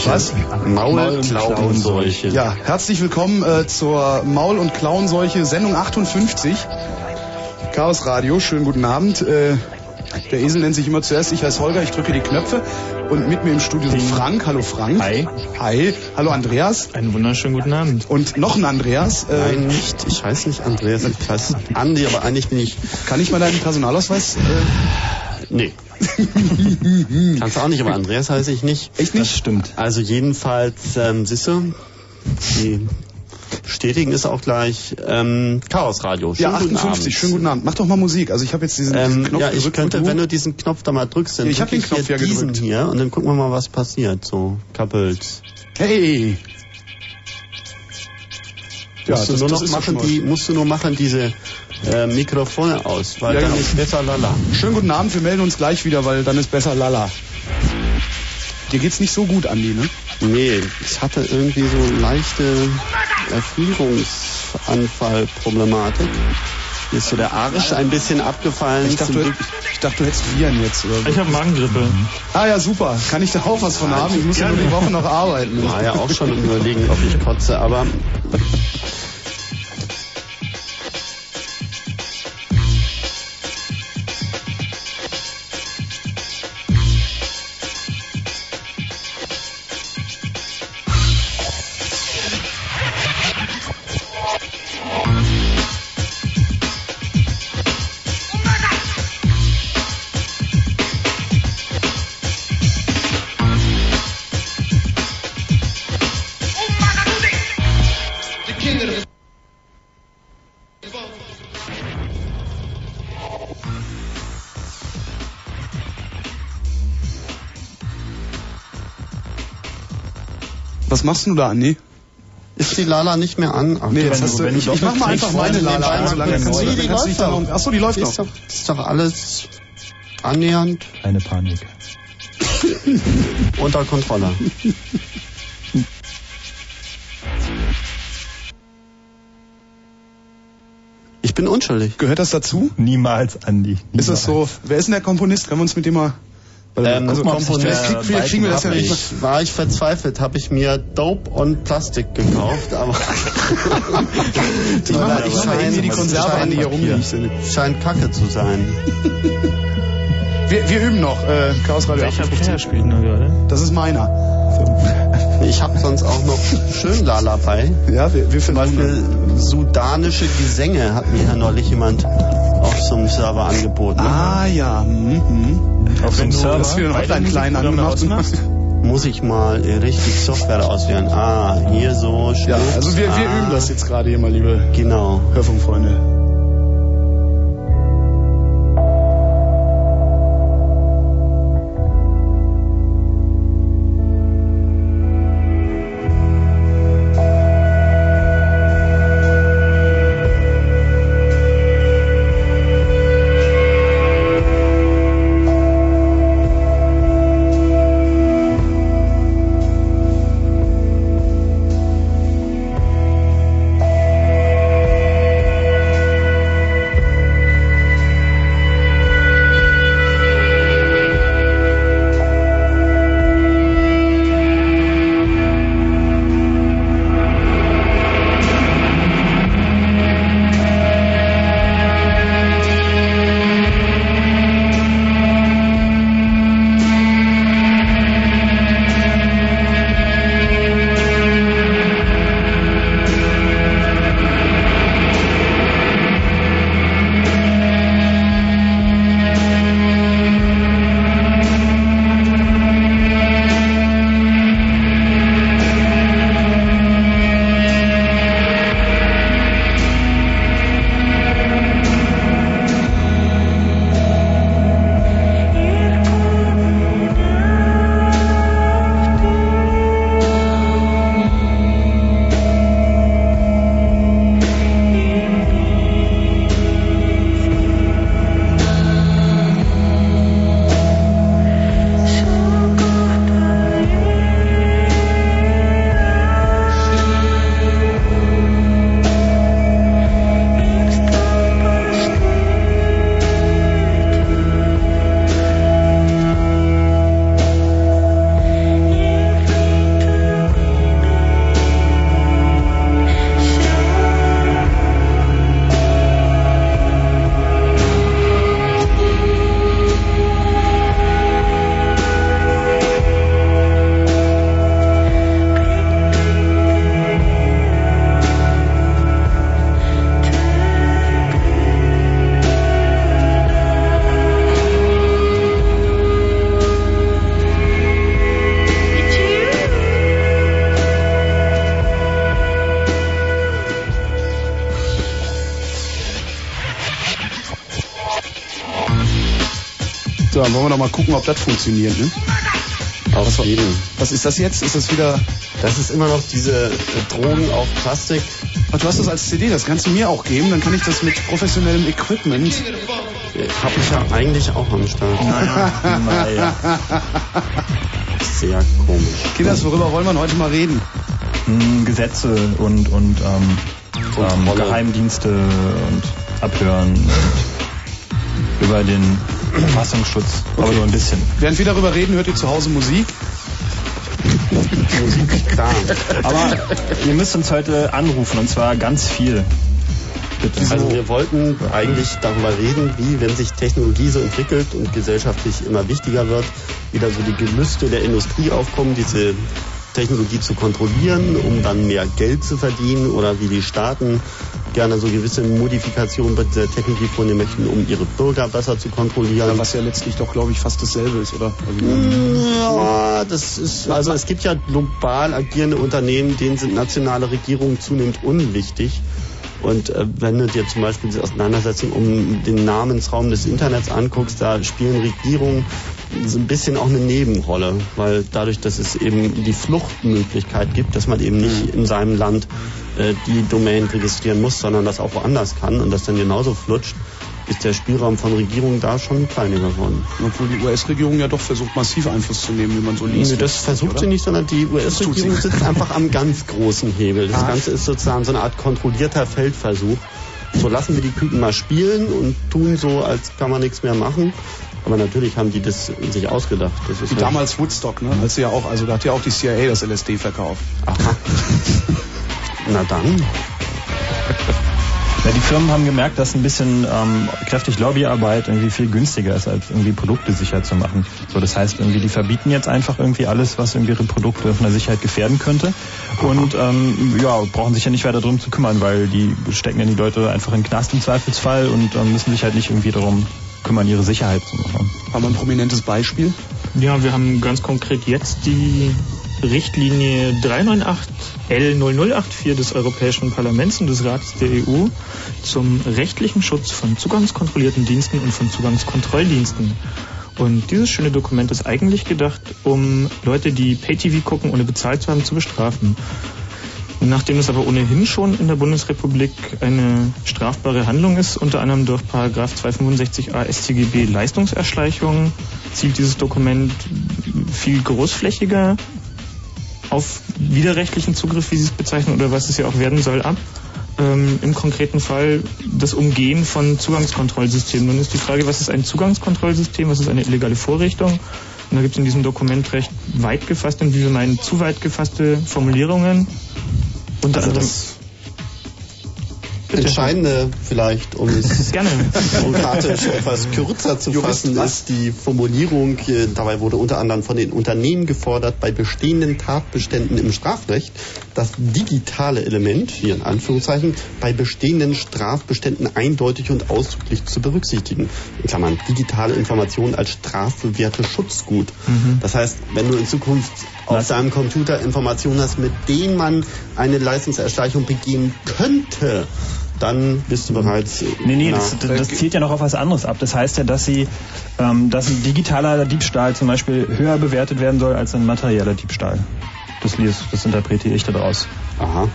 Klauenseuche. Was? Maulklauenseuche. Ja, herzlich willkommen äh, zur Maul- und Klauenseuche Sendung 58. Chaos Radio, schönen guten Abend. Äh, der Esel nennt sich immer zuerst, ich heiße Holger, ich drücke die Knöpfe und mit mir im Studio sind Frank. Hallo Frank. Hi. Hi. Hallo Andreas. Einen wunderschönen guten Abend. Und noch ein Andreas. Äh, Nein, nicht. Ich heiße nicht Andreas, ich heiße Andi, aber eigentlich bin ich... Kann ich mal deinen Personalausweis? Äh, Nee. Kannst du auch nicht, aber Andreas heiße ich nicht. echt nicht? Das stimmt. Also jedenfalls, ähm, siehst du, die bestätigen es auch gleich. Ähm, Chaos Radio. ja, Schönen guten 58. Abend. Schönen guten Abend. Mach doch mal Musik. Also ich habe jetzt diesen, diesen Ähm, Knopf ja, ich gedrückt, könnte, du- wenn du diesen Knopf da mal drückst, dann Ja, ich hab drück den Knopf hier ja diesen gedrückt. hier und dann gucken wir mal, was passiert. So, kappelt. Hey. Ja, musst, du das- nur das noch ist machen, die, musst du nur machen diese äh, Mikrofone aus, weil Ja, dann genau. ist besser lala. Schönen guten Abend, wir melden uns gleich wieder, weil dann ist besser lala. Dir geht's nicht so gut, Andi, ne? Nee, ich hatte irgendwie so leichte Erfrierungsanfallproblematik. Mir ist so der Arsch ein bisschen abgefallen. Ich dachte, du, ich dachte, du hättest Viren jetzt. Oder so. Ich habe Magengrippe. Ah ja, super. Kann ich da auch was von haben? Ich muss ja nur die Woche noch arbeiten. war ja auch schon im überlegen, ob ich kotze, aber Was machst du da, Andi? Ist die Lala nicht mehr an? Ach, Nee, jetzt hast du- ich, ich mach mal einfach meine Lala an, solange kannst du, die dich läuft noch, achso, die läuft ist noch. doch, ist doch alles annähernd Keine Panik. unter Kontrolle. Ich bin unschuldig. Gehört das dazu? Niemals, Andi. Niemals. Ist das so? Wer ist denn der Komponist? Können wir uns mit dem mal... Ähm, also guck mal, Komponist, der krieg, vielleicht kriegen wir das ja Hab nicht. ich, war ich verzweifelt, habe ich mir Dope und Plastik gekauft, aber Ich mach mal, ich mach mal die Konserve an, die hier rumliegt. scheint Kacke zu sein. Wir, wir üben noch, äh, Chaos Radio Welcher 58. Player spielt nur gerade? Das ist meiner. Ich habe sonst auch noch schön Lala bei. Ja, wir, wir Zum. Beispiel sudanische Gesänge hat mir ja neulich jemand auf so einem Server angeboten. Ah ja, mhm. mhm. Auf dem du Server. das für Hotline-Kleinen Musikprogramme angemacht? Muss ich mal richtig Software auswählen. Ah, hier so. Ja, Schnitt. also wir, wir ah, üben das jetzt gerade hier mal, liebe Genau. Hörfunkfreunde. Wollen wir doch mal gucken, ob das funktioniert. Ne? Auf jeden. Was ist das jetzt? Ist das wieder... Das ist immer noch diese äh, Drogen auf Plastik. Ach, du hast das als CD, das kannst du mir auch geben, dann kann ich das mit professionellem Equipment... Äh, Hab ich ja eigentlich auch am Start. Naja. Sehr komisch. Kinders, worüber wollen wir heute mal reden? Hm, Gesetze und, und ähm, ähm, Kontrolle. Geheimdienste und Abhören und über den Verfassungsschutz, aber Okay. nur ein bisschen. Während wir darüber reden, hört ihr zu Hause Musik. Musik, klar. Aber ihr müsst uns heute anrufen und zwar ganz viel. Bitte. Also wir wollten eigentlich darüber reden, wie, wenn sich Technologie so entwickelt und gesellschaftlich immer wichtiger wird, wieder so die Gelüste der Industrie aufkommen, diese Technologie zu kontrollieren, um dann mehr Geld zu verdienen oder wie die Staaten gerne so gewisse Modifikationen bei dieser Technologie vornehmen möchten, um ihre Bürger besser zu kontrollieren. Was ja letztlich doch, glaube ich, fast dasselbe ist, oder? Also, Ja, das ist, also es gibt ja global agierende Unternehmen, denen sind nationale Regierungen zunehmend unwichtig. Und äh, wenn du dir zum Beispiel die Auseinandersetzung um den Namensraum des Internets anguckst, da spielen Regierungen so ein bisschen auch eine Nebenrolle, weil dadurch, dass es eben die Fluchtmöglichkeit gibt, dass man eben nicht in seinem Land äh, die Domain registrieren muss, sondern das auch woanders kann und das dann genauso flutscht, ist der Spielraum von Regierungen da schon kleiner geworden. Obwohl die US-Regierung ja doch versucht, massiv Einfluss zu nehmen, wie man so liest. Nee, das versucht sie nicht, sondern die US-Regierung sitzt einfach am ganz großen Hebel. Das Ganze ist sozusagen so eine Art kontrollierter Feldversuch. So lassen wir die Küken mal spielen und tun so, als kann man nichts mehr machen. Aber natürlich haben die das sich ausgedacht. Das ist Wie ja- damals Woodstock, ne? Als sie ja auch, also da hat ja auch die CIA das LSD verkauft. Aha. Na dann. Ja, die Firmen haben gemerkt, dass ein bisschen ähm, kräftig Lobbyarbeit irgendwie viel günstiger ist, als irgendwie Produkte sicher zu machen. So, das heißt, irgendwie die verbieten jetzt einfach irgendwie alles, was irgendwie ihre Produkte von der Sicherheit gefährden könnte. Und ähm, ja, brauchen sich ja nicht weiter drum zu kümmern, weil die stecken ja die Leute einfach in den Knast im Zweifelsfall und ähm, müssen sich halt nicht irgendwie darum kümmern, ihre Sicherheit zu machen. Haben wir ein prominentes Beispiel? Ja, wir haben ganz konkret jetzt die Richtlinie 398L0084 des Europäischen Parlaments und des Rates der EU zum rechtlichen Schutz von zugangskontrollierten Diensten und von Zugangskontrolldiensten. Und dieses schöne Dokument ist eigentlich gedacht, um Leute, die Pay-TV gucken, ohne bezahlt zu haben, zu bestrafen. Nachdem es aber ohnehin schon in der Bundesrepublik eine strafbare Handlung ist, unter anderem durch Paragraph 265a StGB Leistungserschleichung, zielt dieses Dokument viel großflächiger auf widerrechtlichen Zugriff, wie Sie es bezeichnen, oder was es ja auch werden soll, ab. Ähm, Im konkreten Fall das Umgehen von Zugangskontrollsystemen. Nun ist die Frage, was ist ein Zugangskontrollsystem, was ist eine illegale Vorrichtung? Und da gibt es in diesem Dokument recht weit gefasste und wie wir meinen, zu weit gefasste Formulierungen. Unter Also anderem das Entscheidende vielleicht, um es Gerne. bürokratisch etwas kürzer zu Juristen, fassen, was? ist die Formulierung, äh, dabei wurde unter anderem von den Unternehmen gefordert, bei bestehenden Tatbeständen im Strafrecht das digitale Element, hier in Anführungszeichen, bei bestehenden Strafbeständen eindeutig und ausdrücklich zu berücksichtigen. In Klammern, digitale Informationen als strafbewährte Schutzgut. Das heißt, wenn du in Zukunft auf deinem Computer Informationen hast, mit denen man eine Leistungserschleichung begehen könnte, dann bist du bereits. Nee, nee, das, das, zielt ja noch auf was anderes ab. Das heißt ja, dass sie, ähm, dass ein digitaler Diebstahl zum Beispiel höher bewertet werden soll als ein materieller Diebstahl. Das, lies- das interpretiere ich daraus. Aha.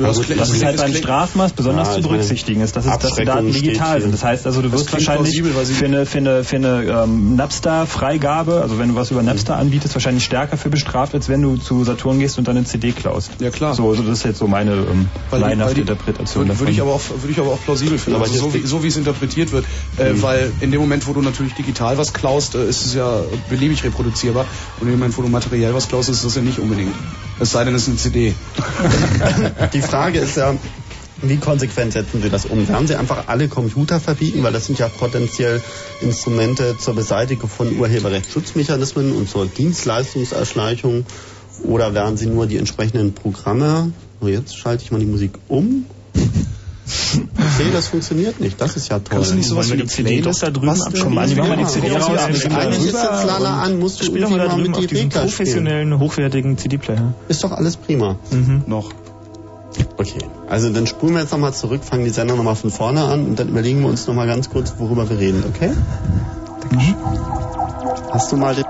Ja, Also, klingt- Das ist halt beim Strafmaß besonders Ja, zu berücksichtigen ist, dass, es, dass die Daten digital sind. Das heißt also, du Das wirst wahrscheinlich plausibel, für eine, für eine, für eine ähm, Napster-Freigabe, also wenn du was über Napster anbietest, wahrscheinlich stärker für bestraft, als wenn du zu Saturn gehst und dann eine CD klaust. Ja, klar. So, also das ist jetzt so meine ähm, die- Interpretation Würde, ich aber auch, würde ich aber auch plausibel finden, Aber also so, wie, so wie es interpretiert wird. Äh, Weil in dem Moment, wo du natürlich digital was klaust, äh, ist es ja beliebig reproduzierbar. Und in dem Moment, wo du materiell was klaust, ist das ja nicht unbedingt. Es sei denn, es ist eine CD. Die Frage ist ja, wie konsequent setzen Sie das um? Werden Sie einfach alle Computer verbieten, weil das sind ja potenziell Instrumente zur Beseitigung von Urheberrechtsschutzmechanismen und zur Dienstleistungserschleichung? Oder werden Sie nur die entsprechenden Programme? So, jetzt schalte ich mal die Musik um. Okay, das funktioniert nicht. Das ist ja toll. Kannst du nicht sowas wie die eine CD Playlist da drüben abspielen? Manni, mach mal die CD raus. eigentlich ist jetzt Lala an, musst du doch irgendwie mal da mal drüben mit auf die Regler professionellen, hochwertigen CD-Player. Ist doch alles prima. Noch. Okay, also dann spulen wir jetzt nochmal zurück, fangen die Sender nochmal von vorne an und dann überlegen wir uns nochmal ganz kurz, worüber wir reden, okay? Hast du mal den...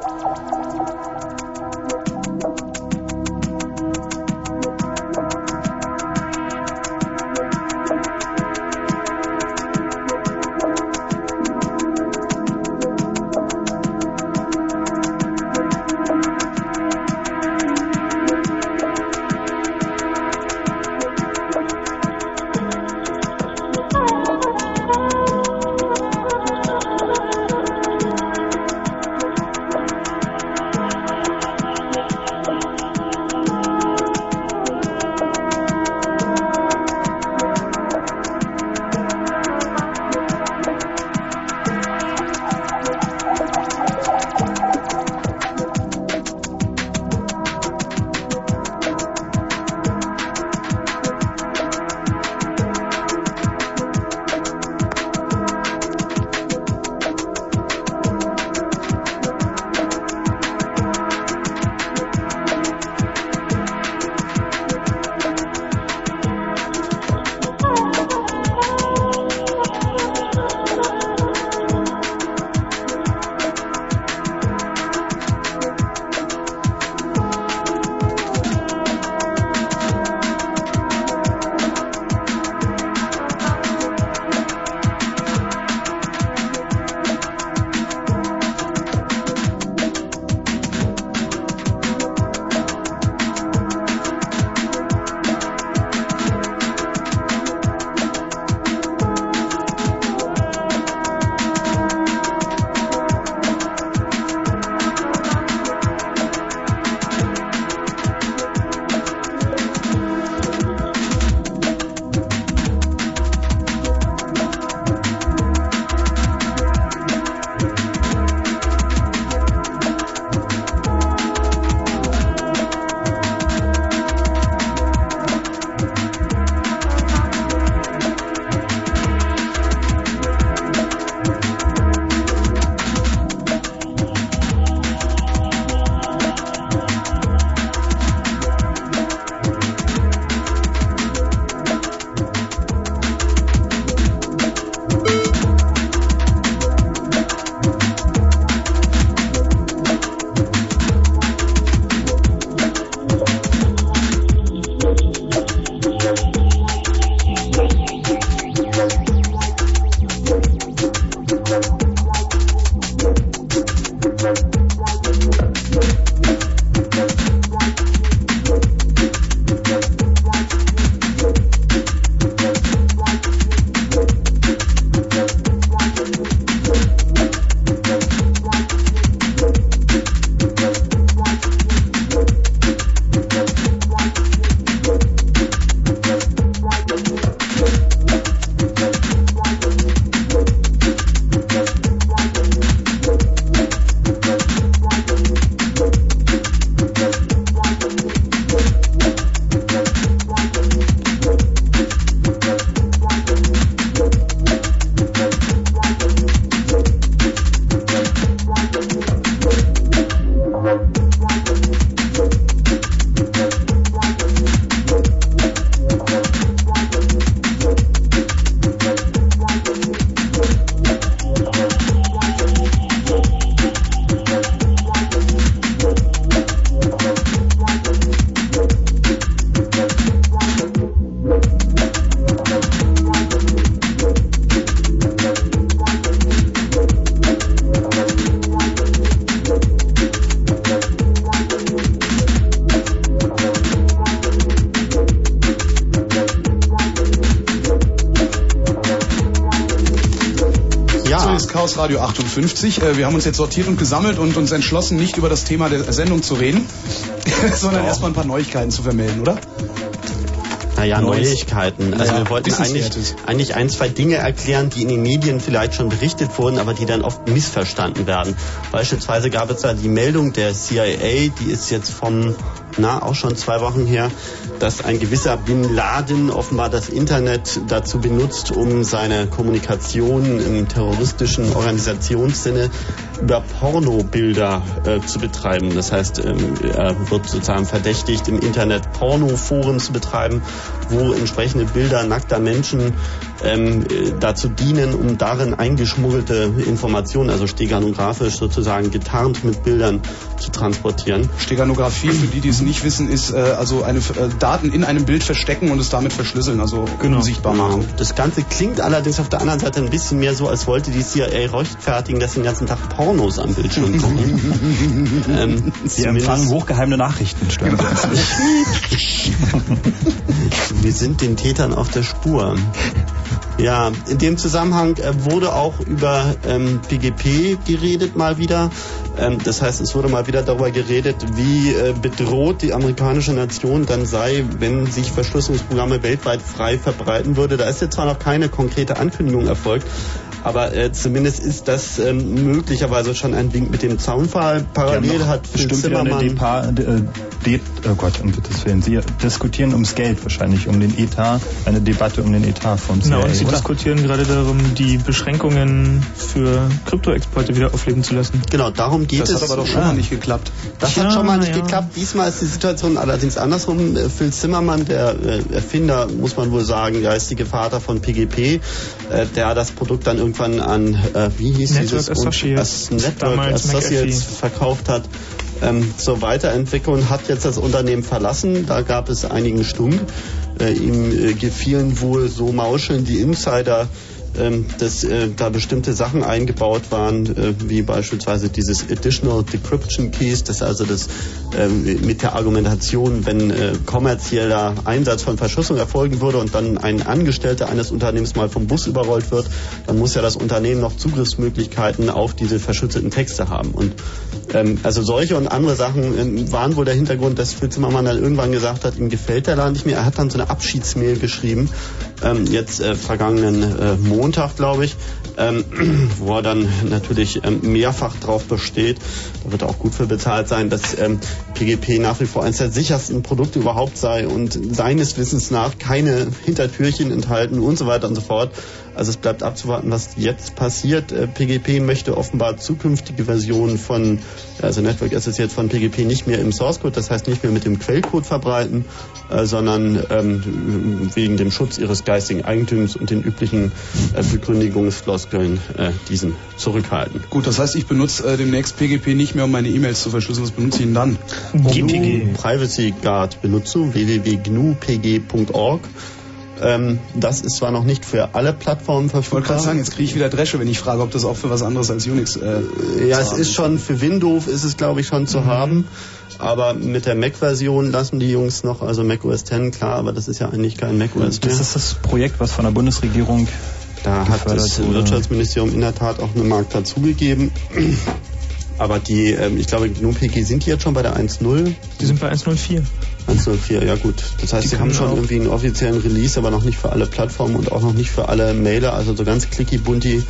59. Äh, wir haben uns jetzt sortiert und gesammelt und uns entschlossen, nicht über das Thema der Sendung zu reden, sondern erstmal ein paar Neuigkeiten zu vermelden, oder? Naja, Neuigkeiten. Also ja, wir wollten eigentlich, eigentlich ein, zwei Dinge erklären, die in den Medien vielleicht schon berichtet wurden, aber die dann oft missverstanden werden. Beispielsweise gab es da die Meldung der CIA, die ist jetzt vom, na, auch schon zwei Wochen her, dass ein gewisser Bin Laden offenbar das Internet dazu benutzt, um seine Kommunikation im terroristischen Organisationssinne über Pornobilder äh, zu betreiben. Das heißt, ähm, er wird sozusagen verdächtigt, im Internet Pornoforen zu betreiben, wo entsprechende Bilder nackter Menschen ähm, äh, dazu dienen, um darin eingeschmuggelte Informationen, also steganografisch sozusagen getarnt mit Bildern zu transportieren. Steganographie, für die, die es nicht wissen, ist äh, also eine äh, Daten in einem Bild verstecken und es damit verschlüsseln, also Genau. unsichtbar machen. Das Ganze klingt allerdings auf der anderen Seite ein bisschen mehr so, als wollte die CIA rechtfertigen, dass den ganzen Tag Pornos am Bildschirm kommen. ähm, Sie empfangen hochgeheime Nachrichten, stimmt. Wir sind den Tätern auf der Spur. Ja, in dem Zusammenhang äh, wurde auch über ähm, PGP geredet mal wieder. Ähm, das heißt, es wurde mal wieder darüber geredet, wie äh, bedroht die amerikanische Nation dann sei, wenn sich Verschlüsselungsprogramme weltweit frei verbreiten würde. Da ist jetzt zwar noch keine konkrete Ankündigung erfolgt, aber äh, zumindest ist das ähm, möglicherweise schon ein Wink mit dem Zaunfall. Parallel hat Phil eine Zimmermann... Depa, äh, De, oh Gott, um Gottes Willen. Sie diskutieren ums Geld wahrscheinlich, um den Etat, eine Debatte um den Etat vom CIA. Genau, und sie diskutieren gerade darum, die Beschränkungen für Kryptoexporte wieder aufleben zu lassen. Genau, darum geht Das es. hat aber doch schon Ah. mal nicht geklappt. Das Ja, hat schon mal nicht ja. geklappt. Diesmal ist die Situation allerdings andersrum. Äh, Phil Zimmermann, der äh, Erfinder, muss man wohl sagen, geistige Vater von PGP, äh, der hat das Produkt dann irgendwann an, äh, wie hieß Network dieses? Associates. As Network Damals Associates McAfee. verkauft hat. Ähm, zur Weiterentwicklung hat jetzt das Unternehmen verlassen. Da gab es einigen Stunk. Äh, ihm äh, gefielen wohl so Mauscheln die Insider dass äh, da bestimmte Sachen eingebaut waren, äh, wie beispielsweise dieses Additional Decryption Keys, das also das ähm, mit der Argumentation, wenn äh, kommerzieller Einsatz von Verschlüsselung erfolgen würde und dann ein Angestellter eines Unternehmens mal vom Bus überrollt wird, dann muss ja das Unternehmen noch Zugriffsmöglichkeiten auf diese verschlüsselten Texte haben. Und ähm, also solche und andere Sachen ähm, waren wohl der Hintergrund, dass Phil Zimmermann dann irgendwann gesagt hat, ihm gefällt der Laden nicht mehr. Er hat dann so eine Abschiedsmail geschrieben, ähm, jetzt vergangenen äh, Montag, glaube ich, ähm, wo er dann natürlich ähm, mehrfach drauf besteht, da wird er auch gut für bezahlt sein, dass ähm, PGP nach wie vor eines der sichersten Produkte überhaupt sei und seines Wissens nach keine Hintertürchen enthalten und so weiter und so fort. Also es bleibt abzuwarten, was jetzt passiert. Äh, PGP möchte offenbar zukünftige Versionen von, also Network Associates von PGP nicht mehr im Source Code, das heißt nicht mehr mit dem Quellcode verbreiten, äh, sondern ähm, wegen dem Schutz ihres geistigen Eigentums und den üblichen äh, Begründigungsfloskeln äh, diesen zurückhalten. Gut, das heißt, ich benutze äh, demnächst PGP nicht mehr, um meine E-Mails zu verschlüsseln. Was benutze ich denn dann? GPG. GNU Privacy Guard benutze, www.gnupg.org. Ähm, das ist zwar noch nicht für alle Plattformen Ich wollte verfügbar. gerade sagen, jetzt kriege ich wieder Dresche, wenn ich frage, ob das auch für was anderes als Unix äh, Ja, zu es haben ist schon für Windows ist es glaube ich schon zu haben, aber mit der Mac-Version lassen die Jungs noch, also Mac OS X klar, aber das ist ja eigentlich kein Mac OS Das ist das Projekt, was von der Bundesregierung Da hat das. Wirtschaftsministerium in der Tat auch eine Markt dazugegeben. Aber die, ähm, ich glaube, GNU-PG sind die jetzt schon bei der 1.0? Die sind bei 104. 1.04, ja gut. Das heißt, Die sie haben schon auch- irgendwie einen offiziellen Release, aber noch nicht für alle Plattformen und auch noch nicht für alle Mailer, also so ganz clicky bunti.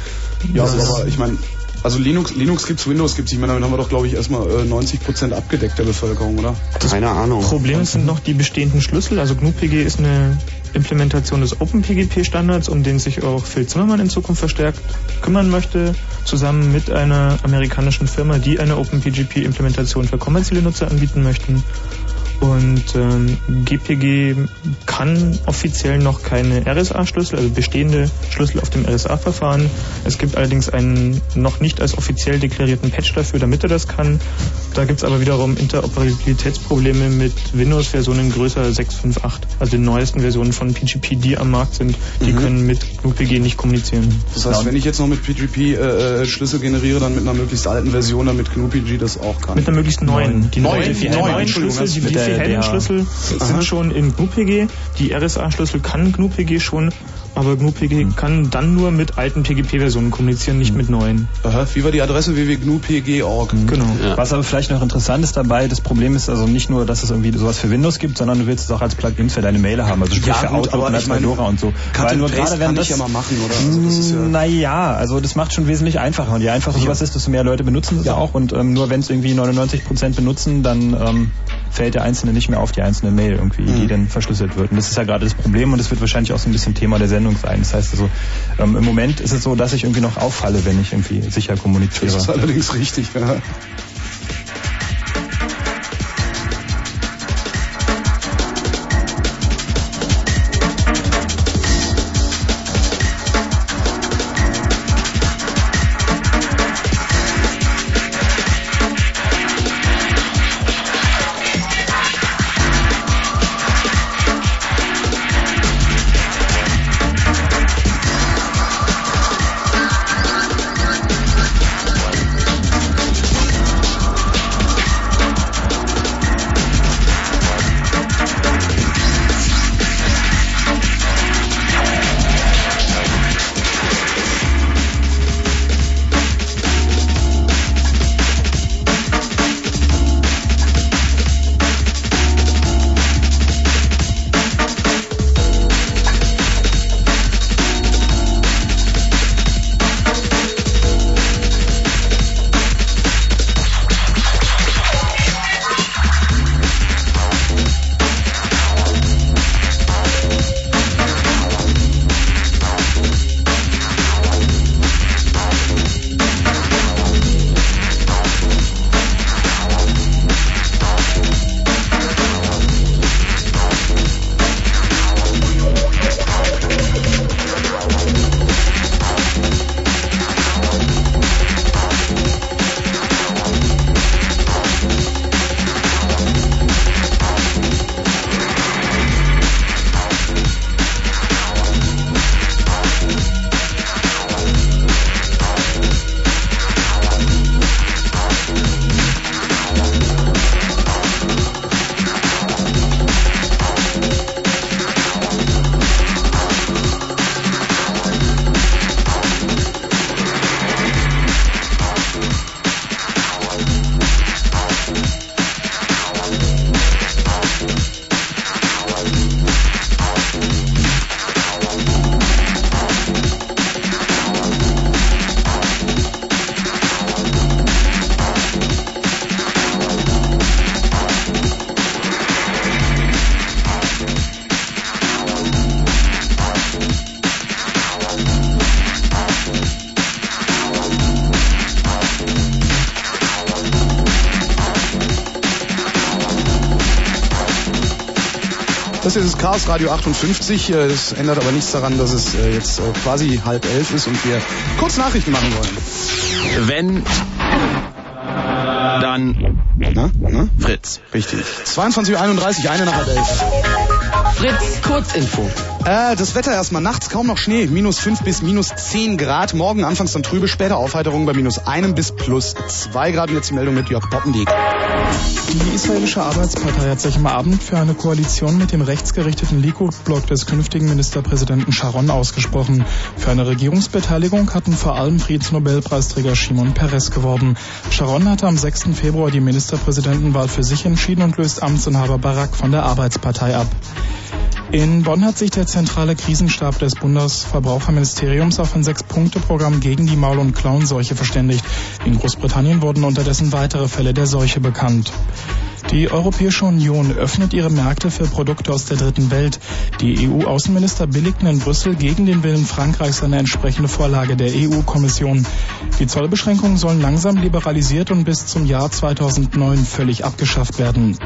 Ja, Das ist- aber ich meine, also Linux, Linux gibt's, Windows gibt's. Ich meine, damit haben wir doch, glaube ich, erstmal äh, 90% abgedeckt der Bevölkerung, oder? keine Ahnung. Problem sind noch die bestehenden Schlüssel. Also GNU-PG ist eine Implementation des OpenPGP-Standards, um den sich auch Phil Zimmermann in Zukunft verstärkt kümmern möchte, zusammen mit einer amerikanischen Firma, die eine OpenPGP-Implementation für kommerzielle Nutzer anbieten möchten. Und ähm, GPG kann offiziell noch keine RSA-Schlüssel, also bestehende Schlüssel auf dem RSA-Verfahren. Es gibt allerdings einen noch nicht als offiziell deklarierten Patch dafür, damit er das kann. Da gibt es aber wiederum Interoperabilitätsprobleme mit Windows-Versionen größer 6.5.8, also den neuesten Versionen von PGP, die am Markt sind. Die können mit GNU-PG nicht kommunizieren. Das heißt, wenn ich jetzt noch mit PGP äh, äh, Schlüssel generiere, dann mit einer möglichst alten Version, damit GNU-PG das auch kann. Mit einer möglichst neuen. Die Neun, neuen, neuen Entschuldigung, Schlüssel, die mit der Diffie-Hellman-Schlüssel Aha. sind schon in GNU-PG. Die RSA-Schlüssel kann GNU-PG schon, aber GNU-PG kann dann nur mit alten PGP-Versionen kommunizieren, nicht mit neuen. Aha, wie war die Adresse www.gnu.pg.org? Genau. Ja. Was aber vielleicht noch interessant ist dabei, das Problem ist also nicht nur, dass es irgendwie sowas für Windows gibt, sondern du willst es auch als Plugin für deine Mailer haben, also sprich Ja, für gut, Outlook und Fedora und so. Cut Weil nur gerade wenn kann das ich ja mal machen, oder? Also das ist ja naja, also das macht schon wesentlich einfacher. Und je einfacher sowas ist, desto mehr Leute benutzen es auch. Und ähm, nur wenn es irgendwie 99% benutzen, dann ähm, fällt der Einzelne nicht mehr auf die einzelne Mail irgendwie, Mhm. die dann verschlüsselt wird. Und das ist ja gerade das Problem und das wird wahrscheinlich auch so ein bisschen Thema der Sendung sein. Das heißt also, ähm, im Moment ist es so, dass ich irgendwie noch auffalle, wenn ich irgendwie sicher kommuniziere. das ist allerdings richtig, ja. Ist das Chaos Radio 58. Äh, Das ändert aber nichts daran, dass es äh, jetzt äh, quasi halb elf ist und wir kurz Nachrichten machen wollen. Wenn, dann Na? Na? Fritz. Richtig. 22.31 Uhr, eine nach halb elf. Fritz Kurzinfo. Äh, das Wetter erstmal nachts kaum noch Schnee, minus 5 bis minus 10 Grad. Morgen anfangs dann trübe, später Aufheiterung bei minus 1 bis plus 2 Grad. Und jetzt die Meldung mit Jörg Poppendiek. Die israelische Arbeitspartei hat sich am Abend für eine Koalition mit dem rechtsgerichteten Likud-Block des künftigen Ministerpräsidenten Sharon ausgesprochen. Für eine Regierungsbeteiligung hatten vor allem Friedensnobelpreisträger Shimon Peres geworben. Sharon hatte am 6. Februar die Ministerpräsidentenwahl für sich entschieden und löst Amtsinhaber Barak von der Arbeitspartei ab. In Bonn hat sich der zentrale Krisenstab des Bundesverbraucherministeriums auf ein Sechs-Punkte-Programm gegen die Maul- und Klauenseuche verständigt. In Großbritannien wurden unterdessen weitere Fälle der Seuche bekannt. Die Europäische Union öffnet ihre Märkte für Produkte aus der dritten Welt. Die EU-Außenminister billigten in Brüssel gegen den Willen Frankreichs eine entsprechende Vorlage der EU-Kommission. Die Zollbeschränkungen sollen langsam liberalisiert und bis zum Jahr 2009 völlig abgeschafft werden.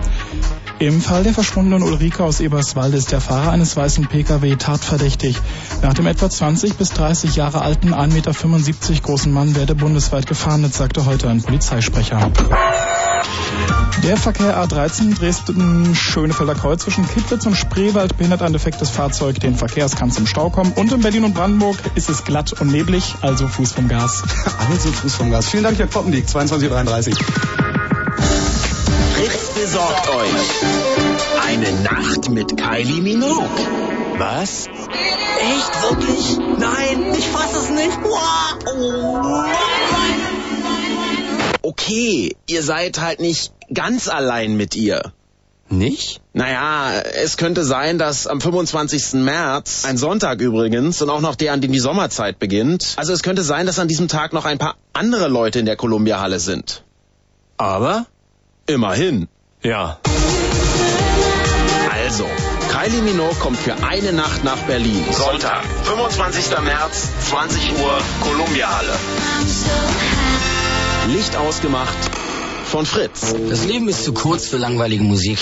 Im Fall der verschwundenen Ulrike aus Eberswalde ist der Fahrer eines weißen Pkw tatverdächtig. Nach dem etwa 20 bis 30 Jahre alten 1,75 Meter großen Mann werde bundesweit gefahndet, sagte heute ein Polizeisprecher. Der Verkehr A13 Dresden-Schönefelder Kreuz zwischen Kittlitz und Spreewald behindert ein defektes Fahrzeug den Verkehr. Es kann zum Stau kommen. Und in Berlin und Brandenburg ist es glatt und neblig, also Fuß vom Gas. Also Fuß vom Gas. Vielen Dank, Jörg Poppendiek, 22.33 Fritz besorgt euch eine Nacht mit Kylie Minogue. Was? Echt? Wirklich? Nein, ich fass es nicht. Okay, ihr seid halt nicht ganz allein mit ihr. Nicht? Naja, es könnte sein, dass am 25. März, ein Sonntag übrigens, und auch noch der, an dem die Sommerzeit beginnt, also es könnte sein, dass an diesem Tag noch ein paar andere Leute in der Columbia-Halle sind. Aber? Immerhin. Ja. Also, Kylie Minogue kommt für eine Nacht nach Berlin. Sonntag, 25. März, 20 Uhr, Columbia-Halle. Licht ausgemacht von Fritz. Das Leben ist zu kurz für langweilige Musik.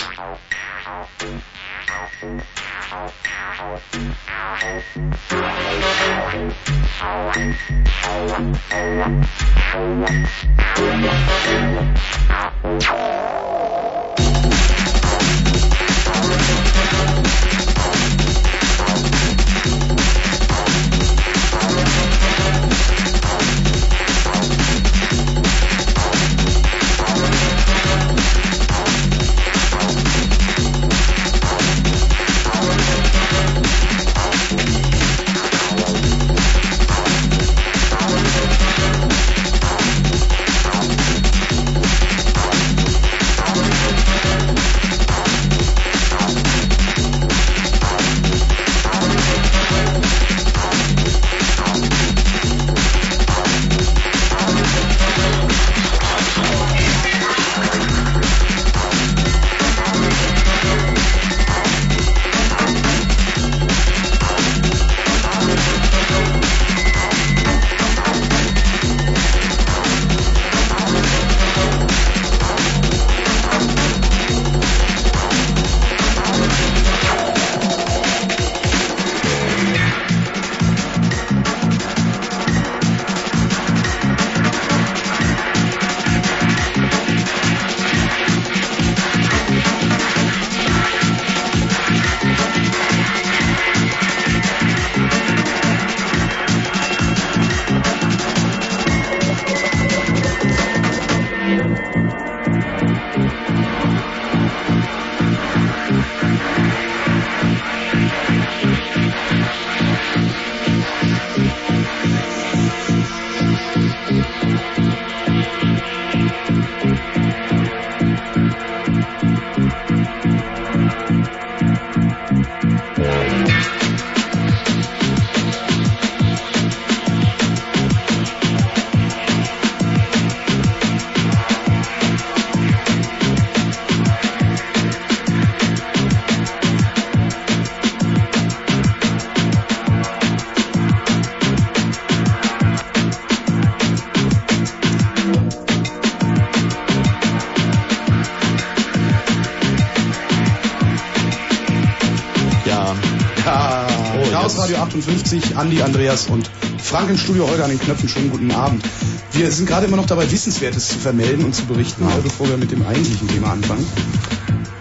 58, Andi, Andreas und Frank im Studio heute an den Knöpfen. Schönen guten Abend. Wir sind gerade immer noch dabei, Wissenswertes zu vermelden und zu berichten, bevor wir mit dem eigentlichen Thema anfangen.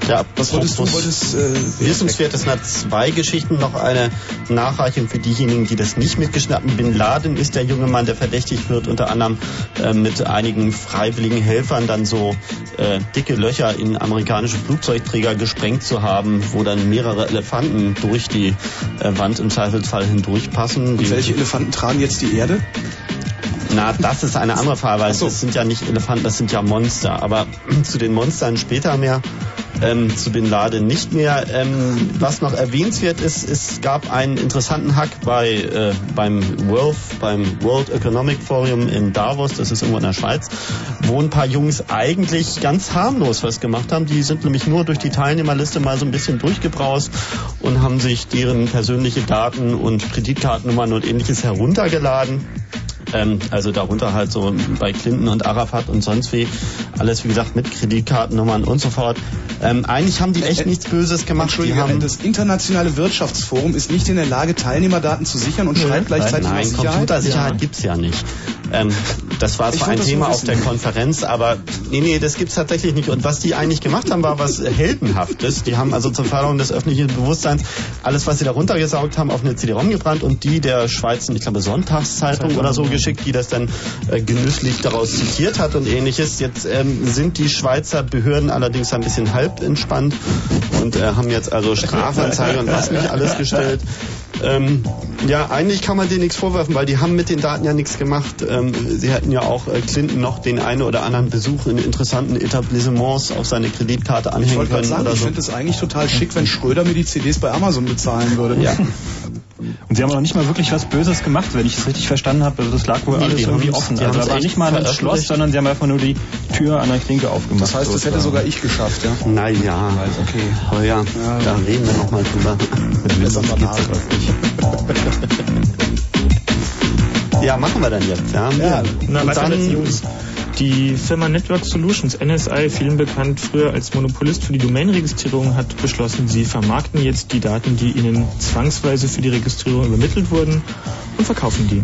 Ja, was wolltest du? Wolltest, äh, Wissenswert, es hat zwei Geschichten. Noch eine Nachreichung für diejenigen, die das nicht mitgeschnappt haben. Bin Laden ist der junge Mann, der verdächtigt wird, unter anderem äh, mit einigen freiwilligen Helfern dann so äh, dicke Löcher in amerikanische Flugzeugträger gesprengt zu haben, wo dann mehrere Elefanten durch die Wand im Zweifelsfall hindurchpassen. Und welche Elefanten tragen jetzt die Erde? Na, das ist eine andere Frage, weil so. das sind ja nicht Elefanten, das sind ja Monster. Aber zu den Monstern später mehr ähm, zu Bin Laden nicht mehr. Ähm, was noch erwähnenswert ist, es gab einen interessanten Hack bei äh, beim World, beim World Economic Forum in Davos, das ist irgendwo in der Schweiz, wo ein paar Jungs eigentlich ganz harmlos was gemacht haben. Die sind nämlich nur durch die Teilnehmerliste mal so ein bisschen durchgebraust und haben sich deren persönliche Daten und Kreditkartennummern und ähnliches heruntergeladen ähm, also darunter halt so bei Clinton und Arafat und sonst wie. Alles, wie gesagt, mit Kreditkartennummern und so fort. Ähm, eigentlich haben die echt äh, nichts Böses gemacht. Entschuldige, haben das internationale Wirtschaftsforum ist nicht in der Lage, Teilnehmerdaten zu sichern und schreibt gleichzeitig Nein, Sicherheit? Computersicherheit ja. gibt's ja nicht. Ähm, das war zwar ein Thema auf der Konferenz, aber nee, nee, das gibt's tatsächlich nicht. Und was die eigentlich gemacht haben, war was Heldenhaftes. Die haben also zur Förderung des öffentlichen Bewusstseins alles, was sie da runtergesaugt haben, auf eine CD-ROM gebrannt und die der Schweizer, ich glaube, Sonntagszeitung oder so geschickt, die das dann äh, genüsslich daraus zitiert hat und ähnliches. Jetzt ähm, sind die Schweizer Behörden allerdings ein bisschen halb entspannt und äh, haben jetzt also Strafanzeige und was nicht alles gestellt. Ähm, ja, eigentlich kann man denen nichts vorwerfen, weil die haben mit den Daten ja nichts gemacht. Ähm, sie hätten ja auch äh, Clinton noch den einen oder anderen Besuch in interessanten Etablissements auf seine Kreditkarte anhängen ich können. Sagen, oder ich so. finde es eigentlich total schick, wenn Schröder mir die CDs bei Amazon bezahlen würde. Ja. Und sie haben auch nicht mal wirklich was Böses gemacht, wenn ich es richtig verstanden habe. Also das lag wohl nee, alles irgendwie offen. Also da war nicht mal ein Schloss, sondern sie haben einfach nur die Tür an der Klinke aufgemacht. Das heißt, das hätte sogar ich geschafft, ja? Naja. Okay. Oh ja, ja, da reden wir nochmal drüber. Besser mal Ja, machen wir dann jetzt, ja. Ja, Na, und dann, News. Die Firma Network Solutions, NSI, vielen bekannt früher als Monopolist für die Domainregistrierung, hat beschlossen, sie vermarkten jetzt die Daten, die ihnen zwangsweise für die Registrierung übermittelt wurden und verkaufen die.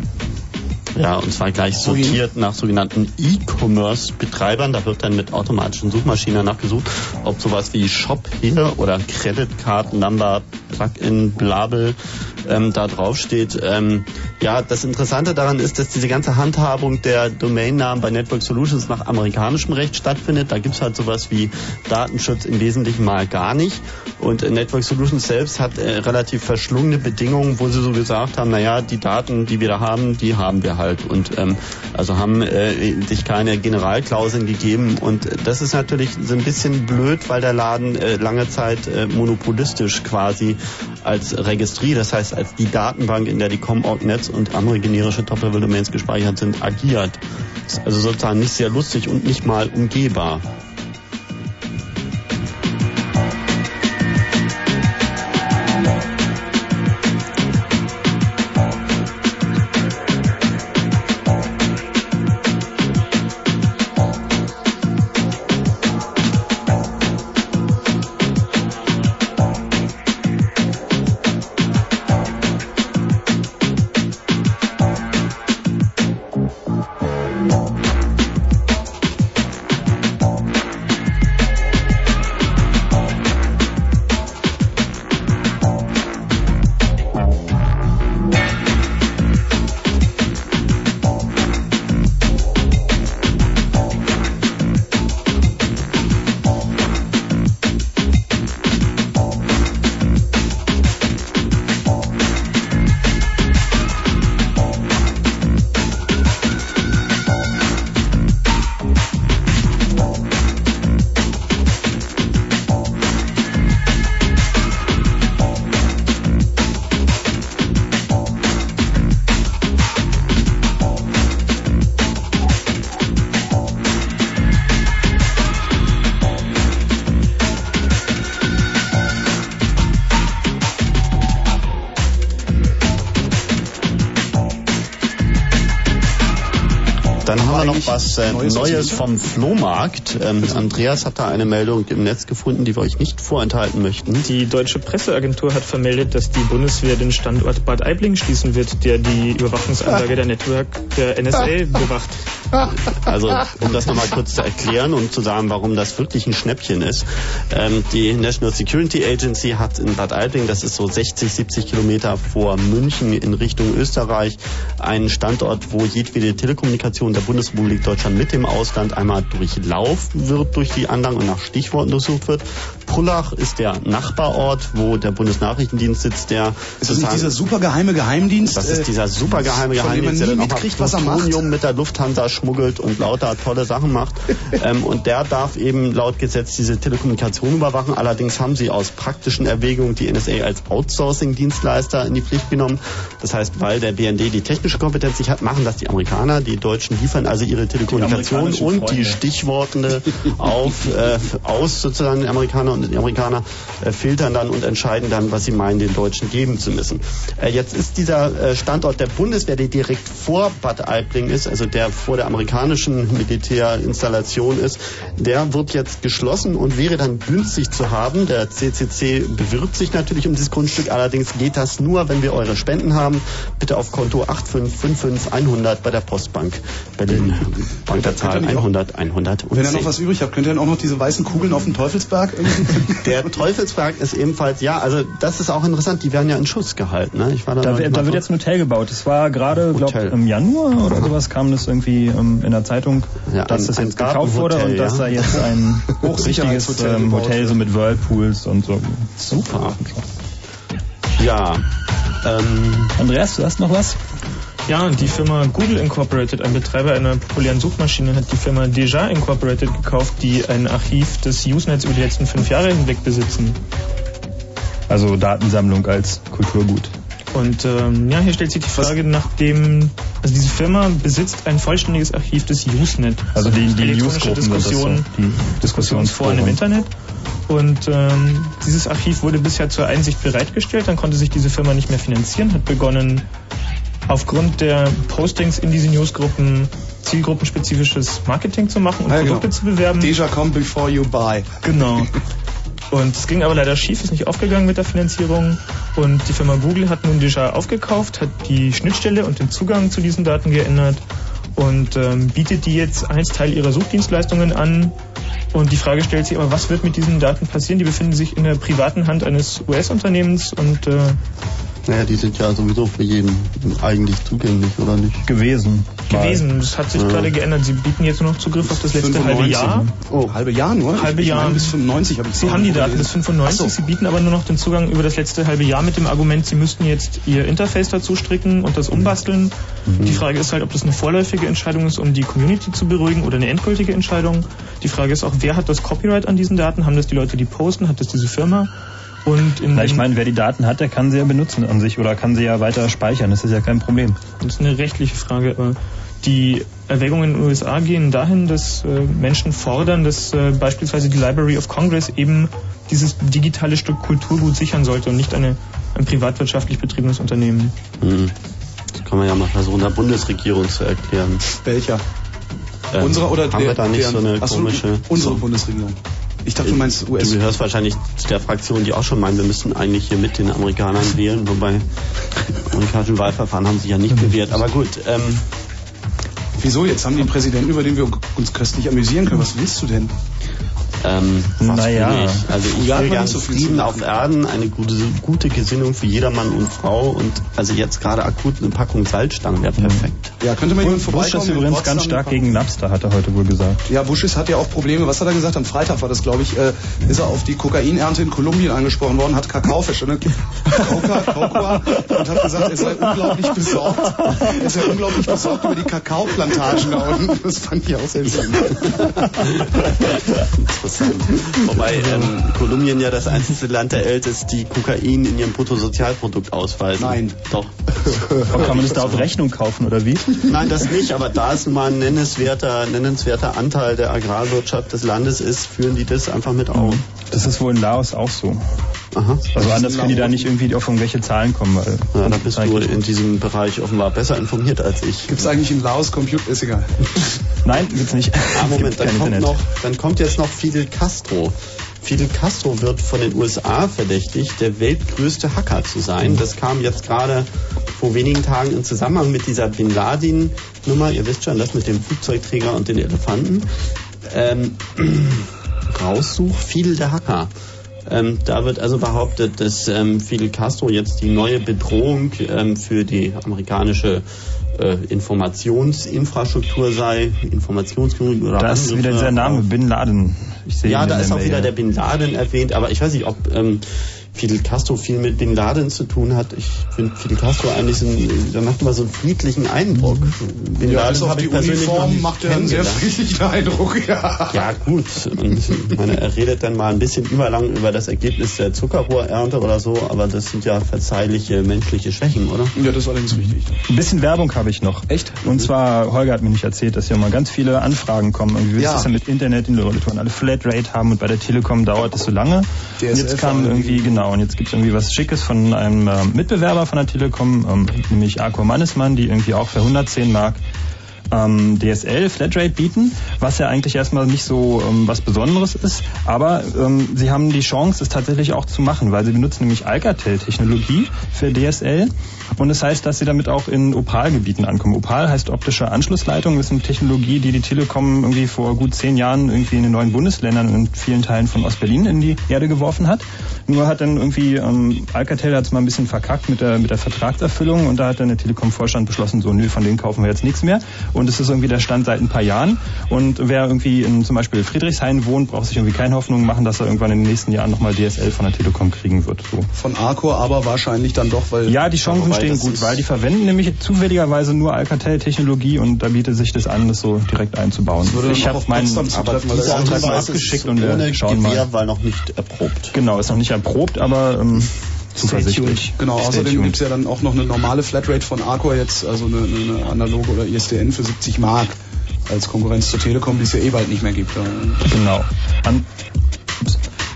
Ja, und zwar gleich sortiert nach sogenannten E-Commerce-Betreibern. Da wird dann mit automatischen Suchmaschinen nachgesucht, ob sowas wie Shop hier oder Credit Card Number, Plugin, Blabel ähm, da drauf steht. Ähm, ja, das Interessante daran ist, dass diese ganze Handhabung der Domainnamen bei Network Solutions nach amerikanischem Recht stattfindet. Da gibt's halt sowas wie Datenschutz im Wesentlichen mal gar nicht. Und Network Solutions selbst hat äh, relativ verschlungene Bedingungen, wo sie so gesagt haben, naja, die Daten, die wir da haben, die haben wir halt. Und ähm, also haben äh, sich keine Generalklauseln gegeben. Und das ist natürlich so ein bisschen blöd, weil der Laden äh, lange Zeit äh, monopolistisch quasi als Registrie, das heißt als die Datenbank, in der die Com-Org-Netz und andere generische Top-Level-Domains gespeichert sind, agiert. also sozusagen nicht sehr lustig und nicht mal umgehbar. Noch was äh, Neues Neues, vom Flohmarkt. Ähm, Andreas hat da eine Meldung im Netz gefunden, die wir euch nicht vorenthalten möchten. Die deutsche Presseagentur hat vermeldet, dass die Bundeswehr den Standort Bad Aibling schließen wird, der die Überwachungsanlage der Network der NSA bewacht. Also, um das nochmal kurz zu erklären und zu sagen, warum das wirklich ein Schnäppchen ist. Ähm, die National Security Agency hat in Bad Aibling, das ist so 60, 70 Kilometer vor München in Richtung Österreich, einen Standort, wo jedwede Telekommunikation der Bundesrepublik Deutschland mit dem Ausland einmal durchlaufen wird durch die Anlagen und nach Stichworten durchsucht wird. Pullach ist der Nachbarort, wo der Bundesnachrichtendienst sitzt, der Ist das nicht dieser super geheime Geheimdienst? das ist dieser super geheime von dem man Geheimdienst, der dann auch er. Plutonium mit der Lufthansa schmuggelt und lauter tolle Sachen macht. ähm, und der darf eben laut Gesetz diese Telekommunikation überwachen. Allerdings haben sie aus praktischen Erwägungen die NSA als Outsourcing-Dienstleister in die Pflicht genommen. Das heißt, weil der BND die technische Kompetenz nicht hat, machen das die Amerikaner. Die Deutschen liefern also ihre Telekommunikation amerikanischen und die. Stichworte auf, äh, aus sozusagen die Amerikaner und die Amerikaner äh, filtern dann und entscheiden dann, was sie meinen, den Deutschen geben zu müssen. Äh, jetzt ist dieser äh, Standort der Bundeswehr, der direkt vor Bad Aibling ist, also der vor der amerikanischen Militärinstallation ist, der wird jetzt geschlossen und wäre dann günstig zu haben. Der CCC bewirbt sich natürlich um dieses Grundstück, allerdings geht das nur, wenn wir eure Spenden haben. Bitte auf Konto 8555100 bei der Postbank Berlin. Ihr nicht auch- 100 100 Und wenn ihr noch was übrig habt, könnt ihr dann auch noch diese weißen Kugeln auf dem Teufelsberg irgendwie? Der Teufelsberg ist ebenfalls, ja, also das ist auch interessant, die werden ja in Schuss gehalten. Ne? Ich war da, Da, da wird jetzt ein Hotel gebaut. Es war gerade, glaube Hotel. im Januar oder sowas kam das irgendwie ähm, in der Zeitung, Ja, dass ein- das jetzt gekauft wurde und dass ja. da jetzt ein richtiges Hochsicherheitshotel ähm, Hotel so mit Whirlpools und so. Super. Ja. Ähm, Andreas, du hast noch was? Ja, die Firma Google Incorporated, ein Betreiber einer populären Suchmaschine, hat die Firma Deja Incorporated gekauft, die ein Archiv des Usenets über die letzten fünf Jahre hinweg besitzen. Also Datensammlung als Kulturgut. Und ähm, ja, hier stellt sich die Frage nach dem, also diese Firma besitzt ein vollständiges Archiv des Usenet. Also die, die elektronische das so, Diskussion, die Diskussionsforen im Internet. Und ähm, dieses Archiv wurde bisher zur Einsicht bereitgestellt, dann konnte sich diese Firma nicht mehr finanzieren, hat begonnen, aufgrund der Postings in diese Newsgruppen zielgruppenspezifisches Marketing zu machen und Ja, Produkte genau. zu bewerben. Deja come before you buy. Genau. Und es ging aber leider schief, ist nicht aufgegangen mit der Finanzierung. Und die Firma Google hat nun Deja aufgekauft, hat die Schnittstelle und den Zugang zu diesen Daten geändert und ähm, bietet die jetzt als Teil ihrer Suchdienstleistungen an. Und die Frage stellt sich aber, was wird mit diesen Daten passieren? Die befinden sich in der privaten Hand eines US-Unternehmens und äh, naja, die sind ja sowieso für jeden eigentlich zugänglich, oder nicht? gewesen. gewesen. Das hat sich Ja. gerade geändert. Sie bieten jetzt nur noch Zugriff auf das letzte halbe 95. Jahr. Oh, halbe Jahr nur? Halbe ich, ich Jahr. Meine, bis 95 habe ich Sie haben die Daten bis gelesen. 95, Ach so. Sie bieten aber nur noch den Zugang über das letzte halbe Jahr mit dem Argument, Sie müssten jetzt Ihr Interface dazu stricken und das umbasteln. Die Frage ist halt, ob das eine vorläufige Entscheidung ist, um die Community zu beruhigen oder eine endgültige Entscheidung. Die Frage ist auch, wer hat das Copyright an diesen Daten? Haben das die Leute, die posten? Hat das diese Firma? Und in Na, ich meine, wer die Daten hat, der kann sie ja benutzen an sich oder kann sie ja weiter speichern. Das ist ja kein Problem. Das ist eine rechtliche Frage, aber die Erwägungen in den USA gehen dahin, dass äh, Menschen fordern, dass äh, beispielsweise die Library of Congress eben dieses digitale Stück Kulturgut sichern sollte und nicht eine, ein privatwirtschaftlich betriebenes Unternehmen. Hm. Das kann man ja mal versuchen, der Bundesregierung zu erklären. Welcher? Ähm, unsere oder haben der, wir da nicht deren- so eine komische... Unsere so, Bundesregierung. Ich dachte, du meinst US. Du gehörst wahrscheinlich zu der Fraktion, die auch schon meinen, wir müssen eigentlich hier mit den Amerikanern wählen, wobei amerikanischen Wahlverfahren haben sich ja nicht bewährt. Aber gut, ähm, Wieso? Jetzt haben die einen Präsidenten, über den wir uns köstlich amüsieren können. Was willst du denn? Ähm, Naja. Also ich hat will man gern nicht so viel Frieden auf Erden, eine gute, gute Gesinnung für jedermann und Frau und also jetzt gerade akut eine Packung Salzstangen wäre perfekt. Ja, könnte mal jemand Bush vorbeikommen? ist in übrigens Potsdam? ganz stark gegen Napster, hat er heute wohl gesagt. Ja, Bush ist, hat ja auch Probleme. Was hat er gesagt? Am Freitag war das, glaube ich, äh, ist er auf die Kokainernte in Kolumbien angesprochen worden, hat Kakao verstanden. Coca, Cocoa und hat gesagt, er sei unglaublich besorgt. Er sei unglaublich besorgt über die Kakaoplantagen da unten. Das fand ich auch seltsam. Interessant. Wobei ähm, Kolumbien ja das einzige Land der Welt ist, die Kokain in ihrem Bruttosozialprodukt ausweisen. Nein. Doch. Aber kann man das da auf Rechnung kaufen oder wie? Nein, das nicht, aber da es mal ein nennenswerter, nennenswerter Anteil der Agrarwirtschaft des Landes ist, führen die das einfach mit auf. Das ist wohl in Laos auch so. Aha. Also anders können die da nicht irgendwie auf irgendwelche Zahlen kommen. Weil ja, da bist du in diesem Bereich offenbar besser informiert als ich. Gibt es eigentlich in Laos Computer? Ist egal. Nein, gibt's nicht. Ah, Moment, dann kommt, noch, dann kommt jetzt noch Fidel Castro. Fidel Castro wird von den USA verdächtigt, der weltgrößte Hacker zu sein. Das kam jetzt gerade vor wenigen Tagen in Zusammenhang mit dieser Bin Laden-Nummer. Ihr wisst schon, das mit dem Flugzeugträger und den Elefanten. Ähm, raussuch Fidel der Hacker. Ähm, da wird also behauptet, dass ähm, Fidel Castro jetzt die neue Bedrohung ähm, für die amerikanische äh, Informationsinfrastruktur sei, Informationskrieg oder Da ist wieder der Name Bin Laden. ja, da ist auch wieder der Bin Laden erwähnt, aber ich weiß nicht, ob ähm, Fidel Castro viel mit Bin Laden zu tun hat. Ich finde Fidel Castro eigentlich so ein, der macht immer so einen friedlichen Eindruck. Bin ja, Laden also auf die Uniform macht er einen sehr friedlichen Eindruck, ja. Ja, gut. Und meine, er redet dann mal ein bisschen überlang über das Ergebnis der Zuckerrohrernte oder so, aber das sind ja verzeihliche menschliche Schwächen, oder? Ja, das ist allerdings richtig. Ein bisschen Werbung habe ich noch. Echt? Und zwar, Holger hat mir nicht erzählt, dass ja mal ganz viele Anfragen kommen. Irgendwie, wie ja. ist das denn mit Internet, die Leute wollen alle Flatrate haben und bei der Telekom dauert es so lange. DSL jetzt kam irgendwie, genau, Genau, und jetzt gibt es irgendwie was Schickes von einem äh, Mitbewerber von der Telekom, ähm, nämlich Arco Mannesmann, die irgendwie auch für 110 Mark ähm, DSL Flatrate bieten, was ja eigentlich erstmal nicht so ähm, was Besonderes ist, aber ähm, sie haben die Chance, es tatsächlich auch zu machen, weil sie benutzen nämlich Alcatel-Technologie für DSL und das heißt, dass sie damit auch in Opal-Gebieten ankommen. Opal heißt optische Anschlussleitung, das ist eine Technologie, die die Telekom irgendwie vor gut zehn Jahren irgendwie in den neuen Bundesländern und vielen Teilen von Ostberlin in die Erde geworfen hat. Nur hat dann irgendwie ähm, Alcatel hat es mal ein bisschen verkackt mit der mit der Vertragserfüllung und da hat dann der Telekom-Vorstand beschlossen, so nö, von denen kaufen wir jetzt nichts mehr. Und es ist irgendwie der Stand seit ein paar Jahren. Und wer irgendwie in zum Beispiel Friedrichshain wohnt, braucht sich irgendwie keine Hoffnung machen, dass er irgendwann in den nächsten Jahren nochmal DSL von der Telekom kriegen wird. So. Von Arcor aber wahrscheinlich dann doch, weil... Ja, die Chancen stehen gut, weil die verwenden nämlich zufälligerweise nur Alcatel-Technologie und da bietet sich das an, das so direkt einzubauen. Ich habe meinen Auftrag mal abgeschickt und wir schauen Gewehr, mal. weil noch nicht erprobt. Genau, ist noch nicht erprobt, aber... Ähm, zuversichtlich. Genau, außerdem gibt es ja dann auch noch eine normale Flatrate von Arcor jetzt, also eine, eine analoge oder ISDN für 70 Mark als Konkurrenz zur Telekom, die es ja eh bald nicht mehr gibt. Genau. An,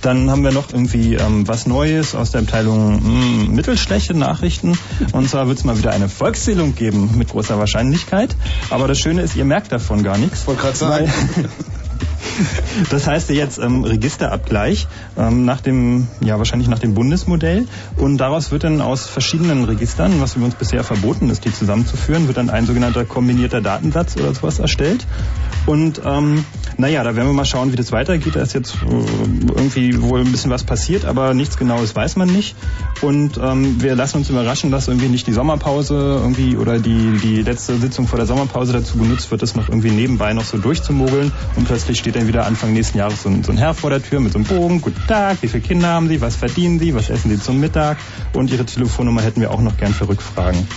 dann haben wir noch irgendwie ähm, was Neues aus der Abteilung mh, hm, mittelschlechte Nachrichten. Und zwar wird es mal wieder eine Volkszählung geben mit großer Wahrscheinlichkeit. Aber das Schöne ist, ihr merkt davon gar nichts. Wollte gerade sagen. Das heißt jetzt ähm, Registerabgleich ähm, nach dem, ja wahrscheinlich nach dem Bundesmodell und daraus wird dann aus verschiedenen Registern, was für uns bisher verboten ist, die zusammenzuführen, wird dann ein sogenannter kombinierter Datensatz oder sowas erstellt. Und ähm, naja, da werden wir mal schauen, wie das weitergeht. Da ist jetzt äh, irgendwie wohl ein bisschen was passiert, aber nichts Genaues weiß man nicht. Und ähm, wir lassen uns überraschen, dass irgendwie nicht die Sommerpause irgendwie oder die, die letzte Sitzung vor der Sommerpause dazu genutzt wird, das noch irgendwie nebenbei noch so durchzumogeln und plötzlich steht dann wieder Anfang nächsten Jahres so ein, so ein Herr vor der Tür mit so einem Bogen. Guten Tag, wie viele Kinder haben Sie? Was verdienen Sie? Was essen Sie zum Mittag? Und Ihre Telefonnummer hätten wir auch noch gern für Rückfragen.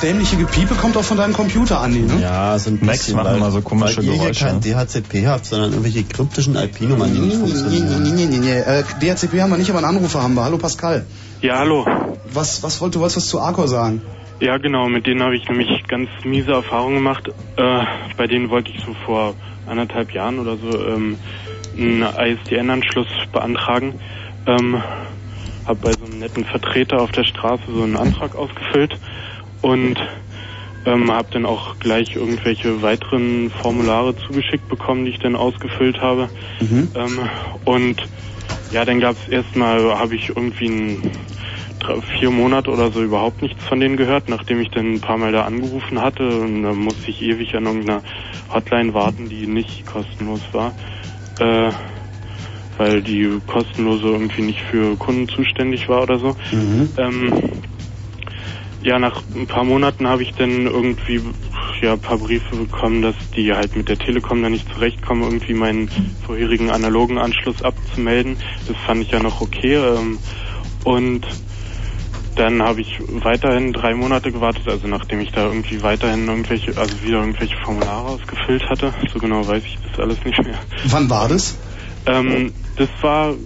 Dieses dämliche Gepiepe kommt auch von deinem Computer, Andi, ne? Ja, so ein Macs machen weil- immer so komische weil ihr hier Geräusche. kein DHCP habt, sondern irgendwelche kryptischen IP-Nummern, die nicht Nee, funktionieren. nee, nee, nee, nee. Äh, DHCP haben wir nicht, aber einen Anrufer haben wir. Hallo Pascal. Ja, hallo. Was, was wollt, du wolltest was zu Arcor sagen? Ja, genau, mit denen habe ich nämlich ganz miese Erfahrungen gemacht. Äh, bei denen wollte ich so vor anderthalb Jahren oder so ähm, einen ISDN-Anschluss beantragen. Ähm, habe bei so einem netten Vertreter auf der Straße so einen Antrag ausgefüllt und ähm, habe dann auch gleich irgendwelche weiteren Formulare zugeschickt bekommen, die ich dann ausgefüllt habe. Ähm, und ja, dann gab es erstmal, habe ich irgendwie ein, drei, vier Monate oder so überhaupt nichts von denen gehört, nachdem ich dann ein paar Mal da angerufen hatte und da musste ich ewig an irgendeiner Hotline warten, die nicht kostenlos war. Äh, weil die kostenlose irgendwie nicht für Kunden zuständig war oder so. Ähm, ja, nach ein paar Monaten habe ich dann irgendwie ja, ein paar Briefe bekommen, dass die halt mit der Telekom da nicht zurechtkommen, irgendwie meinen vorherigen analogen Anschluss abzumelden. Das fand ich ja noch okay. Ähm, und dann habe ich weiterhin drei Monate gewartet, also nachdem ich da irgendwie weiterhin irgendwelche, also wieder irgendwelche Formulare ausgefüllt hatte. So genau weiß ich das alles nicht mehr. Wann war das? Ähm, das war,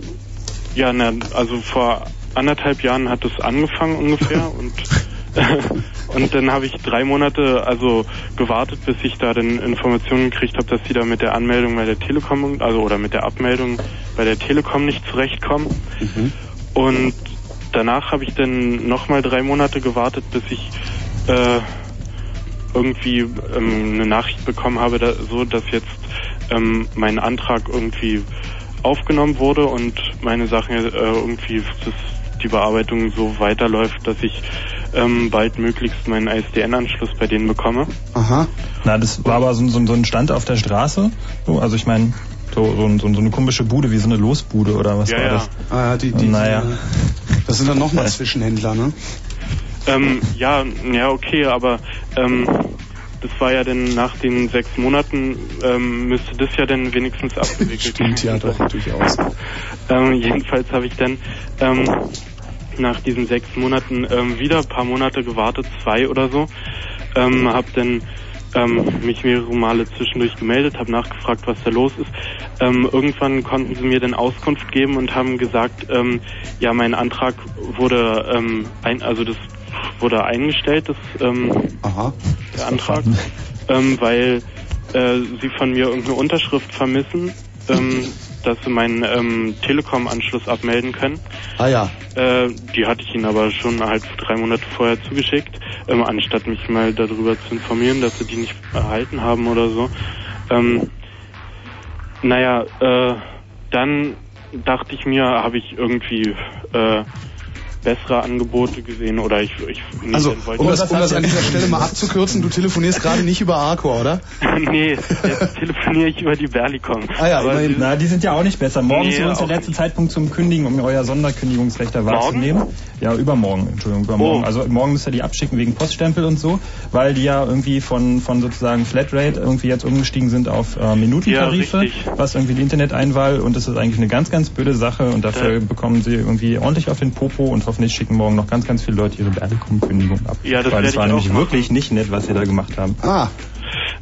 ja, na, also vor anderthalb Jahren hat es angefangen ungefähr und und dann habe ich drei Monate also gewartet, bis ich da dann Informationen gekriegt habe, dass sie da mit der Anmeldung bei der Telekom, also oder mit der Abmeldung bei der Telekom nicht zurechtkommen. Und danach habe ich dann nochmal drei Monate gewartet, bis ich äh, irgendwie ähm, eine Nachricht bekommen habe, da, so dass jetzt ähm, mein Antrag irgendwie aufgenommen wurde und meine Sachen äh, irgendwie dass die Bearbeitung so weiterläuft, dass ich ähm, bald möglichst meinen ISDN-Anschluss bei denen bekomme. Aha. Na, das war aber so, so, so ein Stand auf der Straße. So, also ich meine, so, so, so, so eine komische Bude, wie so eine Losbude oder was Ja, war ja. das? Ah, ja, die, die, Naja. Das sind dann nochmal Zwischenhändler, ne? Ähm, ja, ja, okay, aber ähm, das war ja dann nach den sechs Monaten, ähm, müsste das ja dann wenigstens abgewickelt Stimmt ja doch durchaus. Ähm, jedenfalls habe ich dann ähm, nach diesen sechs Monaten ähm, wieder ein paar Monate gewartet, zwei oder so. Ähm, habe dann ähm, mich mehrere Male zwischendurch gemeldet, habe nachgefragt, was da los ist. Ähm, irgendwann konnten sie mir dann Auskunft geben und haben gesagt, ähm, ja, mein Antrag wurde ähm, ein, also das wurde eingestellt, das ähm, Aha. der Antrag, ähm, weil äh, sie von mir irgendeine Unterschrift vermissen, ähm, dass sie meinen ähm, Telekom-Anschluss abmelden können. Ah ja. Äh, die hatte ich ihnen aber schon halt drei Monate vorher zugeschickt, ähm, anstatt mich mal darüber zu informieren, dass sie die nicht erhalten haben oder so. Ähm, naja, äh, dann dachte ich mir, habe ich irgendwie äh, bessere Angebote gesehen oder ich, ich Also, um das, um das an dieser Stelle mal abzukürzen, du telefonierst gerade nicht über Arcor, oder? nee, jetzt telefoniere ich über die Berlicom. Ah ja, Aber die- Na, die sind ja auch nicht besser. Morgen ist Nee, übrigens der letzte Zeitpunkt zum Kündigen, um euer Sonderkündigungsrecht Morgen? wahrzunehmen. Ja, übermorgen, Entschuldigung, übermorgen. Oh. Also morgen müsst ihr die abschicken wegen Poststempel und so, weil die ja irgendwie von, von sozusagen Flatrate irgendwie jetzt umgestiegen sind auf äh, Minutentarife, Ja, was irgendwie die Interneteinwahl und das ist eigentlich eine ganz, ganz blöde Sache und dafür Ja. bekommen sie irgendwie ordentlich auf den Popo und hoffentlich schicken morgen noch ganz, ganz viele Leute ihre Berlicom-Kündigung ab. Ja, das weil das war nämlich machen. wirklich nicht nett, was sie da gemacht haben. Ah,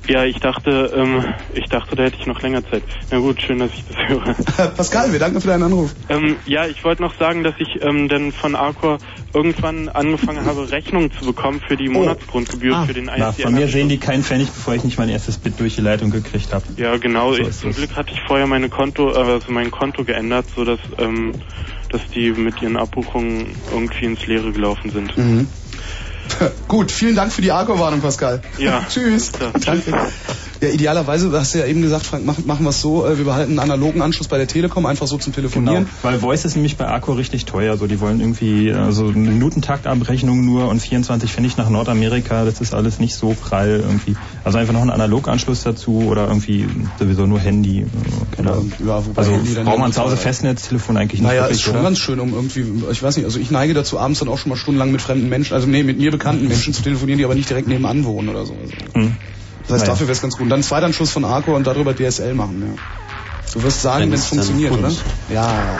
Ja, ich dachte, ähm, ich dachte, da hätte ich noch länger Zeit. Na gut, schön, dass ich das höre. Pascal, wir danken für deinen Anruf. ähm, ja, ich wollte noch sagen, dass ich ähm, dann von Arcor irgendwann angefangen habe, Rechnungen zu bekommen für die Monatsgrundgebühr Ah. für den Na, ISDN. von mir sehen die keinen Pfennig, bevor ich nicht mein erstes Bit durch die Leitung gekriegt habe. Ja, genau. So ich, zum. Glück hatte ich vorher meine Konto, äh, also mein Konto geändert, so dass ähm, dass die mit ihren Abbuchungen irgendwie ins Leere gelaufen sind. Mhm. Gut, vielen Dank für die Arcor-Warnung, Pascal. Ja. Tschüss. Danke. Ja, idealerweise, du hast ja eben gesagt, Frank, machen, machen wir es so, äh, wir behalten einen analogen Anschluss bei der Telekom, einfach so zum Telefonieren. Genau, weil Voice ist nämlich bei Arco richtig teuer. So, die wollen irgendwie äh, so eine Minutentaktabrechnung nur und 24 Pfennig nach Nordamerika. Das ist alles nicht so prall irgendwie. Also einfach noch einen Analoganschluss dazu oder irgendwie sowieso nur Handy. Ahnung. Ja, wobei Also Handy braucht man zu Hause teuer. Festnetztelefon eigentlich nicht Naja, wirklich, ist schon oder? ganz schön, um irgendwie, ich weiß nicht, also ich neige dazu, abends dann auch schon mal stundenlang mit fremden Menschen, also nee, mit mir bekannten Menschen zu telefonieren, die aber nicht direkt nebenan wohnen oder so. Also, Hm. Das heißt, Naja. dafür wäre es ganz gut. Und dann Zweitanschluss von Arco und darüber DSL machen, ja. Du wirst sagen, Wenn es funktioniert, oder? Ja, ja.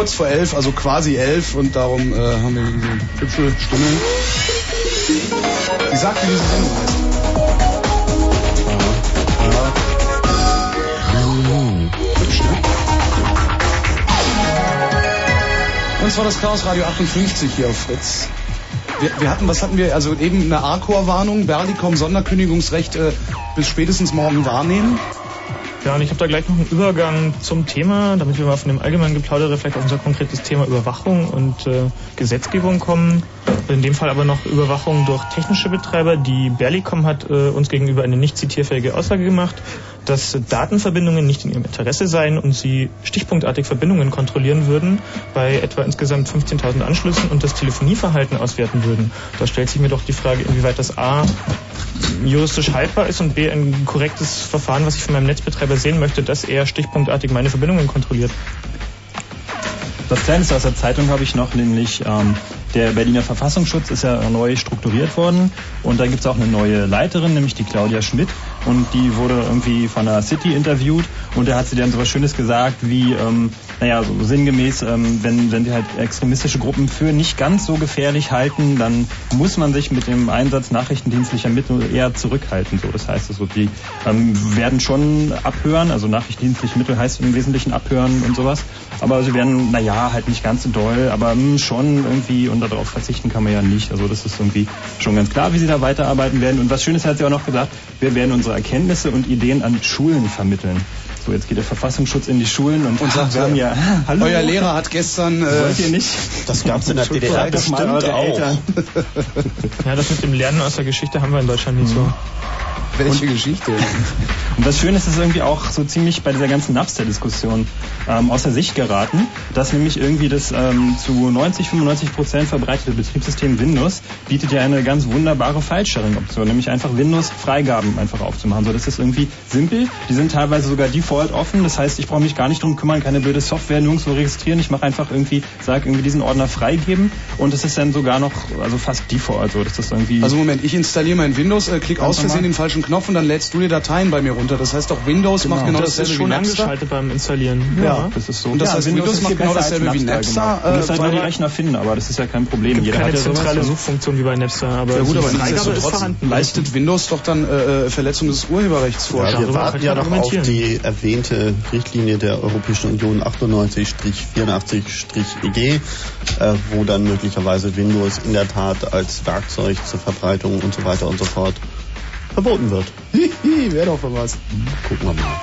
Kurz vor elf, also quasi elf und darum äh, haben wir diese hübsche Stimme. Sie sagt, wie diese Sendung heißt. Und zwar das Chaos Radio 58 hier auf Fritz. Wir, wir hatten, was hatten wir? Also eben eine A-Core-Warnung, Berlicom Sonderkündigungsrecht äh, bis spätestens morgen wahrnehmen. Ja, und ich habe da gleich noch einen Übergang zum Thema, damit wir mal von dem allgemeinen Geplaudere vielleicht auf unser konkretes Thema Überwachung und äh, Gesetzgebung kommen. In dem Fall aber noch Überwachung durch technische Betreiber. Die Berlicom hat äh, uns gegenüber eine nicht zitierfähige Aussage gemacht, dass Datenverbindungen nicht in ihrem Interesse seien und sie stichpunktartig Verbindungen kontrollieren würden bei etwa insgesamt 15.000 Anschlüssen und das Telefonieverhalten auswerten würden. Da stellt sich mir doch die Frage, inwieweit das A juristisch haltbar ist und B ein korrektes Verfahren, was ich von meinem Netzbetreiber sehen möchte, dass er stichpunktartig meine Verbindungen kontrolliert. Was Kleines aus der Zeitung habe ich noch, nämlich ähm, der Berliner Verfassungsschutz ist ja neu strukturiert worden und da gibt es auch eine neue Leiterin, nämlich die Claudia Schmidt und die wurde irgendwie von der City interviewt und da hat sie dann so was Schönes gesagt wie, ähm, naja, so sinngemäß, ähm, wenn, wenn wir halt extremistische Gruppen für nicht ganz so gefährlich halten, dann muss man sich mit dem Einsatz nachrichtendienstlicher Mittel eher zurückhalten. So, das heißt, also, die ähm, werden schon abhören, also nachrichtendienstliche Mittel heißt im Wesentlichen abhören und sowas, aber sie werden, naja, halt nicht ganz so doll, aber mh, schon irgendwie und darauf verzichten kann man ja nicht. Also das ist irgendwie schon ganz klar, wie sie da weiterarbeiten werden. Und was Schönes hat sie auch noch gesagt, wir werden unsere Erkenntnisse und Ideen an Schulen vermitteln. So, jetzt geht der Verfassungsschutz in die Schulen und, Und sagt, wir haben ja, hallo, Euer Lehrer hat gestern... Äh, wollt ihr nicht? Das gab's in der DDR bestimmt auch. Eltern. Ja, das mit dem Lernen aus der Geschichte haben wir in Deutschland nicht so. Welche Geschichte? Und was schön ist, ist irgendwie auch so ziemlich bei dieser ganzen Napster-Diskussion ähm, außer Sicht geraten, dass nämlich irgendwie das ähm, zu 90, 95 Prozent verbreitete Betriebssystem Windows bietet ja eine ganz wunderbare File-Sharing-Option, nämlich einfach Windows-Freigaben einfach aufzumachen. So, das ist irgendwie simpel. Die sind teilweise sogar default offen. Das heißt, ich brauche mich gar nicht drum kümmern, keine blöde Software nirgendwo registrieren. Ich mache einfach irgendwie, sage irgendwie diesen Ordner freigeben und es ist dann sogar noch, also fast default. Also das ist irgendwie. Also Moment, ich installiere mein Windows, äh, klick aus Versehen den falschen Knopf und dann lädst du dir Dateien bei mir runter. Das heißt doch Windows macht genau das ist dasselbe wie schon Napster. angeschaltet beim Installieren. ja, das ist so. Und das ja, heißt, Windows ist macht genau dasselbe wie Napster, Genau. äh, Du musst halt nur die Rechner finden, aber das ist ja kein Problem. gibt Jeder keine hat ja zentrale Suchfunktion wie bei Napster, aber Ja gut, aber ist nichtsdestotrotz vorhanden. leistet Windows doch dann äh, äh, Verletzung des Urheberrechts vor. Ja, wir warten ja noch auf die erwähnte Richtlinie der Europäischen Union 98-84-EG, äh, wo dann möglicherweise Windows in der Tat als Werkzeug zur Verbreitung und so weiter und so fort verboten wird. Hihi, wäre doch für was. Gucken wir mal.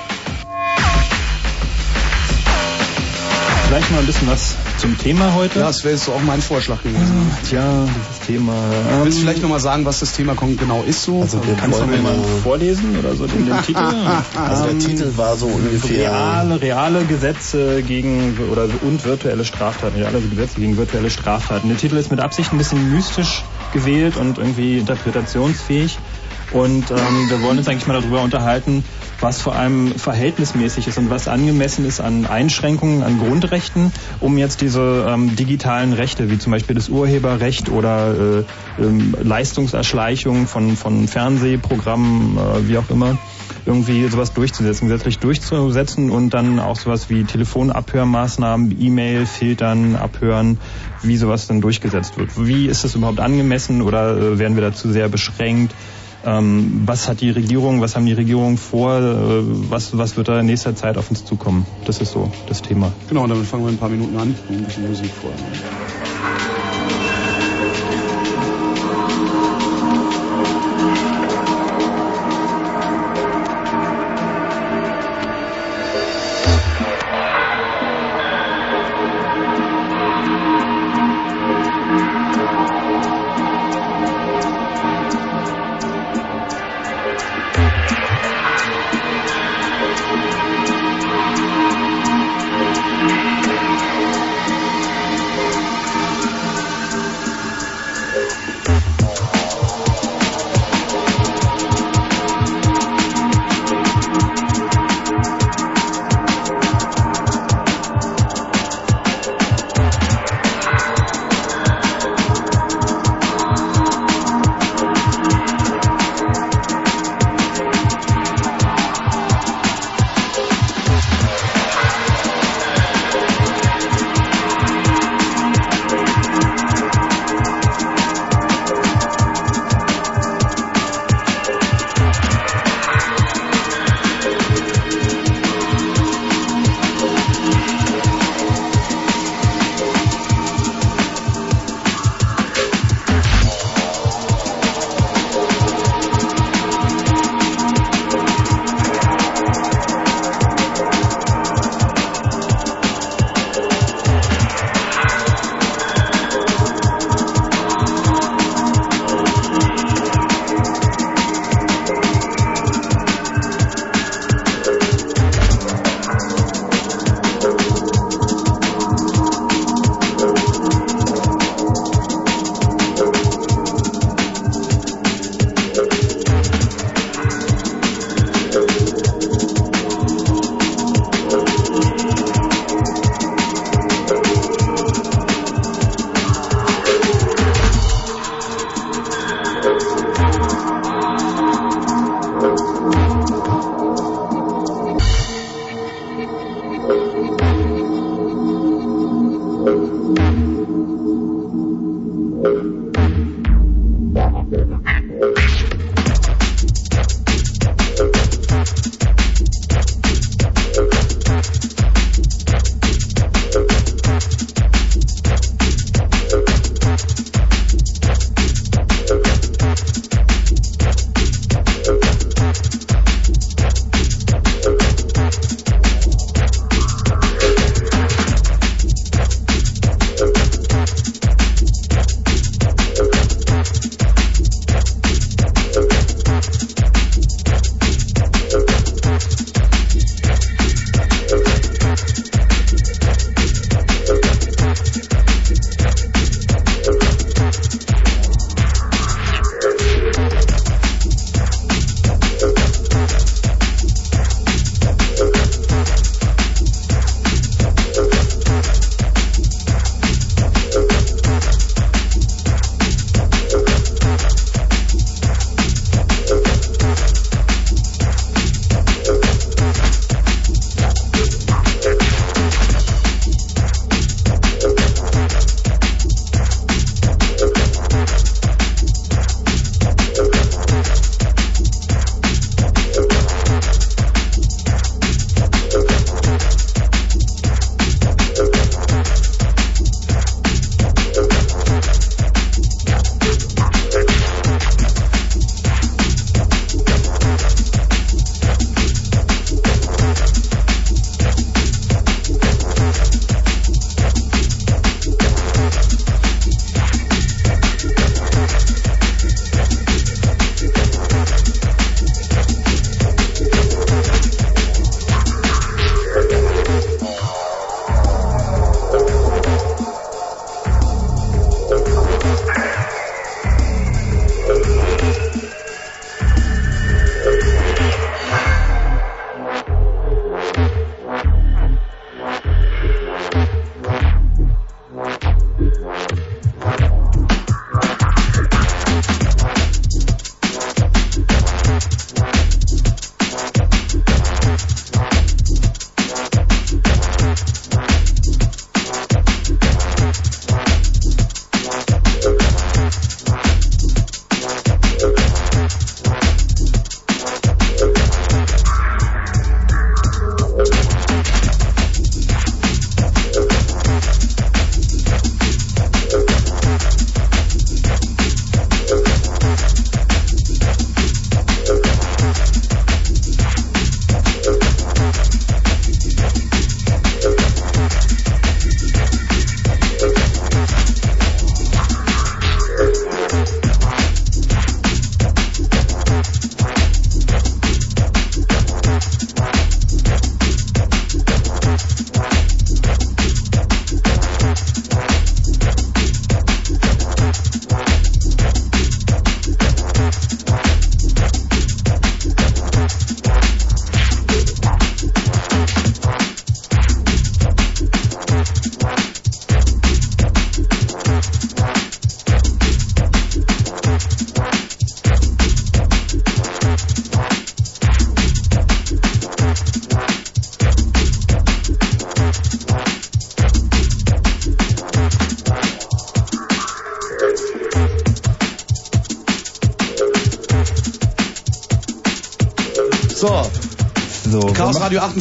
Vielleicht mal ein bisschen was zum Thema heute. Ja, das wäre jetzt so auch mein Vorschlag gewesen. Tja, dieses Thema. Ähm, Willst du vielleicht nochmal sagen, was das Thema genau ist so? Also wir Kannst du mir mal mal- vorlesen oder so den, den Titel? Also der Ähm, Titel war so ungefähr Reale, reale Gesetze gegen oder und virtuelle Straftaten. Reale Gesetze gegen virtuelle Straftaten. Der Titel ist mit Absicht ein bisschen mystisch gewählt und irgendwie interpretationsfähig. Und ähm, wir wollen uns eigentlich mal darüber unterhalten, was vor allem verhältnismäßig ist und was angemessen ist an Einschränkungen, an Grundrechten, um jetzt diese ähm, digitalen Rechte, wie zum Beispiel das Urheberrecht oder äh, ähm, Leistungserschleichung von, von Fernsehprogrammen, äh, wie auch immer, irgendwie sowas durchzusetzen, gesetzlich durchzusetzen und dann auch sowas wie Telefonabhörmaßnahmen, E-Mail, Filtern, Abhören, wie sowas dann durchgesetzt wird. Wie ist das überhaupt angemessen oder äh, werden wir dazu sehr beschränkt? Ähm, was hat die Regierung, was haben die Regierungen vor, äh, was, was wird da in nächster Zeit auf uns zukommen? Das ist so das Thema. Genau, damit fangen wir in ein paar Minuten an. Ein bisschen Musik vorher.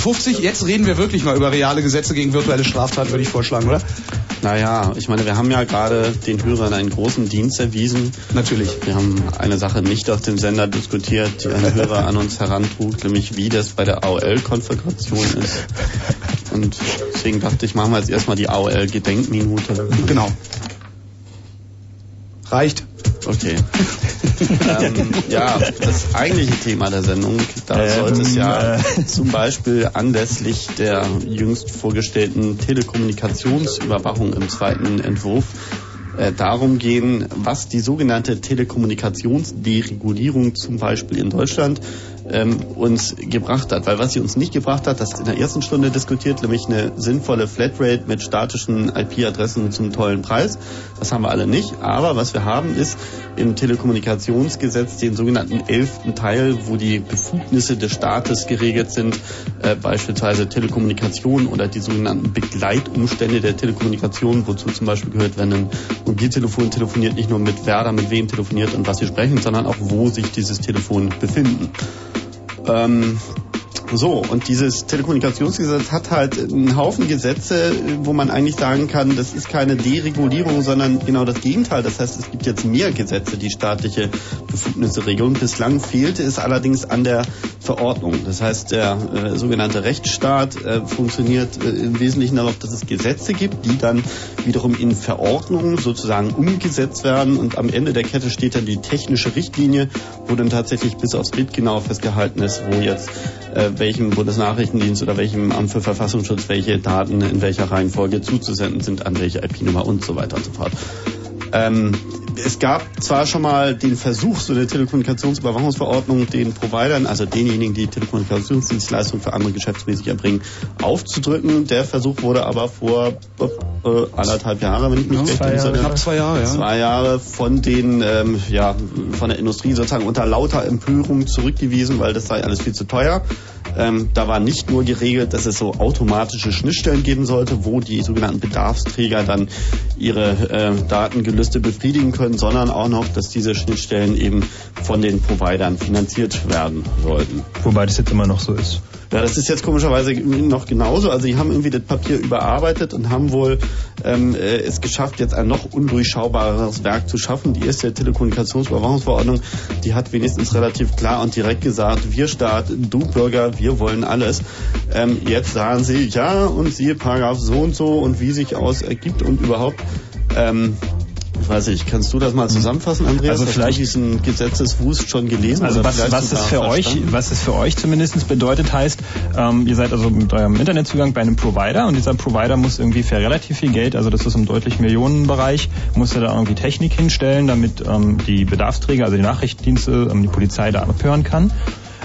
50. Jetzt reden wir wirklich mal über reale Gesetze gegen virtuelle Straftaten, würde ich vorschlagen, oder? Naja, ich meine, wir haben ja gerade den Hörern einen großen Dienst erwiesen. Natürlich. Wir haben eine Sache nicht auf dem Sender diskutiert, die ein Hörer an uns herantrug, nämlich wie das bei der AOL-Konfiguration ist. Und deswegen dachte ich, machen wir jetzt erstmal die AOL-Gedenkminute. Genau. Reicht. Okay. ähm, ja, das eigentliche Thema der Sendung, da Ähm, sollte es ja äh. zum Beispiel anlässlich der jüngst vorgestellten Telekommunikationsüberwachung im zweiten Entwurf äh, darum gehen, was die sogenannte Telekommunikationsderegulierung zum Beispiel in Deutschland ähm, uns gebracht hat. Weil was sie uns nicht gebracht hat, das in der ersten Stunde diskutiert, nämlich eine sinnvolle Flatrate mit statischen IP-Adressen zum tollen Preis. Das haben wir alle nicht. Aber was wir haben, ist im Telekommunikationsgesetz den sogenannten elften Teil, wo die Befugnisse des Staates geregelt sind, äh, beispielsweise Telekommunikation oder die sogenannten Begleitumstände der Telekommunikation, wozu zum Beispiel gehört, wenn ein Mobiltelefon telefoniert, nicht nur mit wer da mit wem telefoniert und was sie sprechen, sondern auch wo sich dieses Telefon befinden. Ähm, so, und dieses Telekommunikationsgesetz hat halt einen Haufen Gesetze, wo man eigentlich sagen kann, das ist keine Deregulierung, sondern genau das Gegenteil. Das heißt, es gibt jetzt mehr Gesetze, die staatliche Befugnisse regeln. Bislang fehlte es allerdings an der Verordnung. Das heißt, der äh, sogenannte Rechtsstaat äh, funktioniert äh, im Wesentlichen darauf, dass es Gesetze gibt, die dann wiederum in Verordnungen sozusagen umgesetzt werden und am Ende der Kette steht dann die technische Richtlinie, wo dann tatsächlich bis aufs Bild genau festgehalten ist, wo jetzt äh, welchem Bundesnachrichtendienst oder welchem Amt für Verfassungsschutz welche Daten in welcher Reihenfolge zuzusenden sind, an welche IP-Nummer und so weiter und so fort. Ähm, es gab zwar schon mal den Versuch, so eine Telekommunikationsüberwachungsverordnung den Providern, also denjenigen, die Telekommunikationsdienstleistungen für andere geschäftsmäßig erbringen, aufzudrücken. Der Versuch wurde aber vor äh, anderthalb Jahren, wenn ich mich Ja, recht zwei Jahre, entsinne, knapp zwei Jahre, ja. zwei Jahre von den ähm, ja von der Industrie sozusagen unter lauter Empörung zurückgewiesen, weil das sei alles viel zu teuer. Ähm, da war nicht nur geregelt, dass es so automatische Schnittstellen geben sollte, wo die sogenannten Bedarfsträger dann ihre äh, Datengelüste befriedigen können, sondern auch noch, dass diese Schnittstellen eben von den Providern finanziert werden sollten. Wobei das jetzt immer noch so ist. Ja, das ist jetzt komischerweise noch genauso. Also die haben irgendwie das Papier überarbeitet und haben wohl ähm, äh, es geschafft, jetzt ein noch undurchschaubareres Werk zu schaffen. Die erste Telekommunikationsüberwachungsverordnung, die hat wenigstens relativ klar und direkt gesagt, wir Staat, du Bürger, wir wollen alles. Ähm, jetzt sagen sie, ja, und siehe Paragraph so und so und wie sich aus ergibt und überhaupt. Ähm, ich weiß nicht, kannst du das mal zusammenfassen, Andreas? Also Hast vielleicht- du diesen Gesetzeswust schon gelesen? Also was, was es für euch, verstanden? was es für euch zumindest bedeutet, heißt, ähm, ihr seid also mit eurem Internetzugang bei einem Provider und dieser Provider muss irgendwie für relativ viel Geld, also das ist im deutlich Millionenbereich, muss er da irgendwie Technik hinstellen, damit ähm, die Bedarfsträger, also die Nachrichtendienste, ähm, die Polizei da abhören kann.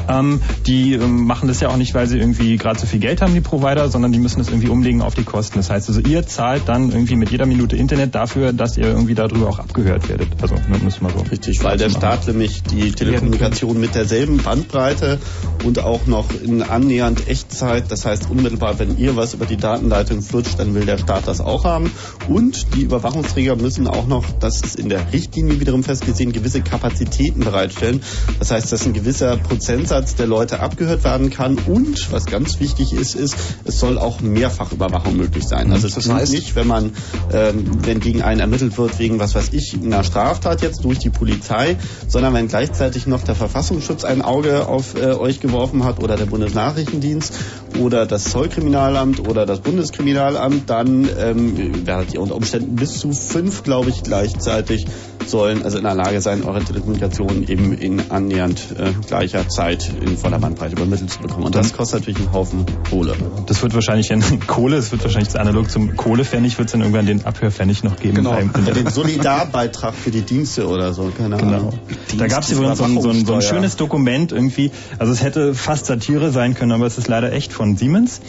Ähm, die ähm, machen das ja auch nicht, weil sie irgendwie gerade so viel Geld haben, die Provider, sondern die müssen das irgendwie umlegen auf die Kosten. Das heißt also, ihr zahlt dann irgendwie mit jeder Minute Internet dafür, dass ihr irgendwie darüber auch abgehört werdet. Also, ne, müssen wir so. Richtig, weil der Staat nämlich die Telekommunikation mit derselben Bandbreite und auch noch in annähernd Echtzeit, das heißt unmittelbar, wenn ihr was über die Datenleitung flutscht, dann will der Staat das auch haben. Und die Überwachungsträger müssen auch noch, das ist in der Richtlinie wiederum festgesehen, gewisse Kapazitäten bereitstellen. Das heißt, dass ein gewisser Prozentsatz der Leute abgehört werden kann und, was ganz wichtig ist, ist, es soll auch Mehrfachüberwachung möglich sein. Also es Das ist heißt? nicht, wenn man, ähm, wenn gegen einen ermittelt wird wegen was weiß ich, einer Straftat jetzt durch die Polizei, sondern wenn gleichzeitig noch der Verfassungsschutz ein Auge auf äh, euch geworfen hat oder der Bundesnachrichtendienst oder das Zollkriminalamt oder das Bundeskriminalamt, dann ähm, werdet ihr unter Umständen bis zu fünf, glaube ich, gleichzeitig sollen also in der Lage sein, eure Telekommunikation eben in annähernd äh, gleicher Zeit in voller Bandbreite übermittelt zu bekommen. Und das kostet natürlich einen Haufen Kohle. Das wird wahrscheinlich in Kohle, es wird wahrscheinlich analog zum Kohlepfennig, wird es dann irgendwann den Abhörpfennig noch geben. Genau. den Solidarbeitrag für die Dienste oder so, keine Genau. Ahnung. Da gab es übrigens so ein, so, ein, so ein schönes Dokument irgendwie. Also es hätte fast Satire sein können, aber es ist leider echt von Siemens.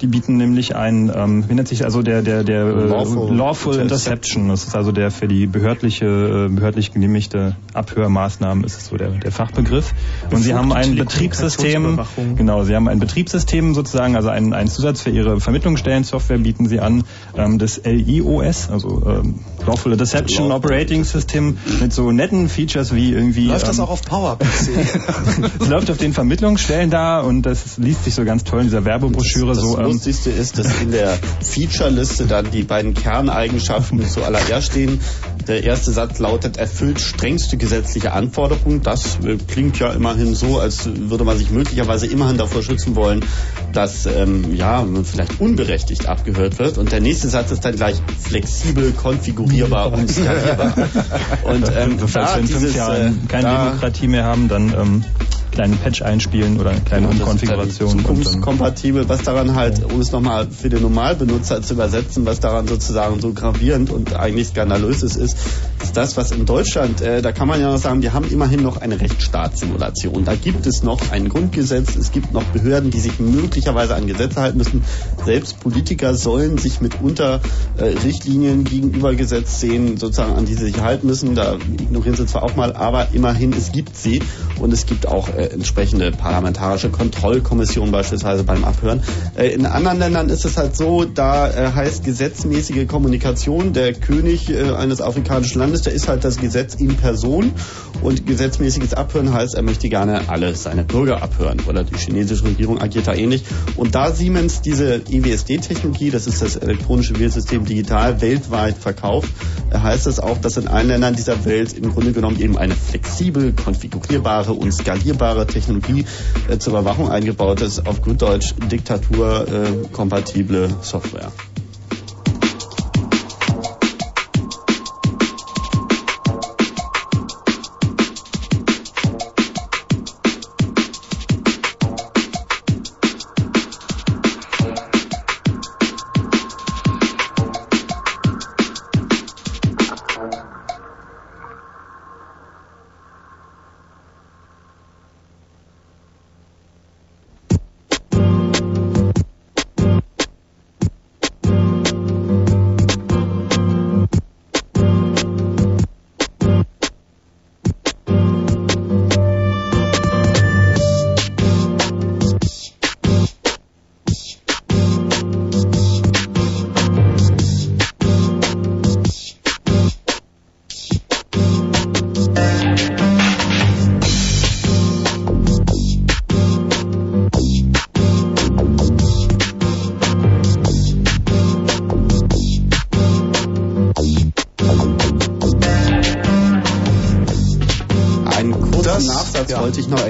Die bieten nämlich ein, ähm, wie nennt sich also der der der äh, Lawful Lawful Interception. Das ist also der für die behördliche behördlich genehmigte Abhörmaßnahmen ist so der, der Fachbegriff. Und sie haben ein Betriebssystem, genau, sie haben ein Betriebssystem sozusagen, also einen, einen Zusatz für ihre Vermittlungsstellensoftware bieten sie an, ähm, das LIOS, also ähm, Lawful Deception Operating System mit so netten Features wie irgendwie. Läuft das ähm, auch auf PowerPC? es läuft auf den Vermittlungsstellen da und das liest sich so ganz toll in dieser Werbebroschüre das so. Das Lustigste ist, dass in der Feature-Liste dann die beiden Kerneigenschaften zuallererst stehen. Der erste Satz lautet, erfüllt strengste gesetzliche Anforderungen. Das äh, klingt ja immerhin so, als würde man sich möglicherweise immerhin davor schützen wollen, dass ähm, ja, man vielleicht unberechtigt abgehört wird. Und der nächste Satz ist dann gleich flexibel, konfigurierbar und skalierbar. Und ähm, da wenn fünf Jahre keine da Demokratie mehr haben, dann ähm, kleinen Patch einspielen oder eine kleine ja, Umkonfiguration. Zukunftskompatibel, was daran halt, um es nochmal für den Normalbenutzer zu übersetzen, was daran sozusagen so gravierend und eigentlich skandalös ist, ist, ist das, was in Deutschland, äh, da kann man ja noch sagen, wir haben immerhin noch eine Rechtsstaatssimulation. Da gibt es noch ein Grundgesetz, es gibt noch Behörden, die sich möglicherweise an Gesetze halten müssen. Selbst Politiker sollen sich mitunter äh, Richtlinien gegenübergesetzt sehen, sozusagen an die sie sich halten müssen. Da ignorieren sie zwar auch mal, aber immerhin, es gibt sie und es gibt auch äh, entsprechende parlamentarische Kontrollkommission beispielsweise beim Abhören. Äh, in anderen Ländern ist es halt so, da äh, heißt gesetzmäßige Kommunikation, der König äh, eines afrikanischen Landes, der ist halt das Gesetz in Person und gesetzmäßiges Abhören heißt, er möchte gerne alle seine Bürger abhören oder die chinesische Regierung agiert da ähnlich. Und da Siemens diese EWSD-Technologie, das ist das elektronische Wählsystem digital, weltweit verkauft, äh, heißt es auch, dass in allen Ländern dieser Welt im Grunde genommen eben eine flexibel konfigurierbare und skalierbare Technologie äh, zur Überwachung eingebaut ist, auf gut Deutsch diktaturkompatible Software.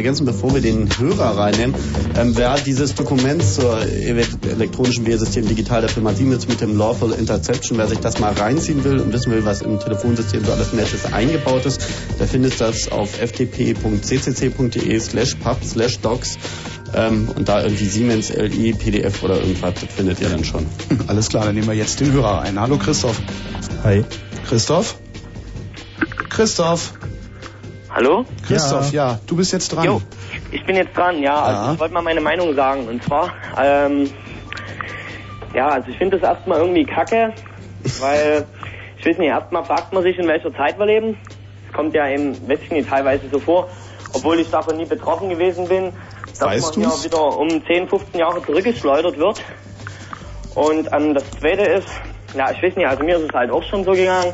Ergänzen, bevor wir den Hörer reinnehmen. Ähm, wer dieses Dokument zur elektronischen Wählsystem digital der Firma Siemens mit dem Lawful Interception, wer sich das mal reinziehen will und wissen will, was im Telefonsystem so alles Nettes eingebaut ist, der findet das auf ftp.ccc.de slash pub slash docs ähm, und da irgendwie Siemens, LI, PDF oder irgendwas, das findet ihr dann schon. Alles klar, dann nehmen wir jetzt den Hörer ein. Hallo Christoph. Hi. Christoph? Christoph? Hallo? Christoph, ja. ja, du bist jetzt dran. Jo, ich bin jetzt dran, ja. Also ich wollte mal meine Meinung sagen. Und zwar, ähm, ja, also ich finde das erstmal irgendwie kacke, weil, ich weiß nicht, erstmal fragt man sich, in welcher Zeit wir leben. Es kommt ja eben, weiß ich nicht, teilweise so vor, obwohl ich davon nie betroffen gewesen bin, dass weißt man ja wieder um 10, 15 Jahre zurückgeschleudert wird. Und ähm, das Zweite ist, ja, ich weiß nicht, also mir ist es halt auch schon so gegangen,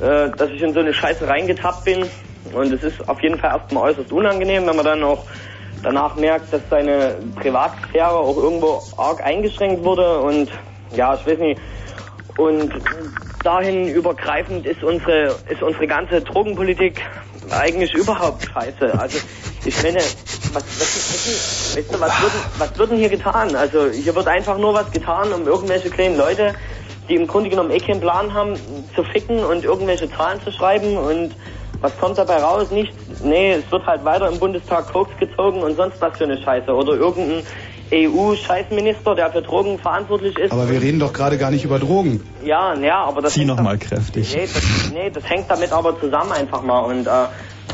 äh, dass ich in so eine Scheiße reingetappt bin, und es ist auf jeden Fall erstmal äußerst unangenehm, wenn man dann auch danach merkt, dass seine Privatsphäre auch irgendwo arg eingeschränkt wurde und ja, ich weiß nicht. Und dahin übergreifend ist unsere, ist unsere ganze Drogenpolitik eigentlich überhaupt scheiße. Also ich meine, was, was, weißt du, was, wird, was wird denn hier getan? Also hier wird einfach nur was getan, um irgendwelche kleinen Leute, die im Grunde genommen eh keinen Plan haben, zu ficken und irgendwelche Zahlen zu schreiben und was kommt dabei raus? Nicht, nee, es wird halt weiter im Bundestag Koks gezogen und sonst was für eine Scheiße. Oder irgendein EU-Scheißminister, der für Drogen verantwortlich ist. Aber wir reden doch gerade gar nicht über Drogen. Ja, ja, aber das... Zieh nochmal kräftig. Nee das, nee, das hängt damit aber zusammen einfach mal. Und äh,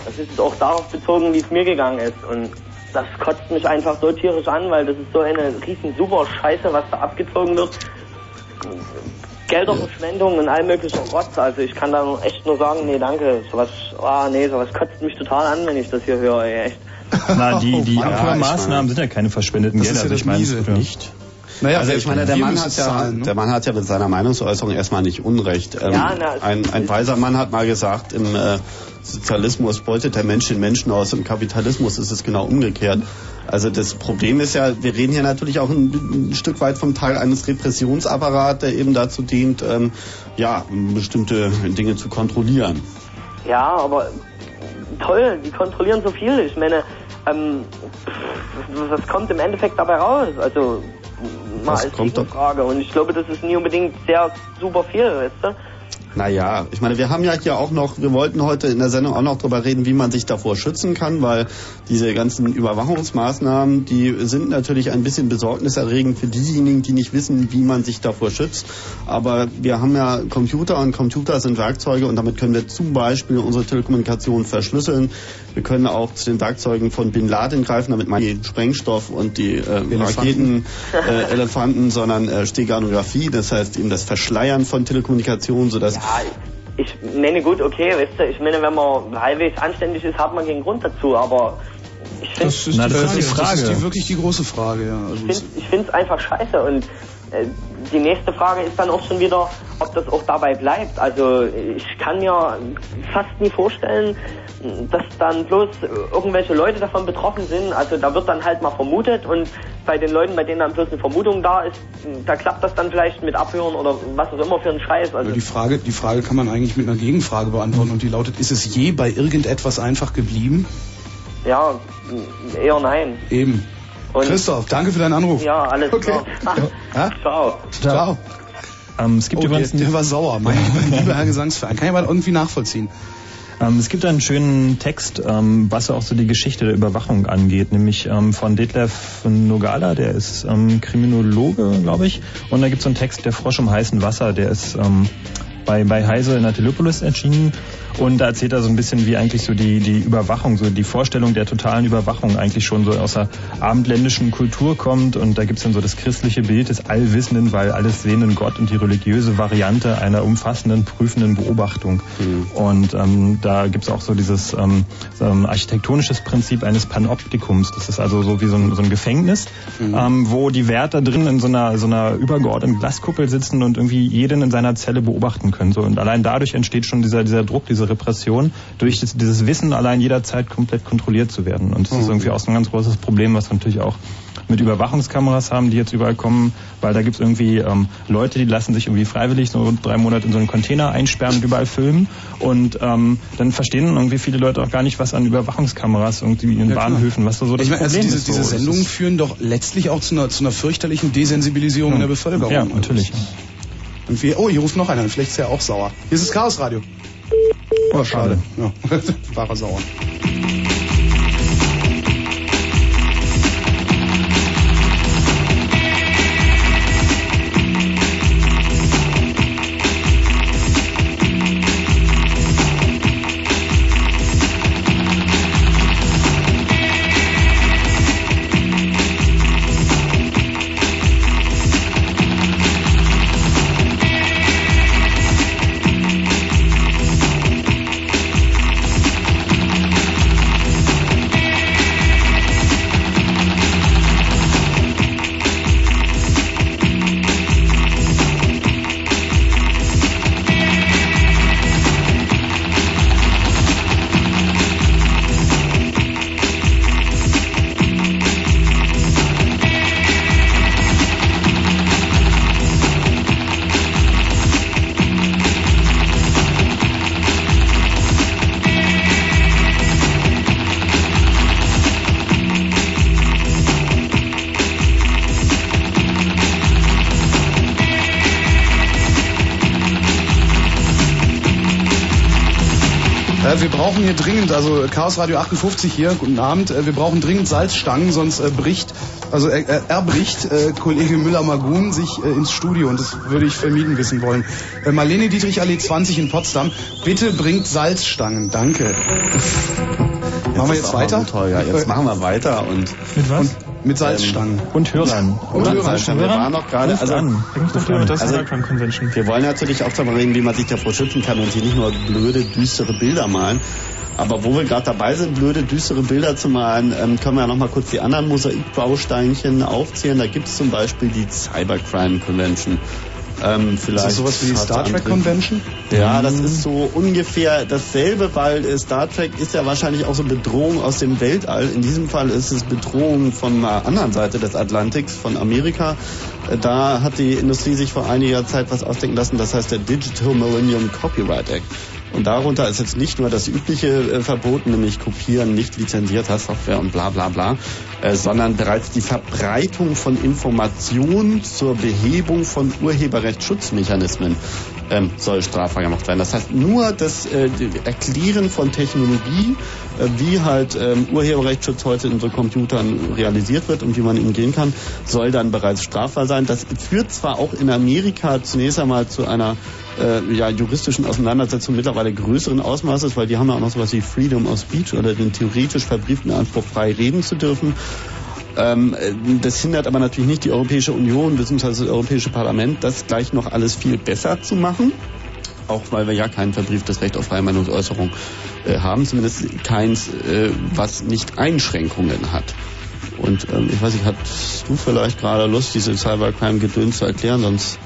das ist auch darauf bezogen, wie es mir gegangen ist. Und das kotzt mich einfach so tierisch an, weil das ist so eine riesen super Scheiße, was da abgezogen wird. Gelderverschwendung und all möglichen Rotz. Also ich kann da echt nur sagen, nee, danke. Sowas, ah, nee, sowas kotzt mich total an, wenn ich das hier höre, ey, echt. Na, die, die Ja, Abhörmaßnahmen sind ja keine verschwendeten Das ist Gelder. ja also ich das meine, wird nicht. Naja, Also ich meine, der Mann, hat es ja, zahlen, ne? der Mann hat ja mit seiner Meinungsäußerung erstmal nicht Unrecht. Ähm, Ja, na, ein, ein weiser Mann hat mal gesagt, im äh, Sozialismus beutet der Mensch den Menschen aus, im Kapitalismus ist es genau umgekehrt. Also das Problem ist ja, wir reden hier natürlich auch ein, ein Stück weit vom Teil eines Repressionsapparats, der eben dazu dient, ähm, ja, bestimmte Dinge zu kontrollieren. Ja, aber toll, die kontrollieren so viel. Ich meine, ähm, was kommt im Endeffekt dabei raus? Also mal Was als Frage. Und ich glaube, das ist nie unbedingt sehr super viel, weißt du? Naja, ich meine, wir haben ja hier auch noch, wir wollten heute in der Sendung auch noch darüber reden, wie man sich davor schützen kann, weil diese ganzen Überwachungsmaßnahmen, die sind natürlich ein bisschen besorgniserregend für diejenigen, die nicht wissen, wie man sich davor schützt. Aber wir haben ja Computer und Computer sind Werkzeuge und damit können wir zum Beispiel unsere Telekommunikation verschlüsseln. Wir können auch zu den Werkzeugen von Bin Laden greifen, damit man die Sprengstoff und die äh, Raketen, äh, Elefanten, sondern äh, Steganographie, das heißt eben das Verschleiern von Telekommunikation, sodass Ja, ich meine, gut, okay, weißt du, ich meine, wenn man halbwegs anständig ist, hat man keinen Grund dazu, aber ich finde Das ist, Na, die, das ist Frage. die Frage. Das ist die, wirklich die große Frage, ja. Also ich finde es einfach scheiße und die nächste Frage ist dann auch schon wieder, ob das auch dabei bleibt. Also ich kann mir fast nie vorstellen, dass dann bloß irgendwelche Leute davon betroffen sind. Also da wird dann halt mal vermutet und bei den Leuten, bei denen dann bloß eine Vermutung da ist, da klappt das dann vielleicht mit Abhören oder was auch immer für ein Scheiß. Also die Frage, die Frage kann man eigentlich mit einer Gegenfrage beantworten und die lautet, ist es je bei irgendetwas einfach geblieben? ja, eher nein. Eben. Und Christoph, danke für deinen Anruf. ja, alles Okay. klar. Ja? Ciao. Ciao. Ähm, es gibt Oh, der, übrigens der war sauer. Mein lieber Herr Gesangsverein. Kann ich aber irgendwie nachvollziehen. Ähm, es gibt einen schönen Text, ähm, was auch so die Geschichte der Überwachung angeht, nämlich ähm, von Detlef Nogala, der ist ähm, Kriminologe, glaube ich. Und da gibt es so einen Text, der Frosch im heißen Wasser, der ist ähm, bei, bei Heise in der Telepolis erschienen. Und da erzählt er so ein bisschen, wie eigentlich so die, die Überwachung, so die Vorstellung der totalen Überwachung eigentlich schon so aus der abendländischen Kultur kommt. Und da gibt's dann so das christliche Bild des Allwissenden, weil alles sehenden Gott und die religiöse Variante einer umfassenden, prüfenden Beobachtung. Und ähm, da gibt's auch so dieses ähm, architektonisches Prinzip eines Panoptikums. Das ist also so wie so ein, so ein Gefängnis, ähm, wo die Wärter drin in so einer, so einer übergeordneten Glaskuppel sitzen und irgendwie jeden in seiner Zelle beobachten können. So, und allein dadurch entsteht schon dieser, dieser Druck, diese Repression, durch das, dieses Wissen allein jederzeit komplett kontrolliert zu werden. Und das ist irgendwie auch so ein ganz großes Problem, was wir natürlich auch mit Überwachungskameras haben, die jetzt überall kommen, weil da gibt's irgendwie ähm, Leute, die lassen sich irgendwie freiwillig so drei Monate in so einen Container einsperren und überall filmen. Und ähm, dann verstehen irgendwie viele Leute auch gar nicht, was an Überwachungskameras irgendwie in Ja. Bahnhöfen, was da so das ich meine, also Problem diese, ist. So, diese es Sendungen führen doch letztlich auch zu einer, zu einer fürchterlichen Desensibilisierung in der Bevölkerung. Ja, natürlich. Und wir, oh, hier ruft noch einer. Vielleicht ist er auch sauer. Hier ist das Chaos Radio. Oh, schade. Ja. War er sauer. Wir brauchen hier dringend, also Chaos Radio 58 hier, guten Abend, äh, wir brauchen dringend Salzstangen, sonst äh, bricht, also äh, äh, erbricht äh, Kollege Müller-Magun sich äh, ins Studio und das würde ich vermieden wissen wollen. Äh, Marlene Dietrich Allee 20 in Potsdam, bitte bringt Salzstangen, danke. machen wir jetzt weiter? Toll, ja, jetzt machen wir weiter und Mit was? Und Mit Salzstangen. Und Hörern. Und Hörern. Wir waren noch gerade, also, doch lieber mit der Also- Convention. wir wollen natürlich auch darüber reden, wie man sich davor schützen kann und hier nicht nur blöde, düstere Bilder malen. Aber wo wir gerade dabei sind, blöde, düstere Bilder zu malen, ähm, können wir ja noch mal kurz die anderen Mosaikbausteinchen aufzählen. Da gibt es zum Beispiel die Cybercrime Convention. Ähm, Ist vielleicht das sowas wie die Star Trek Convention? Ja, das ist so ungefähr dasselbe, weil äh, Star Trek ist ja wahrscheinlich auch so Bedrohung aus dem Weltall. In diesem Fall ist es Bedrohung von der anderen Seite des Atlantiks, von Amerika. Äh, Da hat die Industrie sich vor einiger Zeit was ausdenken lassen, das heißt der Digital Millennium Copyright Act. Und darunter ist jetzt nicht nur das übliche äh, verboten, nämlich kopieren nicht lizenzierter Software und bla bla bla, äh, sondern bereits die Verbreitung von Informationen zur Behebung von Urheberrechtsschutzmechanismen ähm, soll strafbar gemacht werden. Das heißt, nur das äh, Erklären von Technologie, äh, wie halt ähm, Urheberrechtsschutz heute in so Computern realisiert wird und wie man ihm gehen kann, soll dann bereits strafbar sein. Das führt zwar auch in Amerika zunächst einmal zu einer äh, ja, juristischen Auseinandersetzung mittlerweile größeren Ausmaßes, weil die haben ja auch noch sowas wie Freedom of Speech oder den theoretisch verbrieften Anspruch, frei reden zu dürfen. Ähm, äh, das hindert aber natürlich nicht die Europäische Union bzw. das Europäische Parlament, das gleich noch alles viel besser zu machen. Auch weil wir ja kein verbrieftes Recht auf freie Meinungsäußerung äh, haben, zumindest keins, äh, was nicht Einschränkungen hat. Und ähm, ich weiß nicht, hast du vielleicht gerade Lust, diese Cybercrime-Gedöns zu erklären, sonst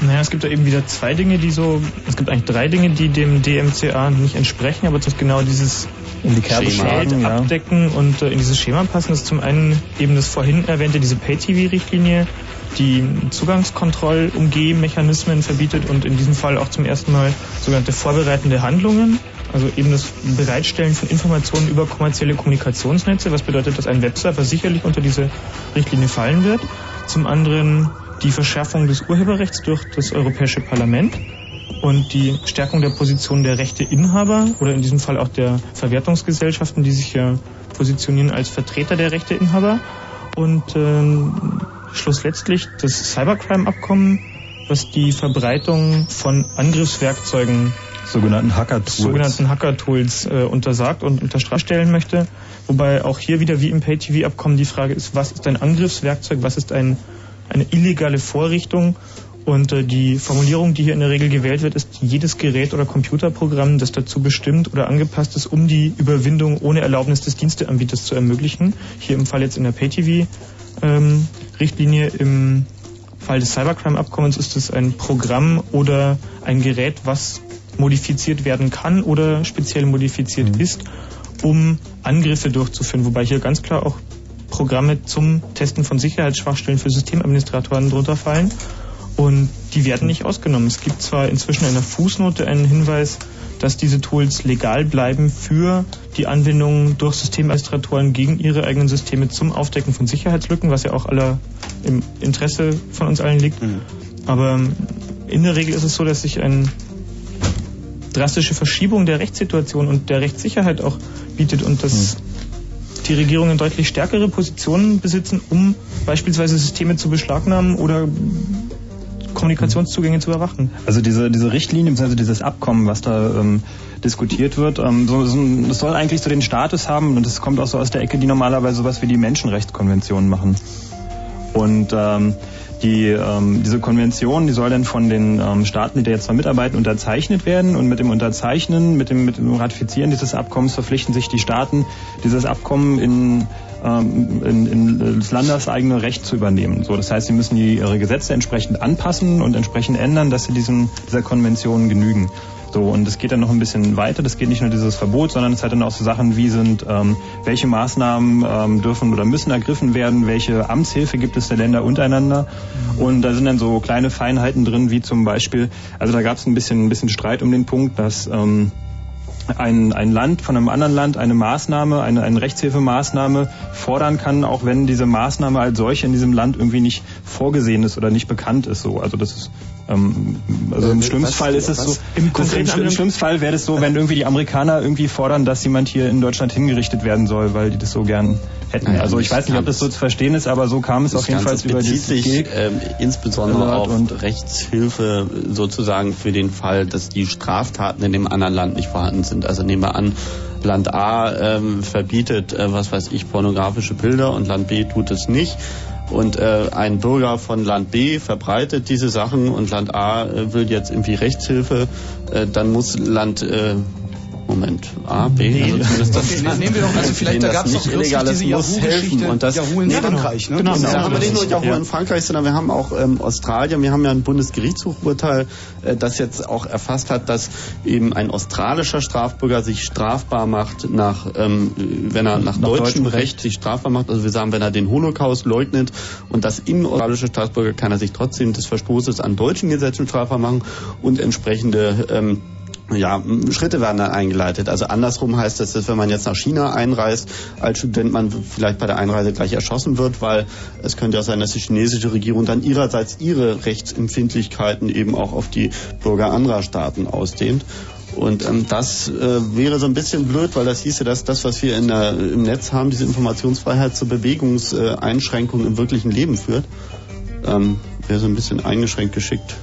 Naja, es gibt da eben wieder zwei Dinge, die so, es gibt eigentlich drei Dinge, die dem DMCA nicht entsprechen, aber das ist genau dieses In die Kerbe Schema schlagen, ja. abdecken und äh, in dieses Schema passen. Das ist zum einen eben das vorhin erwähnte, diese Pay-TV-Richtlinie, die Zugangskontrollumgehmechanismen verbietet und in diesem Fall auch zum ersten Mal sogenannte vorbereitende Handlungen. Also eben das Bereitstellen von Informationen über kommerzielle Kommunikationsnetze, was bedeutet, dass ein Webserver sicherlich unter diese Richtlinie fallen wird. Zum anderen die Verschärfung des Urheberrechts durch das Europäische Parlament und die Stärkung der Position der Rechteinhaber oder in diesem Fall auch der Verwertungsgesellschaften, die sich ja positionieren als Vertreter der Rechteinhaber. Und ähm, schlussletztlich das Cybercrime-Abkommen, was die Verbreitung von Angriffswerkzeugen Sogenannten Hacker-Tools. sogenannten Hacker-Tools äh, untersagt und unter Strafe stellen möchte. Wobei auch hier wieder wie im Pay-TV-Abkommen die Frage ist, was ist ein Angriffswerkzeug, was ist ein, eine illegale Vorrichtung und äh, die Formulierung, die hier in der Regel gewählt wird, ist jedes Gerät oder Computerprogramm, das dazu bestimmt oder angepasst ist, um die Überwindung ohne Erlaubnis des Diensteanbieters zu ermöglichen. Hier im Fall jetzt in der Pay-TV-Richtlinie. Im Fall des Cybercrime-Abkommens ist es ein Programm oder ein Gerät, was modifiziert werden kann oder speziell modifiziert ist, um Angriffe durchzuführen. Wobei hier ganz klar auch Programme zum Testen von Sicherheitsschwachstellen für Systemadministratoren drunter fallen. Und die werden nicht ausgenommen. Es gibt zwar inzwischen in der Fußnote einen Hinweis, dass diese Tools legal bleiben für die Anwendung durch Systemadministratoren gegen ihre eigenen Systeme zum Aufdecken von Sicherheitslücken, was ja auch aller im Interesse von uns allen liegt. Aber in der Regel ist es so, dass sich eine drastische Verschiebung der Rechtssituation und der Rechtssicherheit auch bietet und dass die Regierungen deutlich stärkere Positionen besitzen, um beispielsweise Systeme zu beschlagnahmen oder Kommunikationszugänge zu überwachen. Also diese, diese Richtlinie, beziehungsweise dieses Abkommen, was da ähm, diskutiert wird, ähm, so, so, das soll eigentlich so den Status haben und das kommt auch so aus der Ecke, die normalerweise sowas wie die Menschenrechtskonvention machen. Und ähm, die, ähm, diese Konvention, die soll dann von den ähm, Staaten, die da jetzt mal mitarbeiten, unterzeichnet werden. Und mit dem Unterzeichnen, mit dem, mit dem Ratifizieren dieses Abkommens verpflichten sich die Staaten, dieses Abkommen in, ähm, in, in das landeseigene Recht zu übernehmen. So, das heißt, sie müssen die, ihre Gesetze entsprechend anpassen und entsprechend ändern, dass sie diesem, dieser Konvention genügen. So, und es geht dann noch ein bisschen weiter. Das geht nicht nur dieses Verbot, sondern es hat dann auch so Sachen wie sind, ähm, welche Maßnahmen ähm, dürfen oder müssen ergriffen werden, welche Amtshilfe gibt es der Länder untereinander. Und da sind dann so kleine Feinheiten drin, wie zum Beispiel, also da gab es ein bisschen, ein bisschen Streit um den Punkt, dass ähm, ein, ein Land von einem anderen Land eine Maßnahme, eine, eine Rechtshilfemaßnahme fordern kann, auch wenn diese Maßnahme als solche in diesem Land irgendwie nicht vorgesehen ist oder nicht bekannt ist. So, also das ist ähm, also im Äh, schlimmsten was- Fall ist es was- so. Im im, im schlimmsten Fall wäre es so, wenn irgendwie die Amerikaner irgendwie fordern, dass jemand hier in Deutschland hingerichtet werden soll, weil die das so gern hätten. Naja, also ich weiß nicht, ob das so zu verstehen ist, aber so kam es Das auf jeden Fall über bezieht das sich GIG. ähm, insbesondere auf und- Rechtshilfe sozusagen für den Fall, dass die Straftaten in dem anderen Land nicht vorhanden sind. Also nehmen wir an, Land A ähm, verbietet, äh, was weiß ich, pornografische Bilder und Land B tut es nicht. Und äh, ein Bürger von Land B verbreitet diese Sachen und Land A äh, will jetzt irgendwie Rechtshilfe, äh, dann muss Land äh, Moment, A, B, nee. also das, okay, nehmen wir doch, also vielleicht da gab es doch illegales diese helfen und das Yahoo in nee, Frankreich, ne? Genau, genau. Haben wir nicht nur Yahoo ja. in Frankreich, sondern wir haben auch ähm, Australien, wir haben ja ein Bundesgerichtshofurteil, äh, das jetzt auch erfasst hat, dass eben ein australischer Strafbürger sich strafbar macht nach, ähm, wenn er nach, nach deutschem Recht, Recht sich strafbar macht, also wir sagen, wenn er den Holocaust leugnet und das in australische Staatsbürger kann er sich trotzdem des Verstoßes an deutschen Gesetzen strafbar machen und entsprechende ähm, ja, Schritte werden dann eingeleitet. Also andersrum heißt das, dass wenn man jetzt nach China einreist, als Student man vielleicht bei der Einreise gleich erschossen wird, weil es könnte ja sein, dass die chinesische Regierung dann ihrerseits ihre Rechtsempfindlichkeiten eben auch auf die Bürger anderer Staaten ausdehnt. Und ähm, das äh, wäre so ein bisschen blöd, weil das hieße, dass das, was wir in der, im Netz haben, diese Informationsfreiheit zur Bewegungseinschränkung im wirklichen Leben führt. Ähm, wäre so ein bisschen eingeschränkt geschickt.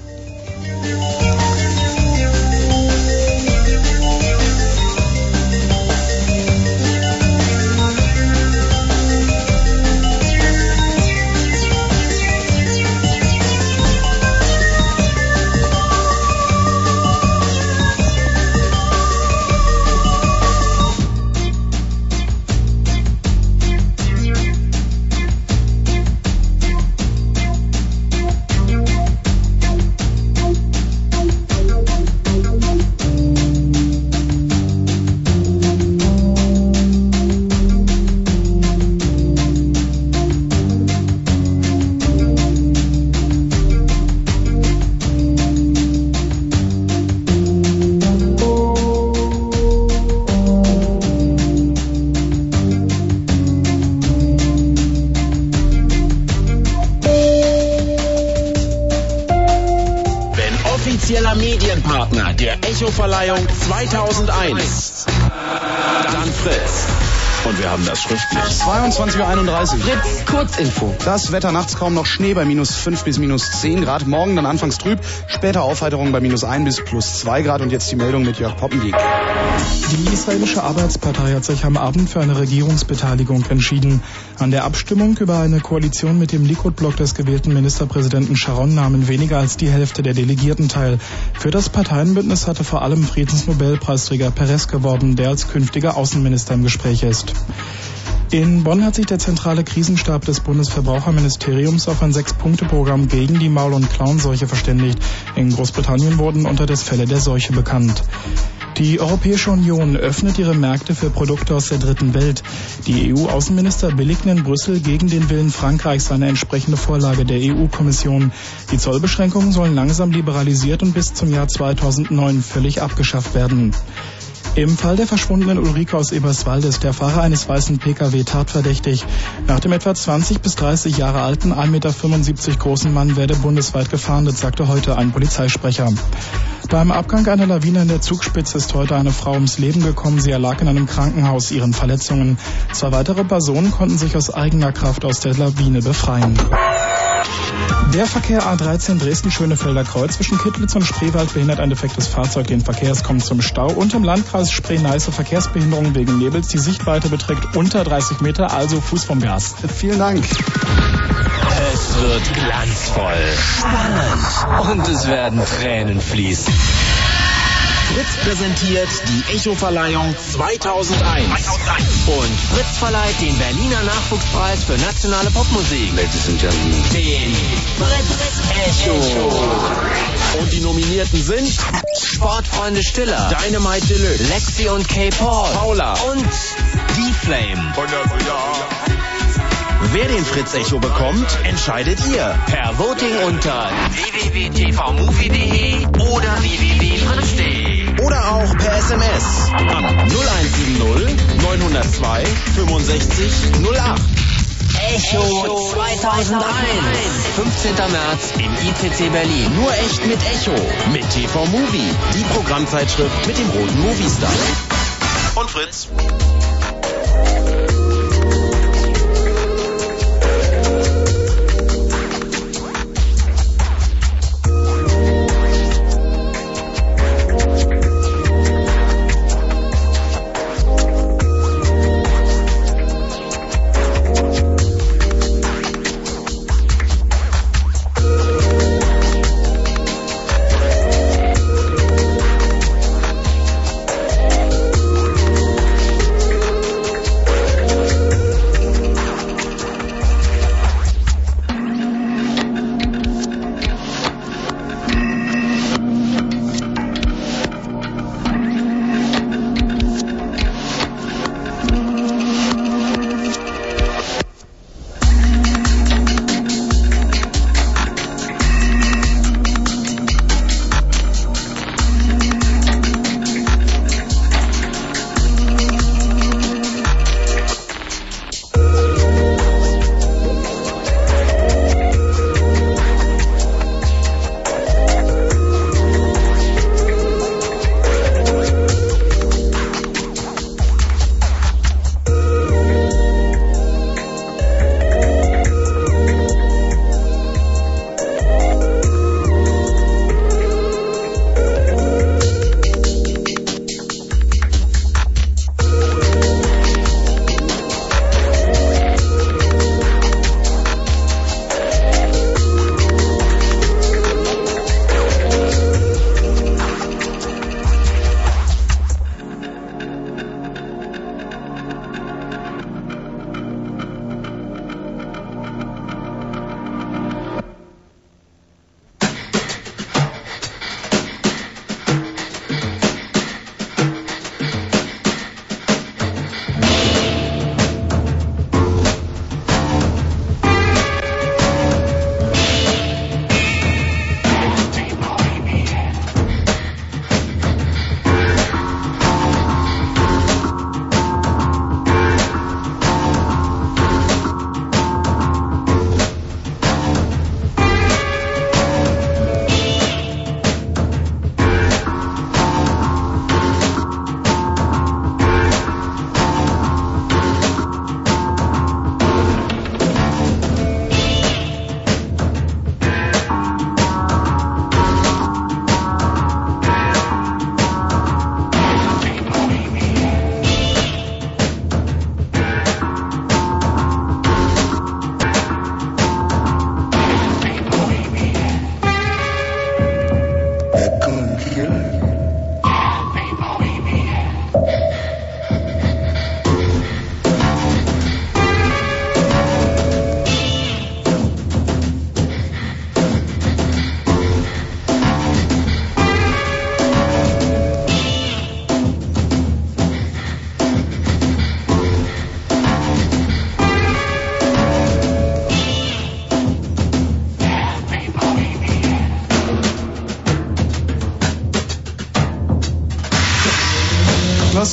Kurzinfo. Das Wetter nachts kaum noch Schnee bei minus 5 bis minus 10 Grad. Morgen dann anfangs trüb, später Aufheiterung bei minus 1 bis plus 2 Grad. Und jetzt die Meldung mit Jörg Poppendiek. Die israelische Arbeitspartei hat sich am Abend für eine Regierungsbeteiligung entschieden. An der Abstimmung über eine Koalition mit dem Likud-Block des gewählten Ministerpräsidenten Sharon nahmen weniger als die Hälfte der Delegierten teil. Für das Parteienbündnis hatte vor allem Friedensnobelpreisträger Perez geworben, der als künftiger Außenminister im Gespräch ist. In Bonn hat sich der zentrale Krisenstab des Bundesverbraucherministeriums auf ein Sechs-Punkte-Programm gegen die Maul- und Klauenseuche verständigt. In Großbritannien wurden unter das Fälle der Seuche bekannt. Die Europäische Union öffnet ihre Märkte für Produkte aus der dritten Welt. Die EU-Außenminister billigten in Brüssel gegen den Willen Frankreichs eine entsprechende Vorlage der EU-Kommission. Die Zollbeschränkungen sollen langsam liberalisiert und bis zum Jahr 2009 völlig abgeschafft werden. Im Fall der verschwundenen Ulrike aus Eberswalde ist der Fahrer eines weißen Pkw tatverdächtig. Nach dem etwa 20 bis 30 Jahre alten, 1,75 Meter großen Mann werde bundesweit gefahndet, sagte heute ein Polizeisprecher. Beim Abgang einer Lawine in der Zugspitze ist heute eine Frau ums Leben gekommen. Sie erlag in einem Krankenhaus ihren Verletzungen. Zwei weitere Personen konnten sich aus eigener Kraft aus der Lawine befreien. Der Verkehr A13 Dresden-Schönefelder Kreuz zwischen Kittlitz und Spreewald behindert ein defektes Fahrzeug den Verkehr. Es kommt zum Stau und im Landkreis Spree-Neiße Verkehrsbehinderung wegen Nebels. Die Sichtweite beträgt unter 30 Meter, also Fuß vom Gas. Vielen Dank. Es wird glanzvoll, spannend und es werden Tränen fließen. Fritz präsentiert die Echo-Verleihung 2001. Und Fritz verleiht den Berliner Nachwuchspreis für nationale Popmusik. Ladies and Gentlemen. Den Fritz Echo. Und die Nominierten sind Sportfreunde Stiller, Dynamite Deluxe, Lexi und K. Paul, Paula und D-Flame. Wer den Fritz Echo bekommt, entscheidet ihr. Per Voting unter www.tvmovie.de oder www.fritz.de. Oder auch per SMS an 0170 902 65 08. Echo 2001. 15. März im ICC Berlin. Nur echt mit Echo. Mit TV Movie. Die Programmzeitschrift mit dem roten Moviestar. Und Fritz.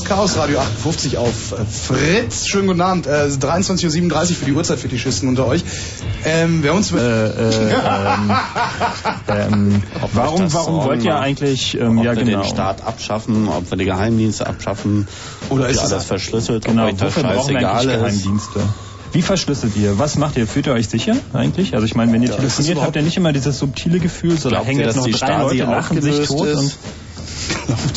Chaos Radio 58 auf äh, Fritz. Schönen guten Abend. Äh, 23.37 Uhr für die Uhrzeit-Fetischisten unter euch. Ähm, wer uns... Äh, äh, ähm, ähm, warum warum wollt ihr eigentlich... Ähm, ob ja, wir genau. den Staat abschaffen, ob wir die Geheimdienste abschaffen, Oder ist alles verschlüsselt, Genau, ob euch das scheißegal ist. Geheimdienste? Wie verschlüsselt ihr? Was macht ihr? Fühlt ihr euch sicher eigentlich? Also ich meine, wenn ihr Ja, das telefoniert, habt ihr nicht immer dieses subtile Gefühl, so da hängen jetzt dass noch die drei Stasi Leute, lachen sich tot ist?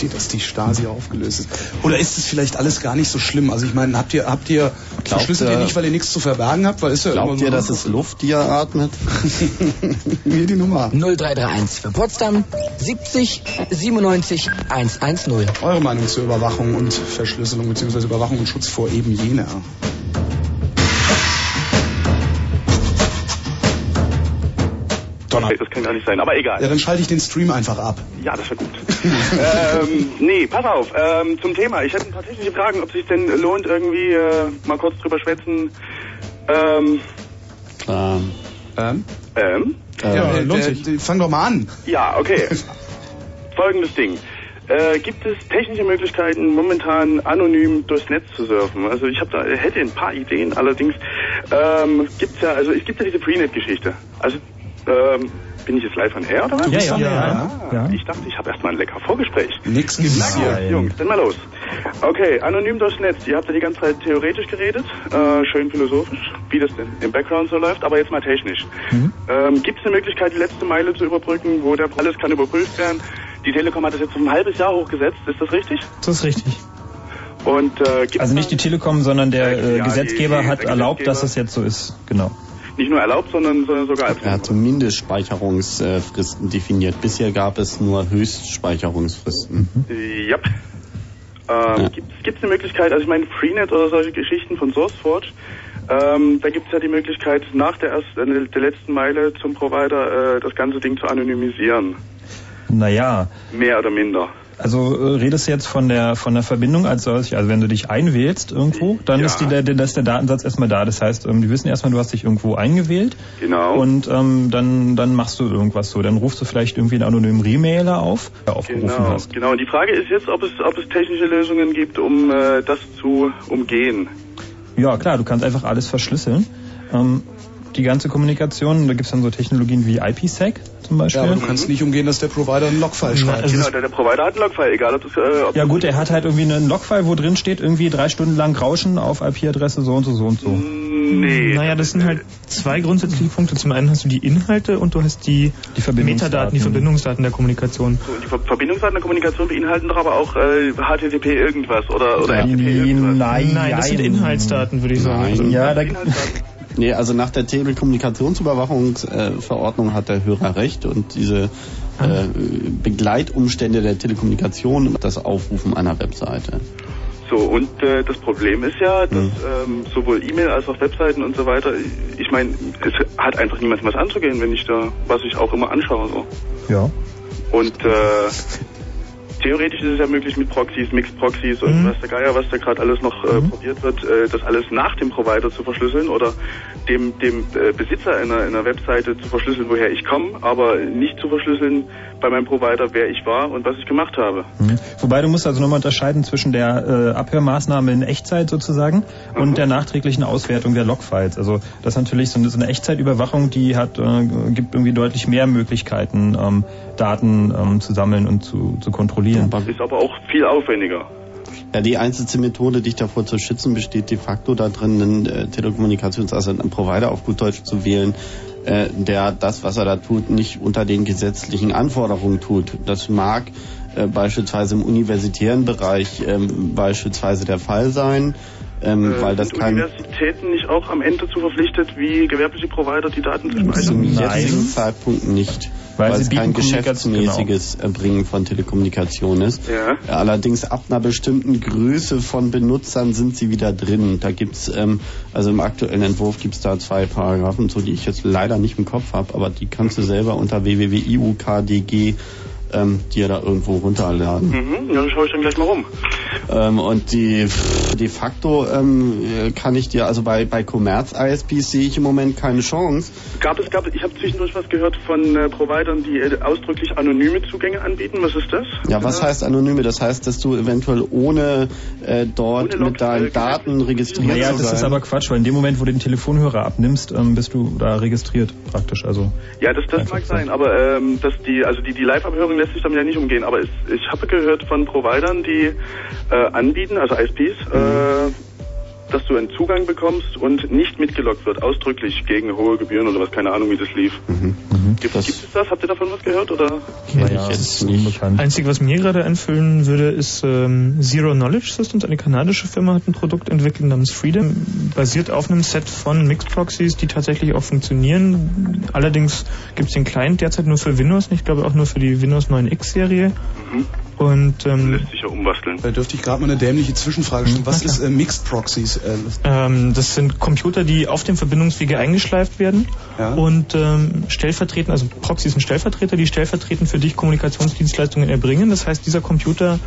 Ihr, dass die Stasi aufgelöst ist? Oder ist es vielleicht alles gar nicht so schlimm? Also ich meine, habt ihr, habt ihr, verschlüsselt ihr ihr- nicht, weil ihr nichts zu verbergen habt? Weil ist ja immer Glaubt so ihr, dass es Luft, die ihr atmet? Hier die Nummer. 0331 für Potsdam 70 97 110. Eure Meinung zur Überwachung und Verschlüsselung bzw. Überwachung und Schutz vor eben jener. Donner. Das kann gar nicht sein, aber egal. Ja, dann schalte ich den Stream einfach ab. Ja, das wäre gut. Ähm, nee, pass auf, ähm, zum Thema. Ich hätte ein paar technische Fragen, ob es sich denn lohnt, irgendwie äh, mal kurz drüber schwätzen. Ähm, Ähm, Ähm? ähm, ja, äh, lohnt äh, sich. äh, fang doch mal an. ja, okay. Folgendes Ding. Äh, gibt es technische Möglichkeiten, momentan anonym durchs Netz zu surfen? Also ich hab da, hätte ein paar Ideen, allerdings ähm, gibt's ja, also es gibt ja diese Freenet-Geschichte. Also ähm, bin ich jetzt live on air oder was? Ja, ja, ja, Ah, ja. Ich dachte, ich habe erstmal ein lecker Vorgespräch. Nix gut, Jungs, dann mal los. Okay, anonym durchs Netz. Ihr habt ja die ganze Zeit theoretisch geredet, äh, schön philosophisch, wie das denn im Background so läuft, aber jetzt mal technisch. Ähm, Gibt es eine Möglichkeit, die letzte Meile zu überbrücken, wo der alles kann überprüft werden? Die Telekom hat das jetzt um ein halbes Jahr hochgesetzt, ist das richtig? Das ist richtig. Und äh, Also nicht die Telekom, sondern der äh, Ja, Gesetzgeber die- die- hat der erlaubt, dass Gesetzgeber. es jetzt so ist. Genau. Nicht nur erlaubt, sondern, sondern sogar als er hat zumindest Speicherungsfristen definiert. Bisher gab es nur Höchstspeicherungsfristen. Ja. Ähm, Gibt es eine Möglichkeit, also ich meine Freenet oder solche Geschichten von SourceForge, ähm, da gibt es ja die Möglichkeit, nach der, ersten, äh, der letzten Meile zum Provider äh, das ganze Ding zu anonymisieren. Naja, Mehr oder minder. Also äh, redest du jetzt von der von der Verbindung als solch, also wenn du dich einwählst irgendwo, dann Ja. ist, die, der, der, ist der Datensatz erstmal da. Das heißt, ähm, die wissen erstmal, du hast dich irgendwo eingewählt Genau. und ähm, dann, dann machst du irgendwas so. Dann rufst du vielleicht irgendwie einen anonymen Remailer auf, der aufgerufen Genau, hast. genau. Und die Frage ist jetzt, ob es, ob es technische Lösungen gibt, um äh, das zu umgehen. Ja, klar, du kannst einfach alles verschlüsseln. Ähm, die ganze Kommunikation, da gibt's dann so Technologien wie IPsec zum Beispiel. Ja, aber du kannst nicht umgehen, dass der Provider einen Logfile schreibt. also genau, der, der Provider hat einen Logfile, egal ob das... Äh, ob Ja gut, er hat halt irgendwie einen Logfile, wo drin steht, irgendwie drei Stunden lang Rauschen auf IP-Adresse so und so, so und so. Nee. Naja, das sind halt zwei grundsätzliche Punkte. Zum einen hast du die Inhalte und du hast die, Die Verbindungsdaten. Metadaten, die Verbindungsdaten der Kommunikation. So, die Ver Verbindungsdaten der Kommunikation beinhalten doch aber auch äh, HTTP irgendwas oder, oder irgendwas. Nein, Nein, das sind Inhaltsdaten, würde ich sagen. Nein. Also, Ja, da, Inhaltsdaten. Nee, also nach der Telekommunikationsüberwachungsverordnung hat der Hörer recht und diese äh, Begleitumstände der Telekommunikation und das Aufrufen einer Webseite. So, und äh, das Problem ist ja, dass Hm. ähm, sowohl E-Mail als auch Webseiten und so weiter, ich meine, es hat einfach niemandem was anzugehen, wenn ich da, was ich auch immer anschaue. So. ja. Und äh, theoretisch ist es ja möglich mit Proxys, Mixed Proxys und Mhm. was der Geier, was da gerade alles noch äh, probiert wird, äh, das alles nach dem Provider zu verschlüsseln oder dem, dem äh, Besitzer einer, einer Webseite zu verschlüsseln, woher ich komme, aber nicht zu verschlüsseln bei meinem Provider, wer ich war und was ich gemacht habe. Mhm. Wobei du musst also nochmal unterscheiden zwischen der äh, Abhörmaßnahme in Echtzeit sozusagen und der nachträglichen Auswertung der Logfiles. Also das ist natürlich so eine, so eine Echtzeitüberwachung, die hat äh, gibt irgendwie deutlich mehr Möglichkeiten, ähm, Daten ähm, zu sammeln und zu, zu kontrollieren. Ist aber auch viel aufwendiger. Ja, die einzige Methode, dich davor zu schützen, besteht de facto darin, einen äh, Telekommunikations-, also einen Provider auf gut Deutsch zu wählen, äh, der das, was er da tut, nicht unter den gesetzlichen Anforderungen tut. Das mag äh, beispielsweise im universitären Bereich ähm, beispielsweise der Fall sein, ähm, Äh, weil das sind Universitäten nicht auch am Ende zu verpflichtet, wie gewerbliche Provider die Daten zu zum speichern? jetzigen Zeitpunkt nicht, Weil weil, es kein geschäftsmäßiges Erbringen von Telekommunikation ist. Ja. Allerdings ab einer bestimmten Größe von Benutzern sind sie wieder drin. Da gibt's ähm, also im aktuellen Entwurf gibt's da zwei Paragraphen, so die ich jetzt leider nicht im Kopf habe, aber die kannst du selber unter www.iukdg ähm, dir da irgendwo runterladen. Mhm, ja, dann schaue ich dann gleich mal rum. Ähm, und die de facto ähm, kann ich dir, also bei, bei Commerz-ISPs sehe ich im Moment keine Chance. Gab es, gab es, ich habe zwischendurch was gehört von äh, Providern, die äh, ausdrücklich anonyme Zugänge anbieten. Was ist das? Ja, was heißt anonyme? Das heißt, dass du eventuell ohne äh, dort Ohne mit deinen Daten registriert Naja, zu das sein. ist aber Quatsch, weil in dem Moment, wo du den Telefonhörer abnimmst, ähm, bist du da registriert praktisch. Also Ja, das, das mag sein, aber ähm, dass die, also die, die Live-Abhörung lässt sich damit ja nicht umgehen. Aber es, ich habe gehört von Providern, die äh, anbieten, also ISPs, äh, dass du einen Zugang bekommst und nicht mitgelockt wird, ausdrücklich gegen hohe Gebühren oder was, keine Ahnung, wie das lief. Gibt, gibt es das? Habt ihr davon was gehört? Oder? naja, das ist unbekannt. Einzige, was mir gerade einfüllen würde, ist ähm, Zero Knowledge Systems. Eine kanadische Firma hat ein Produkt entwickelt namens Freedom, basiert auf einem Set von Mixed Proxies, die tatsächlich auch funktionieren. Allerdings gibt es den Client derzeit nur für Windows, ich glaube auch nur für die Windows 9X Serie. Und ähm, Lässt sich ja umbasteln. Da dürfte ich gerade mal eine dämliche Zwischenfrage stellen. Was ist äh, Mixed Proxies? Äh, Ähm, das sind Computer, die auf dem Verbindungswege eingeschleift werden Ja. und ähm, stellvertretend, also Proxys sind Stellvertreter, die stellvertretend für dich Kommunikationsdienstleistungen erbringen. Das heißt, dieser Computer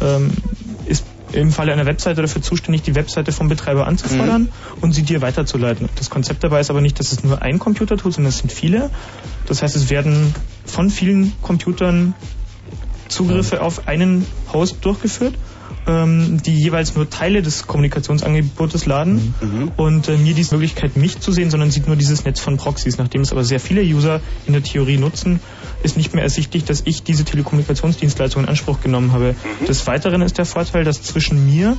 ähm, ist im Falle einer Webseite dafür zuständig, die Webseite vom Betreiber anzufordern und sie dir weiterzuleiten. Das Konzept dabei ist aber nicht, dass es nur ein Computer tut, sondern es sind viele. Das heißt, es werden von vielen Computern Zugriffe auf einen Host durchgeführt, ähm, die jeweils nur Teile des Kommunikationsangebotes laden und äh, mir diese Möglichkeit, mich zu sehen, sondern sieht nur dieses Netz von Proxys. Nachdem es aber sehr viele User in der Theorie nutzen, ist nicht mehr ersichtlich, dass ich diese Telekommunikationsdienstleistung in Anspruch genommen habe. Des Weiteren ist der Vorteil, dass zwischen mir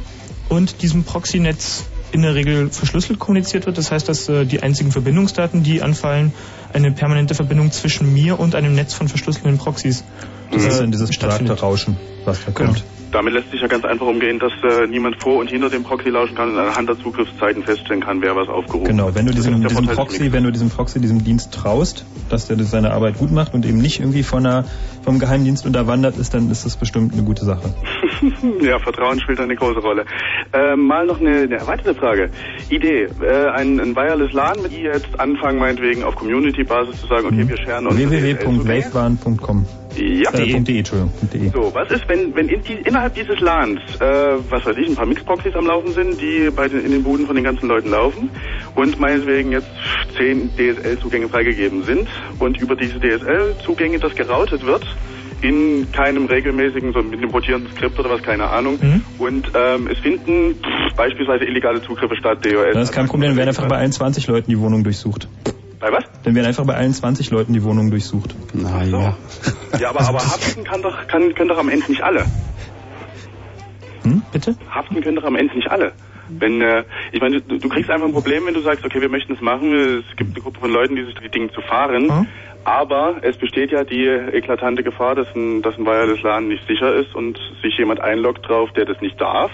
und diesem Proxy-Netz in der Regel verschlüsselt kommuniziert wird. Das heißt, dass äh, die einzigen Verbindungsdaten, die anfallen, eine permanente Verbindung zwischen mir und einem Netz von verschlüsselten Proxys Das ist äh, dann dieses starke Rauschen, was da kommt. Damit lässt sich ja ganz einfach umgehen, dass äh, niemand vor und hinter dem Proxy lauschen kann und anhand der Zugriffszeiten feststellen kann, wer was aufgerufen Genau, hat. wenn du diesem, diesem Proxy, wenn du diesem Proxy, diesem Dienst traust, dass der seine Arbeit gut macht und eben nicht irgendwie von einer, vom Geheimdienst unterwandert ist, dann ist das bestimmt eine gute Sache. ja, Vertrauen spielt eine große Rolle. Äh, mal noch eine, eine erweiterte Frage. Idee, äh, ein, ein Wireless LAN, mit die jetzt anfangen, meinetwegen auf Community-Basis zu sagen, okay, wir scheren uns www.wavebahn.com Ja. äh, .de, Entschuldigung, .de. So, was ist, wenn, wenn in die, innerhalb dieses LANs, äh, was weiß ich, ein paar Mixproxys am Laufen sind, die bei den, in den Buden von den ganzen Leuten laufen und meinetwegen jetzt zehn DSL-Zugänge freigegeben sind und über diese DSL-Zugänge das geroutet wird in keinem regelmäßigen, so mit einem rotierenden Skript oder was, keine Ahnung. Und ähm, es finden pff, beispielsweise illegale Zugriffe statt, DOS. Das ist kein Problem, dann werden einfach bei allen 20 Leuten die Wohnung durchsucht. Bei was? Dann werden einfach bei allen 20 Leuten die Wohnung durchsucht. Naja. Ja, aber, aber haften kann doch, kann, können doch am Ende nicht alle. Hm, bitte? Haften können doch am Ende nicht alle. Wenn, äh, ich meine, du, du kriegst einfach ein Problem, wenn du sagst, okay, wir möchten es machen, es gibt eine Gruppe von Leuten, die sich die Dinge zu fahren, aber es besteht ja die eklatante Gefahr, dass ein, dass ein Wireless LAN nicht sicher ist und sich jemand einloggt drauf, der das nicht darf.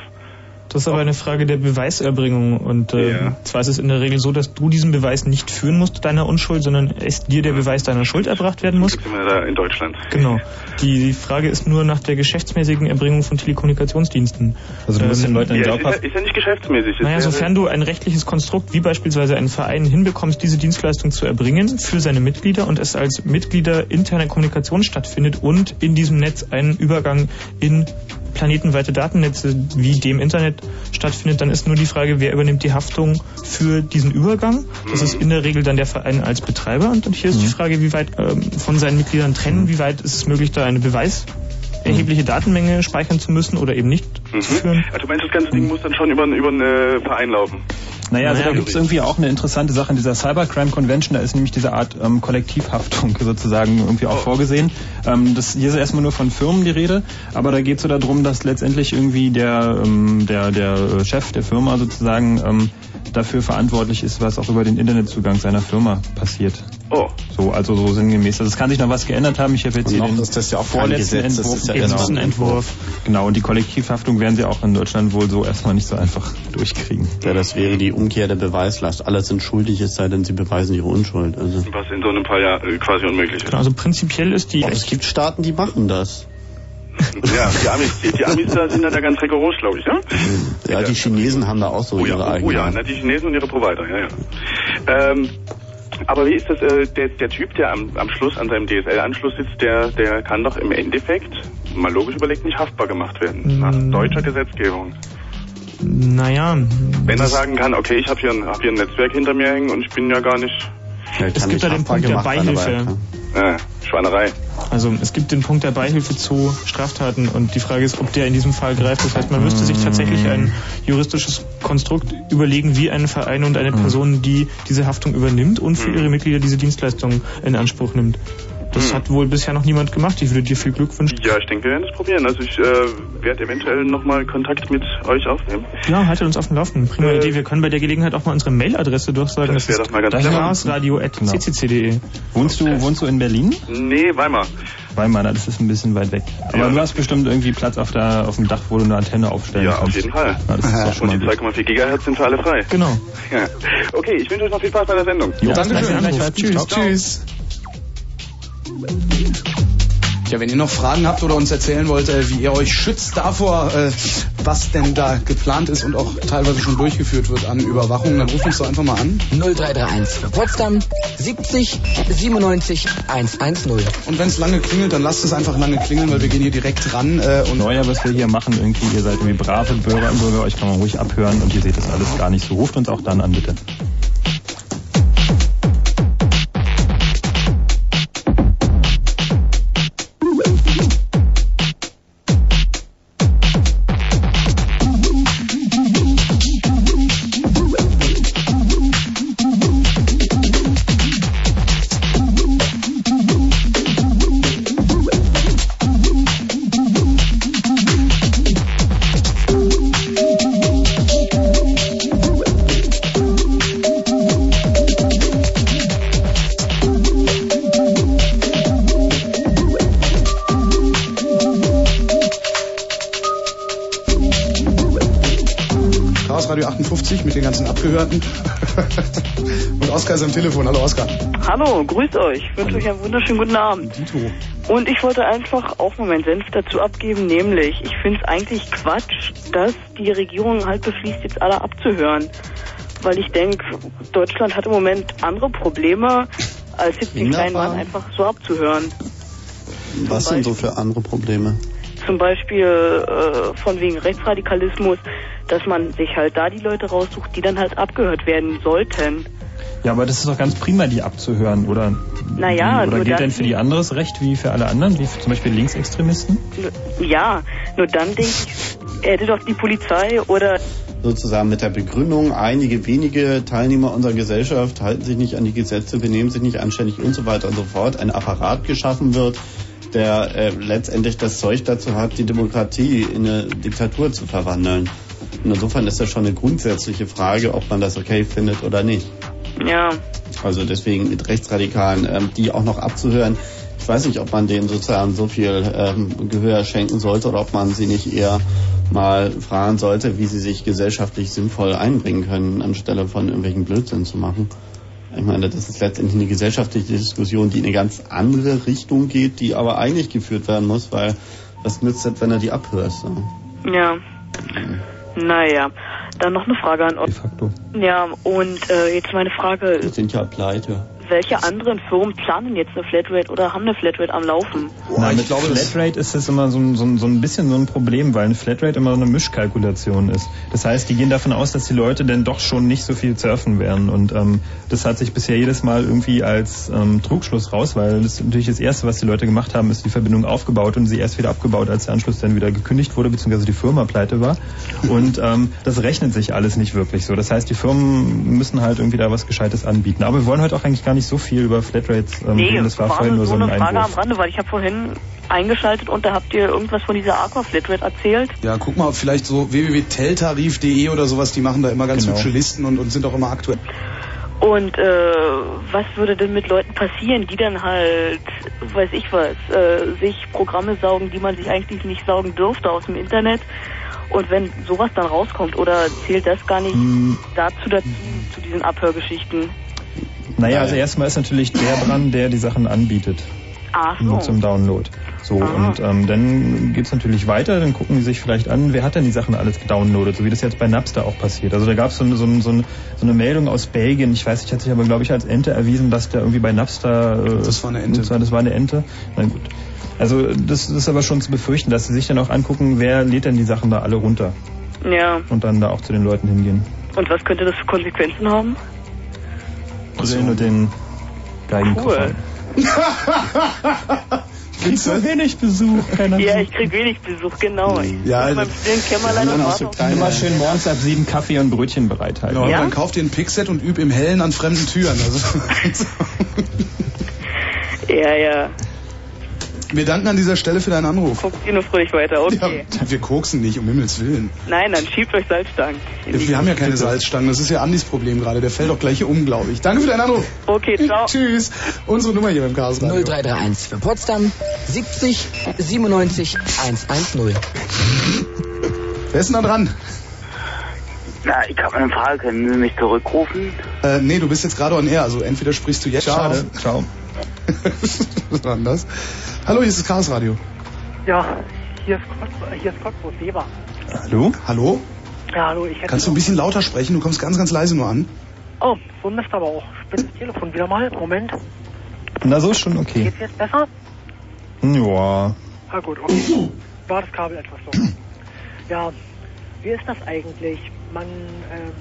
Das ist aber eine Frage der Beweiserbringung. Und äh, zwar ist es in der Regel so, dass du diesen Beweis nicht führen musst, deiner Unschuld, sondern es dir der Beweis deiner Schuld erbracht werden muss. Sind wir da in Deutschland. Genau. Die, die Frage ist nur nach der geschäftsmäßigen Erbringung von Telekommunikationsdiensten. Also du musst den Leuten Ja, ist, ja, ist ja nicht geschäftsmäßig. Es Naja, sofern du ein rechtliches Konstrukt wie beispielsweise einen Verein hinbekommst, diese Dienstleistung zu erbringen für seine Mitglieder und es als Mitglieder interne Kommunikation stattfindet und in diesem Netz ein Übergang in planetenweite Datennetze wie dem Internet stattfindet, dann ist nur die Frage, wer übernimmt die Haftung für diesen Übergang. Das ist in der Regel dann der Verein als Betreiber. Und hier ist die Frage, wie weit ähm, von seinen Mitgliedern trennen, wie weit ist es möglich, da eine Beweis erhebliche Datenmenge speichern zu müssen oder eben nicht zu führen. Also du meinst, das ganze Ding muss dann schon über, über einen äh, Verein laufen? Naja, also Naja, da gibt es irgendwie auch eine interessante Sache in dieser Cybercrime Convention, da ist nämlich diese Art ähm, Kollektivhaftung sozusagen irgendwie auch vorgesehen. Ähm, das, hier ist erstmal nur von Firmen die Rede, aber da geht es so darum, dass letztendlich irgendwie der, ähm, der, der Chef der Firma sozusagen ähm, dafür verantwortlich ist, was auch über den Internetzugang seiner Firma passiert. Oh. So, also so sinngemäß. Also es kann sich noch was geändert haben. Ich habe jetzt hier noch den ist das ja auch vorletzten Gesetz, das Entwurf. ist ja genau. Entwurf. Genau, und die Kollektivhaftung werden sie auch in Deutschland wohl so erstmal nicht so einfach durchkriegen. Ja, das wäre die Umkehr der Beweislast. Alle sind schuldig, es sei denn, sie beweisen ihre Unschuld. Also. Was in so einem Fall ja äh, quasi unmöglich ist. Genau, also prinzipiell ist die... Aber es gibt Staaten, die machen das. Ja, die Amis, die, die Amis da sind da ganz rigoros, glaube ich, ja? Ja, die Chinesen haben da auch so Oh ihre ja, oh, eigenen. oh ja, na, die Chinesen und ihre Provider, ja, ja. Ähm, Aber wie ist das, äh, der, der Typ, der am, am Schluss an seinem DSL-Anschluss sitzt, der, der kann doch im Endeffekt, mal logisch überlegt, nicht haftbar gemacht werden. Nach Mm. deutscher Gesetzgebung. Naja. Wenn er sagen kann, okay, ich habe hier, ein- hab hier ein Netzwerk hinter mir hängen und ich bin ja gar nicht... Es gibt da den Punkt der Beihilfe. Äh, Schweinerei. Also es gibt den Punkt der Beihilfe zu Straftaten und die Frage ist, ob der in diesem Fall greift. Das heißt, man müsste sich tatsächlich ein juristisches Konstrukt überlegen, wie ein Verein und eine Person, die diese Haftung übernimmt und für ihre Mitglieder diese Dienstleistung in Anspruch nimmt. Das hat wohl bisher noch niemand gemacht. Ich würde dir viel Glück wünschen. Ja, ich denke, wir werden es probieren. Also ich äh, werde eventuell nochmal Kontakt mit euch aufnehmen. Ja, haltet uns auf dem Laufenden. Prima Idee. Wir können bei der Gelegenheit auch mal unsere Mailadresse durchsagen. Das wäre doch mal ganz clever. chaosradio.ccc.de. Wohnst du, wohnst du in Berlin? Nee, Weimar. Weimar, das ist ein bisschen weit weg. Aber Ja. du hast bestimmt irgendwie Platz auf, der, auf dem Dach, wo du eine Antenne aufstellen Ja, auf kannst. jeden Fall. Ja, das ist doch schon und mal die gut. 2,4 Gigahertz sind für alle frei. Genau. Ja. Okay, ich wünsche euch noch viel Spaß bei der Sendung. Jo, Dankeschön. gleichfalls. Tschüss. Ciao. Tschüss. Ja, wenn ihr noch Fragen habt oder uns erzählen wollt, äh, wie ihr euch schützt davor, äh, was denn da geplant ist und auch teilweise schon durchgeführt wird an Überwachung, dann ruft uns doch einfach mal an. 0331 für Potsdam 70 97 110. Und wenn es lange klingelt, dann lasst es einfach lange klingeln, weil wir gehen hier direkt ran. Äh, und Neuer, was wir hier machen, irgendwie, ihr seid irgendwie brave Bürger und Bürger, euch kann man ruhig abhören und ihr seht das alles gar nicht so. Ruft uns auch dann an, bitte. Oskar ist am Telefon. Hallo Oskar. Hallo, grüßt euch. Ich wünsche euch einen wunderschönen guten Abend. Und ich wollte einfach auch mal meinen Senf dazu abgeben, nämlich, ich finde es eigentlich Quatsch, dass die Regierung halt beschließt, jetzt alle abzuhören. Weil ich denke, Deutschland hat im Moment andere Probleme, als jetzt den kleinen Mann einfach so abzuhören. Was sind so für andere Probleme? Zum Beispiel äh, von wegen Rechtsradikalismus, dass man sich halt da die Leute raussucht, die dann halt abgehört werden sollten. Ja, aber das ist doch ganz prima, die abzuhören, oder? Naja, oder nur gilt dann- denn für die anderes Recht wie für alle anderen, wie für zum Beispiel Linksextremisten? Ja, nur dann denke ich, hätte doch die Polizei oder Sozusagen mit der Begründung, einige wenige Teilnehmer unserer Gesellschaft halten sich nicht an die Gesetze, benehmen sich nicht anständig und so weiter und so fort, ein Apparat geschaffen wird, der äh, letztendlich das Zeug dazu hat, die Demokratie in eine Diktatur zu verwandeln. Und insofern ist das schon eine grundsätzliche Frage, ob man das okay findet oder nicht. Ja, Also deswegen mit Rechtsradikalen, ähm, die auch noch abzuhören. Ich weiß nicht, ob man denen sozusagen so viel ähm, Gehör schenken sollte oder ob man sie nicht eher mal fragen sollte, wie sie sich gesellschaftlich sinnvoll einbringen können, anstelle von irgendwelchen Blödsinn zu machen. Ich meine, das ist letztendlich eine gesellschaftliche Diskussion, die in eine ganz andere Richtung geht, die aber eigentlich geführt werden muss, weil was nützt das, wenn er die abhörst? Ja? ja. Naja, dann noch eine Frage an euch. Ja, und äh, jetzt meine Frage, Die sind ja pleite. Welche anderen Firmen planen jetzt eine Flatrate oder haben eine Flatrate am Laufen? Na, mit Flatrate ist das immer so ein, so, ein, so ein bisschen so ein Problem, weil eine Flatrate immer so eine Mischkalkulation ist. Das heißt, die gehen davon aus, dass die Leute denn doch schon nicht so viel surfen werden. Und ähm, das hat sich bisher jedes Mal irgendwie als ähm, Trugschluss raus, weil das natürlich das Erste, was die Leute gemacht haben, ist die Verbindung aufgebaut und sie erst wieder abgebaut, als der Anschluss dann wieder gekündigt wurde, beziehungsweise die Firma pleite war. Und ähm, das rechnet sich alles nicht wirklich so. Das heißt, die Firmen müssen halt irgendwie da was Gescheites anbieten. Aber wir wollen heute auch eigentlich gar nicht so viel über Flatrates ähm, nee, reden. Das war war vorhin nur so so ein eine Frage Einwurf. am Rande, weil ich habe vorhin eingeschaltet und da habt ihr irgendwas von dieser Aqua Flatrate erzählt. Ja, guck mal, vielleicht so www.teltarif.de oder sowas, die machen da immer ganz Genau. hübsche Listen und, und sind auch immer aktuell. Und äh, was würde denn mit Leuten passieren, die dann halt, weiß ich was, äh, sich Programme saugen, die man sich eigentlich nicht saugen dürfte aus dem Internet? Und wenn sowas dann rauskommt, oder zählt das gar nicht Hm. dazu, dazu, zu diesen Abhörgeschichten? Naja, also erstmal ist natürlich der dran, der die Sachen anbietet. Ach nur so. zum Download. So, und ähm, dann geht's natürlich weiter, dann gucken die sich vielleicht an, wer hat denn die Sachen alles gedownloadet, so wie das jetzt bei Napster auch passiert. Also da gab so, eine- so, eine- so, eine- so eine Meldung aus Belgien, ich weiß nicht, hat sich aber glaube ich als Ente erwiesen, dass der irgendwie bei Napster... Äh, Das war eine Ente. Das war, das war eine Ente, na gut. Also das ist aber schon zu befürchten, dass sie sich dann auch angucken, wer lädt denn die Sachen da alle runter Ja. und dann da auch zu den Leuten hingehen. Und was könnte das für Konsequenzen haben? Also nur den Geigenkoffer. Cool. Kriegst du wenig Besuch, keiner Ja, ich krieg wenig Besuch, genau. Ich Ja, bin in meinem stillen Kämmerlein und warte auf Immer schön morgens ab sieben Kaffee und Brötchen bereithalten. Genau, Ja? dann kauf dir ein Pickset und üb im Hellen an fremden Türen. Also, Ja, ja. Wir danken an dieser Stelle für deinen Anruf. Guckt ihr nur fröhlich weiter, okay. Ja, wir koksen nicht, um Himmels Willen. Nein, dann schiebt euch Salzstangen. die- Wir haben ja keine Salzstangen, das ist ja Andis Problem gerade. Der fällt doch gleich hier um, glaube ich. Danke für deinen Anruf. Okay, ciao. Tschüss. Unsere Nummer hier beim Chaos Radio. 0331 für Potsdam 70 97 110. Wer ist denn da dran? Na, ich habe eine Frage. Können Sie mich zurückrufen? Äh, nee, du bist jetzt gerade on air, also entweder sprichst du jetzt. Schade. Ciao. Was war denn das? Hallo, hier ist das Chaos Radio. Ja, hier ist, Kotz, hier ist Cottbus, Weber. Hallo? Hallo? Ja, hallo, ich hätte... Kannst du ein bisschen lauter sprechen? Du kommst ganz, ganz leise nur an. Oh, so Mist aber auch. Spinnt das Telefon wieder mal. Moment. Na, so ist schon okay. Geht's jetzt besser? Ja. Ah gut, okay. War das Kabel etwas so. Ja, wie ist das eigentlich? Man, ähm,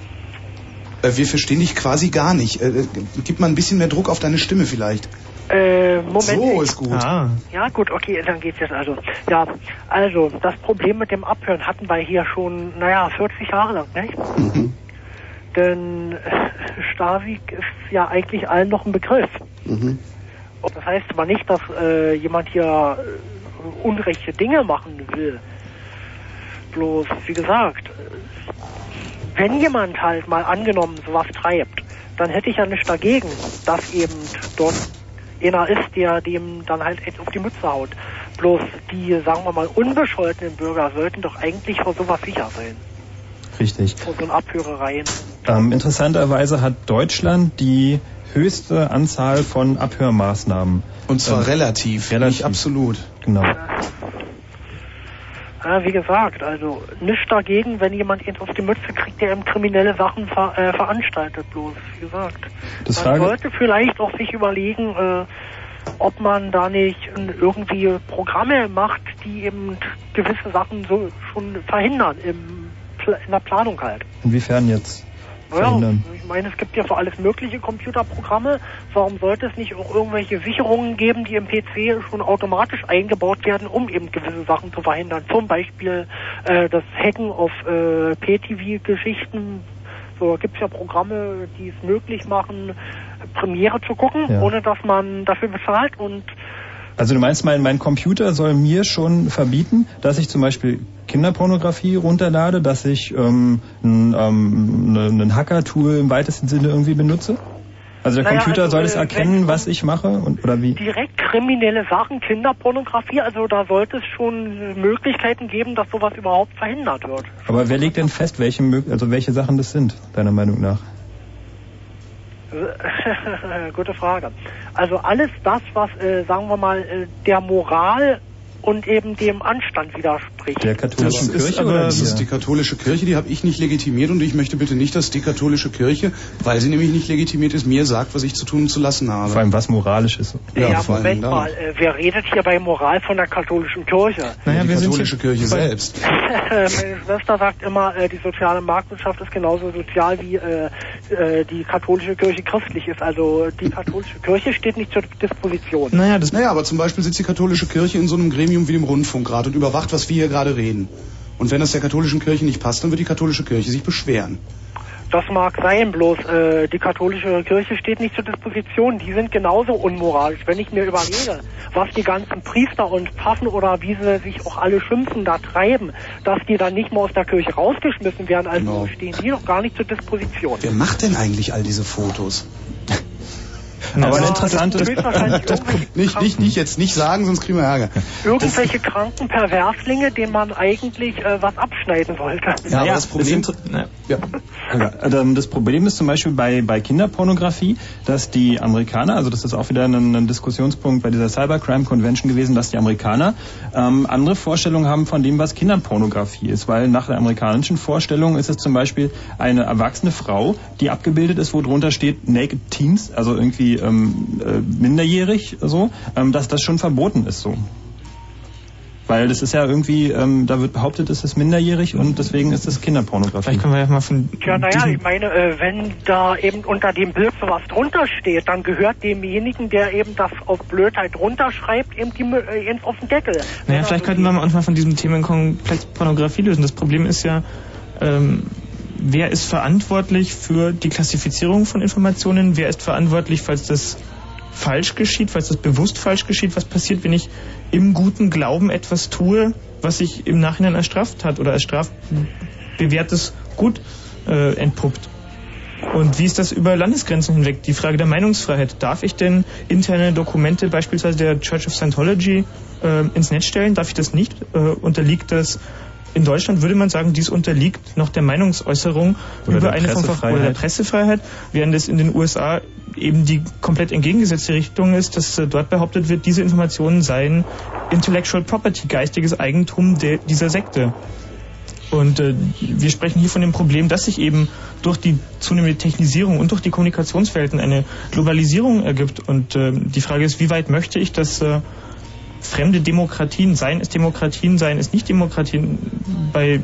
Äh, wir verstehen dich quasi gar nicht. Äh, äh, gib mal ein bisschen mehr Druck auf deine Stimme vielleicht. äh, Moment. So ist gut. Ja, gut, okay, dann geht's jetzt also. Ja, also, das Problem mit dem Abhören hatten wir hier schon, naja, 40 Jahre lang, nicht? Mhm. Denn äh, Stasi ist ja eigentlich allen noch ein Begriff. Mhm. Und Das heißt aber nicht, dass äh, jemand hier äh, unrechte Dinge machen will. Bloß, wie gesagt, wenn jemand halt mal angenommen sowas treibt, dann hätte ich ja nichts dagegen, dass eben dort einer ist, der dem dann halt auf die Mütze haut. Bloß die, sagen wir mal, unbescholtenen Bürger sollten doch eigentlich vor sowas sicher sein. Richtig. Vor so Abhörereien. Ähm, interessanterweise hat Deutschland die höchste Anzahl von Abhörmaßnahmen. Und zwar Ähm, relativ, relativ. nicht absolut. Genau. Ja, wie gesagt, also nichts dagegen, wenn jemand ihn auf die Mütze kriegt, der ihm kriminelle Sachen ver äh, veranstaltet, bloß, wie gesagt. Das man Frage- sollte vielleicht auch sich überlegen, äh, ob man da nicht irgendwie Programme macht, die eben gewisse Sachen so schon verhindern, im, in der Planung halt. Inwiefern jetzt? Ja, Verhindern? ich meine, es gibt ja für alles mögliche Computerprogramme. Warum sollte es nicht auch irgendwelche Sicherungen geben, die im PC schon automatisch eingebaut werden, um eben gewisse Sachen zu verhindern? Zum Beispiel äh, das Hacken auf äh, PTV-Geschichten. So gibt es ja Programme, die es möglich machen, Premiere zu gucken, Ja. ohne dass man dafür bezahlt. Und Also du meinst, mein, mein Computer soll mir schon verbieten, dass ich zum Beispiel Kinderpornografie runterlade, dass ich ähm, ein, ähm, ne- ein Hacker-Tool im weitesten Sinne irgendwie benutze? Also der Naja, Computer also, soll es äh, erkennen, was ich mache und oder wie? direkt kriminelle Sachen, Kinderpornografie, also da sollte es schon Möglichkeiten geben, dass sowas überhaupt verhindert wird. Aber wer legt denn fest, welche also welche Sachen das sind, deiner Meinung nach? Gute Frage. Also alles das, was, äh, sagen wir mal, äh, der Moral und eben dem Anstand widerspricht. Der Das katholischen ist Kirche oder das ist die katholische Kirche, die habe ich nicht legitimiert und ich möchte bitte nicht, dass die katholische Kirche, weil sie nämlich nicht legitimiert ist, mir sagt, was ich zu tun und zu lassen habe. Vor allem was moralisch ist. Ja, vor Moment mal, äh, wer redet hier bei Moral von der katholischen Kirche? Naja, die wir sind katholische hier Kirche selbst. Meine Schwester sagt immer, äh, die soziale Marktwirtschaft ist genauso sozial wie äh, äh, die katholische Kirche christlich ist. Also die katholische Kirche steht nicht zur Disposition. Naja, das Naja, aber zum Beispiel sitzt die katholische Kirche in so einem Gremium wie dem Rundfunkrat und überwacht, was wir hier gerade reden. Und wenn das der katholischen Kirche nicht passt, dann wird die katholische Kirche sich beschweren. Das mag sein, bloß äh, die katholische Kirche steht nicht zur Disposition. Die sind genauso unmoralisch. Wenn ich mir überlege, was die ganzen Priester und Pfaffen oder wie sie sich auch alle schimpfen da treiben, dass die dann nicht mal aus der Kirche rausgeschmissen werden, also Genau. stehen die doch gar nicht zur Disposition. Wer macht denn eigentlich all diese Fotos? Aber ein Ja, interessantes das Nicht, nicht, nicht jetzt nicht sagen, sonst kriegen wir Ärger. irgendwelche kranken Perverslinge, denen man eigentlich äh, was abschneiden wollte. Ja, aber das Problem, na, Ja. Ähm, Das Problem ist zum Beispiel bei, bei Kinderpornografie, dass die Amerikaner, also das ist auch wieder ein, ein Diskussionspunkt bei dieser Cybercrime Convention gewesen, dass die Amerikaner ähm, andere Vorstellungen haben von dem, was Kinderpornografie ist. Weil nach der amerikanischen Vorstellung ist es zum Beispiel eine erwachsene Frau, die abgebildet ist, wo drunter steht Naked Teens, also irgendwie ähm, äh, minderjährig so, ähm, dass das schon verboten ist so. Weil das ist ja irgendwie, ähm, da wird behauptet, es ist minderjährig und deswegen ist es Kinderpornografie. Vielleicht können wir ja mal von Tja, naja, ich meine, äh, wenn da eben unter dem Bild sowas drunter steht, dann gehört demjenigen, der eben das auf Blödheit runterschreibt, eben die, äh, eben auf den Deckel. Naja, vielleicht könnten wir uns mal von diesem Themenkomplex Pornografie lösen. Das Problem ist ja, ähm, wer ist verantwortlich für die Klassifizierung von Informationen? Wer ist verantwortlich, falls das falsch geschieht, falls das bewusst falsch geschieht? Was passiert, wenn ich im guten Glauben etwas tue, was sich im Nachhinein als Straftat oder als strafbewährtes Gut äh, entpuppt? Und wie ist das über Landesgrenzen hinweg? Die Frage der Meinungsfreiheit. Darf ich denn interne Dokumente beispielsweise der Church of Scientology äh, ins Netz stellen? Darf ich das nicht? Äh, unterliegt das in Deutschland würde man sagen, dies unterliegt noch der Meinungsäußerung Oder über der eine Form von oder der Pressefreiheit, während es in den USA eben die komplett entgegengesetzte Richtung ist, dass äh, dort behauptet wird, diese Informationen seien Intellectual Property, geistiges Eigentum der, dieser Sekte. Und äh, wir sprechen hier von dem Problem, dass sich eben durch die zunehmende Technisierung und durch die Kommunikationswelten eine Globalisierung ergibt. Und äh, die Frage ist, wie weit möchte ich, dass äh, fremde Demokratien, seien es Demokratien, seien es nicht Demokratien, bei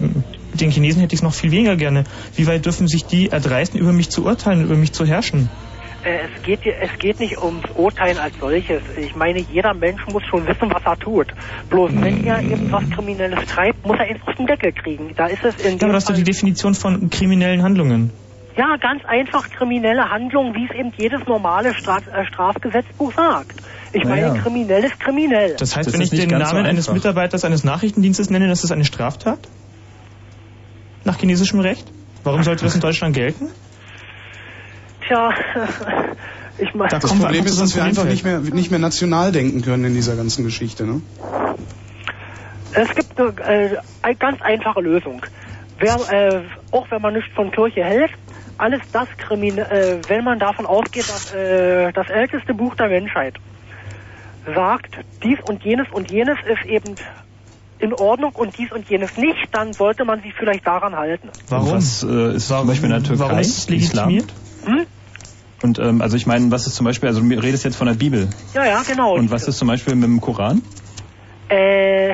den Chinesen hätte ich es noch viel weniger gerne. Wie weit dürfen sich die erdreisten, über mich zu urteilen, über mich zu herrschen? Äh, es geht, es geht nicht ums Urteilen als solches. Ich meine, jeder Mensch muss schon wissen, was er tut. Bloß wenn er eben was Kriminelles treibt, muss er ihn auf den Deckel kriegen. Da ist es in Ja, dem aber das ist doch die Definition von kriminellen Handlungen. ja ganz einfach kriminelle Handlung, wie es eben jedes normale Stra äh, Strafgesetzbuch sagt. Ich meine, kriminell ist kriminell. Das heißt, wenn ich den Namen eines Mitarbeiters eines Nachrichtendienstes nenne, das ist eine Straftat? Nach chinesischem Recht? Warum sollte das in Deutschland gelten? Tja, ich meine, Das Problem ist, dass wir einfach nicht mehr, nicht mehr national denken können in dieser ganzen Geschichte. Ne? Es gibt eine äh, eine ganz einfache Lösung. Wer, äh, auch wenn man nicht von Kirche hält, alles das Krimin äh, wenn man davon ausgeht, dass äh, das älteste Buch der Menschheit sagt, dies und jenes und jenes ist eben in Ordnung und dies und jenes nicht, dann sollte man sich vielleicht daran halten. Warum? Was äh, ist zum Beispiel in der Türkei? warum ist es legitimiert? Hm? Und ähm, also ich meine, was ist zum Beispiel, also du redest jetzt von der Bibel. Ja, ja, genau. Und was ist zum Beispiel mit dem Koran? Äh,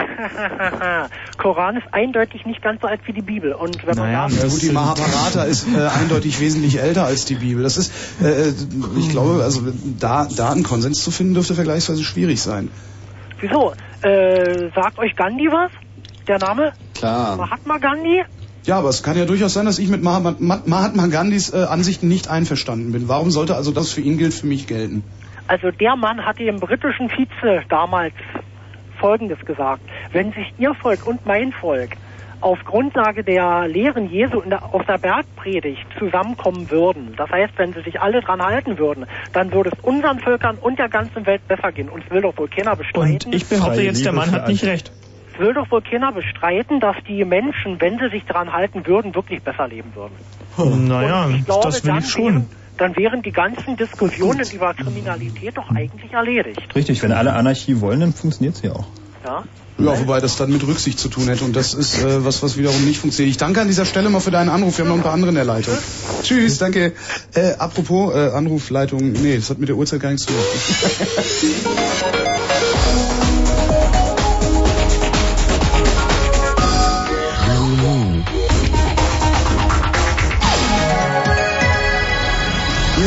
Koran ist eindeutig nicht ganz so alt wie die Bibel. Und wenn man da Ja gut, die Mahabharata ist äh, eindeutig wesentlich älter als die Bibel. Das ist, äh, ich glaube, also da, da einen Konsens zu finden, dürfte vergleichsweise schwierig sein. Wieso? Äh, sagt euch Gandhi was? Der Name? Klar. Mahatma Gandhi? Ja, aber es kann ja durchaus sein, dass ich mit Mahatma, Ma- Mahatma Gandhis äh, Ansichten nicht einverstanden bin. Warum sollte also das für ihn gilt, für mich gelten? Also der Mann hatte dem britischen Vize damals Folgendes gesagt. Wenn sich ihr Volk und mein Volk auf Grundlage der Lehren Jesu in der, aus der Bergpredigt zusammenkommen würden, das heißt, wenn sie sich alle dran halten würden, dann würde es unseren Völkern und der ganzen Welt besser gehen. Und es will doch wohl keiner bestreiten. Und ich behaupte jetzt, der Mann hat nicht recht. Es will doch wohl keiner bestreiten, dass die Menschen, wenn sie sich daran halten würden, wirklich besser leben würden. Naja, Und ich glaube, das will ich schon. Wären, dann wären die ganzen Diskussionen über Kriminalität doch eigentlich erledigt. Richtig, wenn alle Anarchie wollen, dann funktioniert sie auch. Ja? Ja, wobei das dann mit Rücksicht zu tun hätte und das ist äh, was, was wiederum nicht funktioniert. Ich danke an dieser Stelle mal für deinen Anruf. Wir haben noch ein paar andere in der Leitung. Tschüss, danke. Äh, apropos äh, Anrufleitung, nee, das hat mit der Uhrzeit gar nichts zu tun.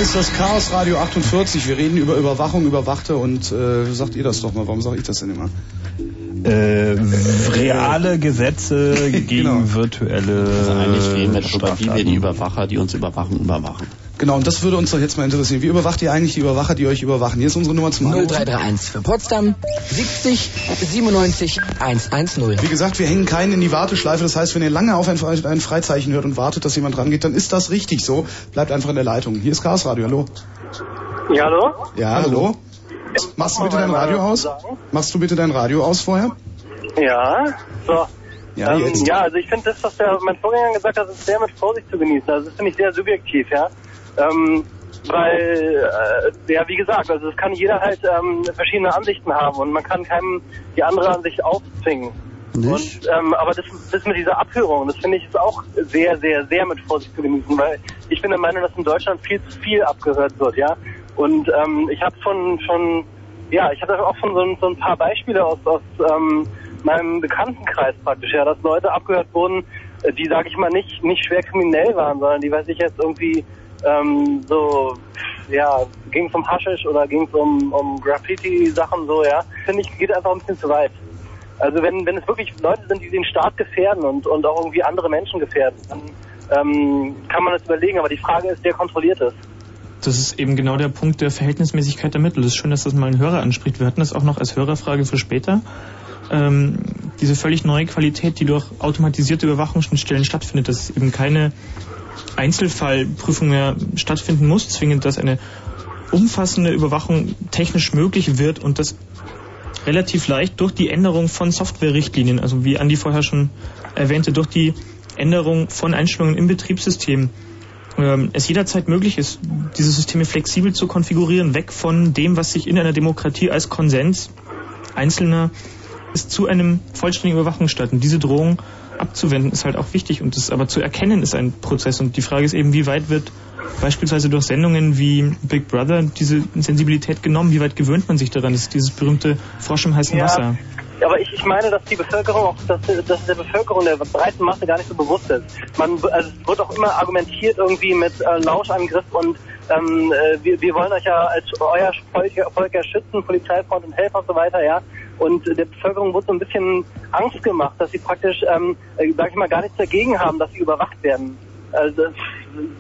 ist das Chaos Radio 48. Wir reden über Überwachung, Überwachte und äh, sagt ihr das doch mal. Warum sage ich das denn immer? Äh, reale Gesetze gegen virtuelle. Also eigentlich reden wir darüber, wie wir die Überwacher, die uns überwachen, überwachen. Genau, und das würde uns doch jetzt mal interessieren. Wie überwacht ihr eigentlich die Überwacher, die euch überwachen? Hier ist unsere Nummer zum Anrufen. 0331 für Potsdam 70 97 110. Wie gesagt, wir hängen keinen in die Warteschleife. Das heißt, wenn ihr lange auf ein, Fre- ein Freizeichen hört und wartet, dass jemand rangeht, dann ist das richtig so. Bleibt einfach in der Leitung. Hier ist Chaos Radio. Hallo. Ja, hallo? Ja, hallo. Machst du bitte dein Radio aus? Machst du bitte dein Radio aus vorher? Ja, so. Ja, ähm, ja also ich finde das, was der, mein Vorgänger gesagt hat, ist sehr mit Vorsicht zu genießen. Also das finde ich sehr subjektiv, ja. Ähm, weil, äh, ja, wie gesagt, also es kann jeder halt ähm, verschiedene Ansichten haben und man kann keinem die andere Ansicht aufzwingen. Und, ähm, aber das, das mit dieser Abhörung, das finde ich ist auch sehr, sehr, sehr mit Vorsicht zu genießen, weil ich bin der Meinung, dass in Deutschland viel zu viel abgehört wird, ja. Und ähm, ich habe von, schon, ja, ich hatte auch schon so, ein- so ein paar Beispiele aus, aus ähm, meinem Bekanntenkreis praktisch, ja, dass Leute abgehört wurden, äh, die, sage ich mal, nicht, nicht schwer kriminell waren, sondern die, weiß ich jetzt irgendwie ähm, so, ja, ging es um Haschisch oder ging es um, um Graffiti-Sachen so, ja. Finde ich, geht einfach ein bisschen zu weit. Also wenn, wenn es wirklich Leute sind, die den Staat gefährden und, und auch irgendwie andere Menschen gefährden, dann ähm, kann man das überlegen. Aber die Frage ist, wer kontrolliert es? Das ist eben genau der Punkt der Verhältnismäßigkeit der Mittel. Es ist schön, dass das mal ein Hörer anspricht. Wir hatten das auch noch als Hörerfrage für später. Ähm, diese völlig neue Qualität, die durch automatisierte Überwachungsschnittstellen stattfindet, dass eben keine Einzelfallprüfung mehr stattfinden muss, zwingend, dass eine umfassende Überwachung technisch möglich wird und das relativ leicht durch die Änderung von Softwarerichtlinien, also wie Andi vorher schon erwähnte, durch die Änderung von Einstellungen im Betriebssystem ähm, es jederzeit möglich ist, diese Systeme flexibel zu konfigurieren, weg von dem, was sich in einer Demokratie als Konsens Einzelner ist zu einem vollständigen Überwachungsstaat. Und diese Drohung abzuwenden ist halt auch wichtig und das aber zu erkennen ist ein Prozess. Und die Frage ist eben, wie weit wird beispielsweise durch Sendungen wie Big Brother diese Sensibilität genommen? Wie weit gewöhnt man sich daran? Das ist dieses berühmte Frosch im heißen Ja. Wasser. Aber ich, ich meine, dass die Bevölkerung auch, dass, dass der Bevölkerung der breiten Masse gar nicht so bewusst ist. Man, also es wird auch immer argumentiert irgendwie mit äh, Lauschangriff und ähm, äh, wir, wir wollen euch ja als euer Volk, Volk ja schützen, Polizeifreund und Helfer und so weiter, ja. Und der Bevölkerung wird so ein bisschen Angst gemacht, dass sie praktisch, ähm, äh, sag ich mal, gar nichts dagegen haben, dass sie überwacht werden. Also das,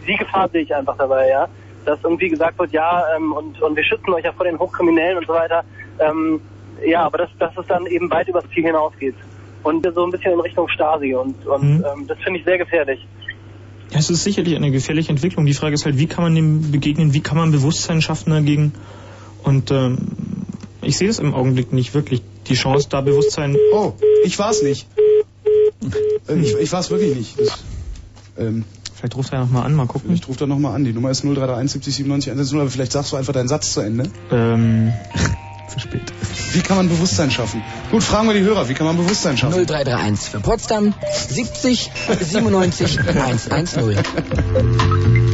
die Gefahr sehe ich einfach dabei, ja. Dass irgendwie gesagt wird, ja, ähm, und, und wir schützen euch ja vor den Hochkriminellen und so weiter. Ähm, ja, aber dass, dass es dann eben weit übers Ziel hinausgeht. Und so ein bisschen in Richtung Stasi und, und Mhm. ähm, das finde ich sehr gefährlich. Ja, es ist sicherlich eine gefährliche Entwicklung. Die Frage ist halt, wie kann man dem begegnen, wie kann man Bewusstsein schaffen dagegen? Und ähm, ich sehe das im Augenblick nicht wirklich. Die Chance, da Bewusstsein. Oh, ich war's nicht. Äh, ich ich war's wirklich nicht. Das, ähm, vielleicht ruft er nochmal an, mal gucken. Ich rufe da nochmal an. Die Nummer ist 0331 70 97 110, aber vielleicht sagst du einfach deinen Satz zu Ende. Ähm, zu spät. Wie kann man Bewusstsein schaffen? Gut, fragen wir die Hörer. Wie kann man Bewusstsein schaffen? 0331 für Potsdam 70 97 110.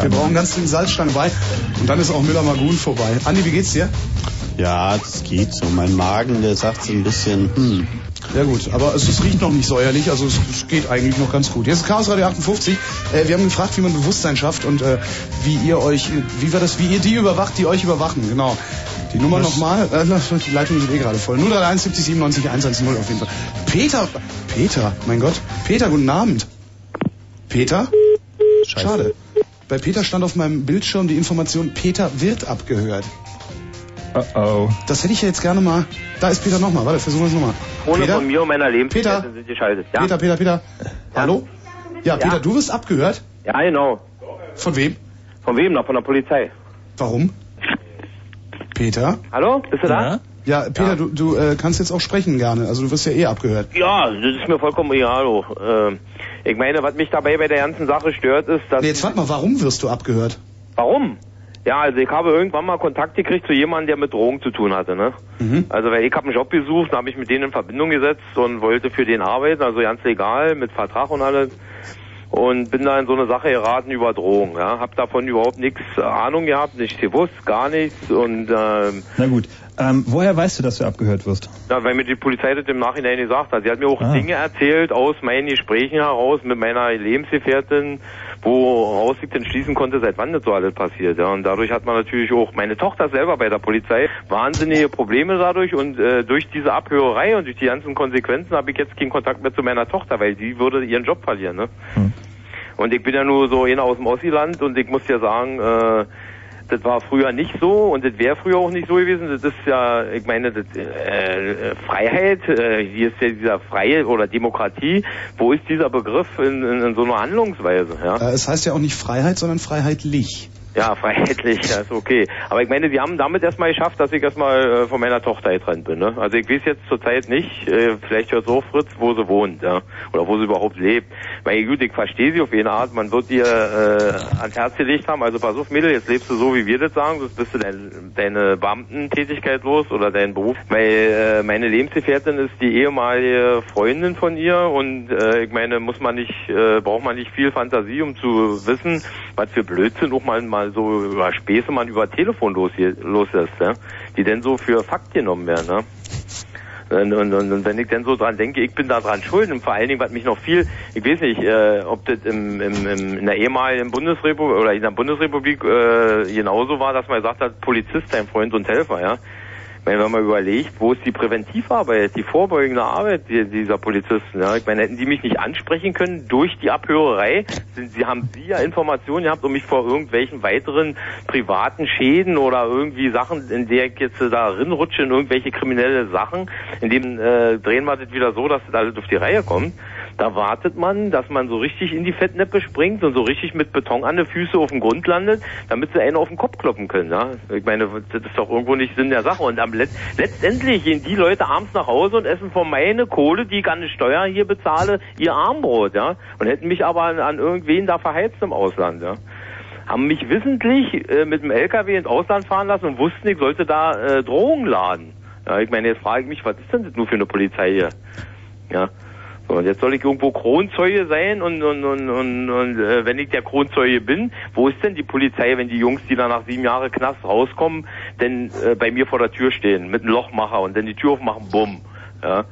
Wir brauchen ganz dringend Salzstangen bei. Und dann ist auch Müller-Magun vorbei. Andi, wie geht's dir? Ja, das geht so. Mein Magen, der sagt so ein bisschen, hm. Ja gut, aber es, es riecht noch nicht säuerlich, also es, es geht eigentlich noch ganz gut. Jetzt ist Chaos Radio 58. Äh, wir haben gefragt, wie man Bewusstsein schafft und äh, wie ihr euch, wie war das, wie ihr die überwacht, die euch überwachen. Genau. Die Nummer nochmal, äh, die Leitung ist eh gerade voll. 031 70 97 110 auf jeden Fall. Peter, Peter, mein Gott. Peter, guten Abend. Peter? Schade. Bei Peter stand auf meinem Bildschirm die Information, Peter wird abgehört. Oh oh. Das hätte ich ja jetzt gerne mal. Da ist Peter nochmal. Warte, versuchen wir es nochmal. Ohne Peter? von mir und meiner Peter? Lebensgefährtin sind geschaltet. Ja? Peter, Peter, Peter. Hallo? Ja, Peter, Ja. du wirst abgehört? Ja, genau. Von wem? Von wem noch? Von der Polizei. Warum? Peter? Hallo? Bist du da? Ja, Peter, du, du äh, kannst jetzt auch sprechen gerne. Also du wirst ja eh abgehört. Ja, das ist mir vollkommen egal. du. Ich meine, was mich dabei bei der ganzen Sache stört, ist, dass... Nee, jetzt warte mal, warum wirst du abgehört? Warum? Ja, also ich habe irgendwann mal Kontakt gekriegt zu jemandem, der mit Drogen zu tun hatte, ne? Mhm. Also weil ich habe einen Job gesucht, da habe ich mit denen in Verbindung gesetzt und wollte für den arbeiten, also ganz legal, mit Vertrag und alles. Und bin da in so eine Sache geraten über Drogen, ja. Hab davon überhaupt nichts Ahnung gehabt, nichts gewusst, gar nichts und ähm, Na gut. Ähm, woher weißt du, dass du abgehört wirst? ja, weil mir die Polizei das im Nachhinein gesagt hat. Sie hat mir auch Ah. Dinge erzählt aus meinen Gesprächen heraus mit meiner Lebensgefährtin, woraus ich dann schließen konnte, seit wann das so alles passiert. Ja. Und dadurch hat man natürlich auch, meine Tochter selber bei der Polizei, wahnsinnige Probleme dadurch und äh, durch diese Abhörerei und durch die ganzen Konsequenzen habe ich jetzt keinen Kontakt mehr zu meiner Tochter, weil die würde ihren Job verlieren. Ne? Und ich bin ja nur so einer aus dem Ossiland und ich muss ja sagen, äh, das war früher nicht so und das wäre früher auch nicht so gewesen. Das ist ja, ich meine, das, äh, Freiheit, äh, hier ist ja dieser Freie oder Demokratie. Wo ist dieser Begriff in, in, in so einer Handlungsweise? Ja? Äh, es heißt ja auch nicht Freiheit, sondern freiheitlich. Ja, freiheitlich, das ist okay. Aber ich meine, die haben damit erstmal geschafft, dass ich erstmal äh, von meiner Tochter getrennt bin. Ne? Also ich weiß jetzt zurzeit nicht, äh, vielleicht hört so Fritz, wo sie wohnt, ja. Oder wo sie überhaupt lebt. Weil gut, ich verstehe sie auf jeden Art, man wird ihr äh, ans Herz gelegt haben, also pass auf Mädel, jetzt lebst du so, wie wir das sagen, sonst bist du dein, deine Beamtentätigkeit los oder deinen Beruf. Weil äh, meine Lebensgefährtin ist die ehemalige Freundin von ihr und äh, ich meine, muss man nicht, äh, braucht man nicht viel Fantasie, um zu wissen, was für Blödsinn auch mal, mal so über Späße man über Telefon los, hier, los ist, ja? die denn so für Fakt genommen werden. Ne? Und, und, und, und wenn ich dann so dran denke, ich bin da dran schuld und vor allen Dingen, was mich noch viel, ich weiß nicht, äh, ob das im, im, im, in der ehemaligen Bundesrepublik oder in der Bundesrepublik äh, genauso war, dass man gesagt hat, Polizist, dein Freund und Helfer, ja. Ich meine, wenn man überlegt, wo ist die Präventivarbeit, die vorbeugende Arbeit die- dieser Polizisten, ja. Ich meine, hätten die mich nicht ansprechen können durch die Abhörerei, sind, sie haben sie ja Informationen gehabt, um mich vor irgendwelchen weiteren privaten Schäden oder irgendwie Sachen, in der ich jetzt da rinrutsche in irgendwelche kriminelle Sachen, in dem äh, drehen wir das wieder so, dass das alles auf die Reihe kommt. Da wartet man, dass man so richtig in die Fettnäpfe springt und so richtig mit Beton an den Füße auf dem Grund landet, damit sie einen auf den Kopf kloppen können. Ja? Ich meine, das ist doch irgendwo nicht Sinn der Sache. Und am Let letztendlich gehen die Leute abends nach Hause und essen von meine Kohle, die ich an die Steuer hier bezahle, ihr Armbrot, ja. Und hätten mich aber an, an irgendwen da verheizt im Ausland, ja haben mich wissentlich äh, mit dem LKW ins Ausland fahren lassen und wussten, ich sollte da äh, Drogen laden. Ja, ich meine, jetzt frage ich mich, was ist denn das nur für eine Polizei hier? Ja. So, und jetzt soll ich irgendwo Kronzeuge sein und, und, und, und, und äh, wenn ich der Kronzeuge bin, wo ist denn die Polizei, wenn die Jungs, die da nach sieben Jahren Knast rauskommen, denn äh, bei mir vor der Tür stehen mit einem Lochmacher und dann die Tür aufmachen, bumm. Ja.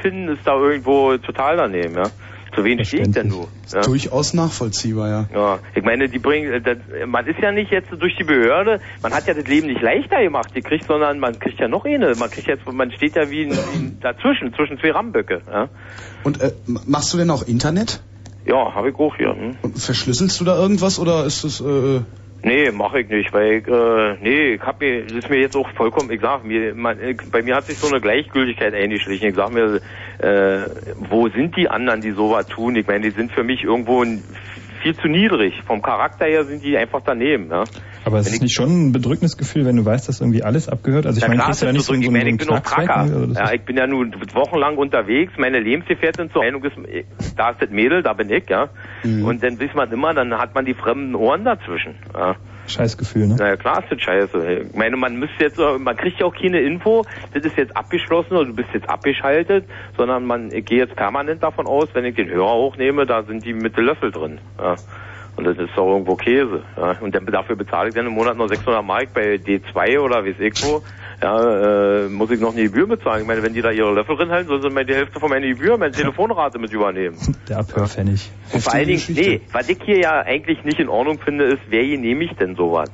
Finden ist da irgendwo total daneben, ja. Zu wen stehe ich denn nur? Ja. Durchaus nachvollziehbar, ja. Ja, ich meine, die bringen, äh, das, man ist ja nicht jetzt durch die Behörde, man hat ja das Leben nicht leichter gemacht, gekriegt, sondern man kriegt ja noch eine, man kriegt jetzt, man steht ja wie, ein, wie ein dazwischen, zwischen zwei Ramböcke, ja. Und äh, machst du denn auch Internet? Ja, habe ich auch hier. Hm? Und verschlüsselst du da irgendwas oder ist es äh, Nee, mache ich nicht, weil ich, äh, nee, ich hab mir, das ist mir jetzt auch vollkommen, ich sag mir, man, ich, bei mir hat sich so eine Gleichgültigkeit eingeschlichen. Ich sag mir, äh, wo sind die anderen, die sowas tun? Ich meine, die sind für mich irgendwo ein, viel zu niedrig. Vom Charakter her sind die einfach daneben, ja. Aber es ist nicht schon ein bedrückendes Gefühl, wenn du weißt, dass irgendwie alles abgehört? Also ich Ja, meine, klar, ist nicht so, so, ich einen ich bin? Tracker. Also Ja, ich bin ja nun wochenlang unterwegs. Meine Lebensgefährtin zur Meinung ist, da ist das Mädel, da bin ich, ja. Mhm. Und dann weiß man immer, dann hat man die fremden Ohren dazwischen. Ja. Scheißgefühl, ne? Naja, klar ist das scheiße. Ich meine, man müsste jetzt, man kriegt ja auch keine Info, das ist jetzt abgeschlossen oder du bist jetzt abgeschaltet, sondern man, ich gehe jetzt permanent davon aus, wenn ich den Hörer hochnehme, da sind die mit dem Löffel drin. Ja. Und das ist doch irgendwo Käse. Ja. Und dafür bezahle ich dann im Monat noch 600 Mark bei D2 oder weiß ich wo. Ja, äh, muss ich noch eine Gebühr bezahlen. Ich meine, wenn die da ihre Löffel drin halten, sollen sie mir die Hälfte von meiner Gebühr, meine Telefonrate mit übernehmen. Der Abhörpfennig. Und vor allen Dingen, nee, was ich hier ja eigentlich nicht in Ordnung finde, ist, wer genehmigt denn sowas?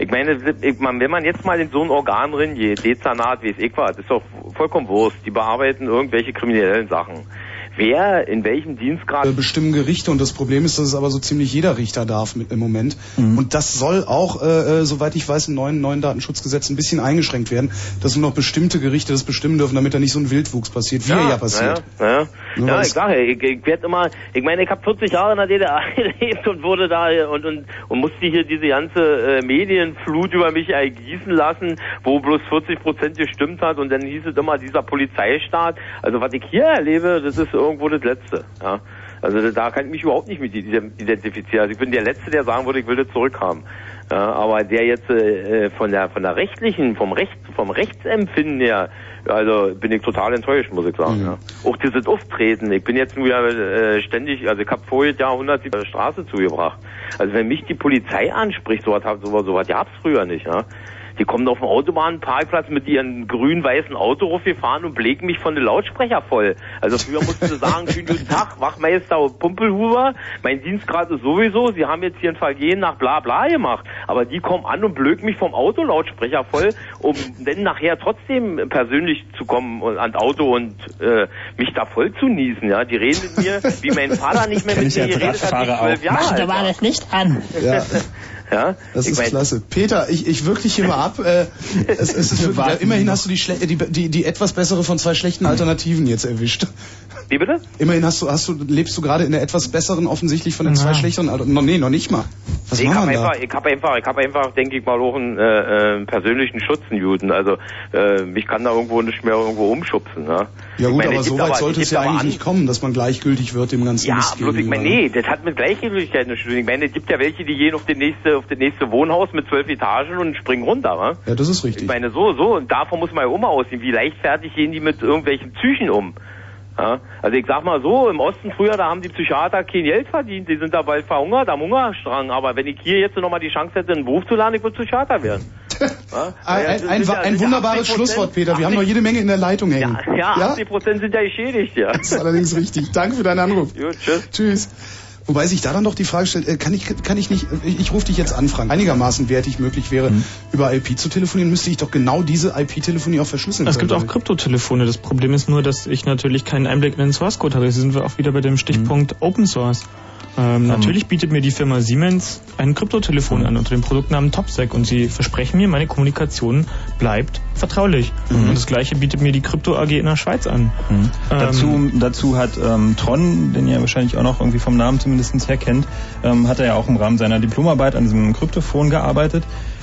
Ich meine, ich, wenn man jetzt mal in so ein Organ geht, Dezernat, wie es ich war, ist doch vollkommen Wurst. Die bearbeiten irgendwelche kriminellen Sachen. Wer in welchem Dienstgrad bestimmen Gerichte und das Problem ist, dass es aber so ziemlich jeder Richter darf mit, im Moment. Und das soll auch, äh, äh, soweit ich weiß, im neuen, neuen Datenschutzgesetz ein bisschen eingeschränkt werden, dass nur noch bestimmte Gerichte das bestimmen dürfen, damit da nicht so ein Wildwuchs passiert, wie er ja passiert. Ja, ja. Nur ja ich sage, ich, ich werde immer, ich meine, ich habe 40 Jahre in der DDR gelebt und wurde da und, und, und musste hier diese ganze äh, Medienflut über mich ergießen lassen, wo bloß 40 Prozent gestimmt hat und dann hieß es immer dieser Polizeistaat. Also was ich hier erlebe, das ist irgendwo das Letzte. Ja. Also da kann ich mich überhaupt nicht mit identifizieren. Also ich bin der Letzte, der sagen würde, ich will das zurückhaben. Ja, aber der jetzt äh, von der von der rechtlichen, vom Recht, vom Rechtsempfinden her, also bin ich total enttäuscht, muss ich sagen. Ja. Auch dieses Auftreten. Ich bin jetzt nur äh, ständig, also ich habe voriges Jahr 100 die Straße zugebracht. Also wenn mich die Polizei anspricht, sowas sowas, sowas gab's früher nicht, ja. Die kommen auf dem Autobahnparkplatz mit ihren grün-weißen Auto raufgefahren und blägen mich von den Lautsprecher voll. Also früher mussten sie sagen, schönen guten Tag, Wachmeister Pumpelhuber, mein Dienstgrad ist sowieso, Sie haben jetzt hier ein Vergehen nach bla bla gemacht. Aber die kommen an und blöken mich vom Autolautsprecher voll, um dann nachher trotzdem persönlich zu kommen und ans Auto und äh, mich da voll zu niesen. Ja, Die reden mit mir, wie mein Vater nicht mehr mit mir geredet hat, zwölf auch. Jahre Mach alt mal war. das Licht an. Ja. Ja, Das ich ist mein- klasse. Peter, ich, ich wirke dich hier mal ab. Äh, es, es ist wirklich, immerhin hast du die, die, die, die etwas bessere von zwei schlechten Alternativen jetzt erwischt. Wie bitte? Immerhin hast du, hast du, lebst du gerade in der etwas besseren, offensichtlich von den zwei Ja. schlechteren Alternativen. No, nee, noch nicht mal. Was ich habe einfach, ich habe einfach, ich habe einfach, denke ich mal, auch einen äh, äh, persönlichen Schutz in Juden. Also äh, mich kann da irgendwo nicht mehr irgendwo umschubsen. Ne? Ja gut, meine, aber so weit sollte es ja eigentlich an- nicht kommen, dass man gleichgültig wird dem ganzen Ja, Mist bloß ich meine, nee, das hat mit Gleichgültigkeit nichts zu tun. Ich meine, es gibt ja welche, die gehen auf das nächste, auf das nächste Wohnhaus mit zwölf Etagen und springen runter, wa? Ja, das ist richtig. Ich meine, so, so, und davon muss man ja auch mal aussehen. Wie leichtfertig gehen die mit irgendwelchen Psychen um? Ja? Also ich sag mal so, im Osten früher, da haben die Psychiater kein Geld verdient, die sind da bald verhungert am Hungerstrang. Aber wenn ich hier jetzt nochmal die Chance hätte, einen Beruf zu lernen, ich würde Psychiater werden. Ja? Ein, Ja, ein, sind ein, ja- ein ja wunderbares 80%, Schlusswort, Peter. Wir haben noch jede Menge in der Leitung hängen. Ja, 80 Prozent sind ja geschädigt, ja. Das ist allerdings richtig. Danke für deinen Anruf. Gut, tschüss. Tschüss. Wobei sich da dann doch die Frage stellt, äh, kann ich, kann ich nicht, ich, ich rufe dich jetzt an, Frank, einigermaßen wertig möglich wäre, Mhm. über IP zu telefonieren, müsste ich doch genau diese IP-Telefonie auch verschlüsseln Es gibt auch Kryptotelefone. Das Problem ist nur, dass ich natürlich keinen Einblick in den Source Code habe. Jetzt sind wir auch wieder bei dem Stichpunkt Open Source. Ähm, natürlich bietet mir die Firma Siemens ein Kryptotelefon an unter dem Produktnamen TopSec und sie versprechen mir, meine Kommunikation bleibt vertraulich. Und das gleiche bietet mir die Krypto AG in der Schweiz an. Ähm, dazu, dazu hat ähm, Tron, den ihr wahrscheinlich auch noch irgendwie vom Namen zumindest her kennt, ähm, hat er ja auch im Rahmen seiner Diplomarbeit an diesem Kryptophon gearbeitet,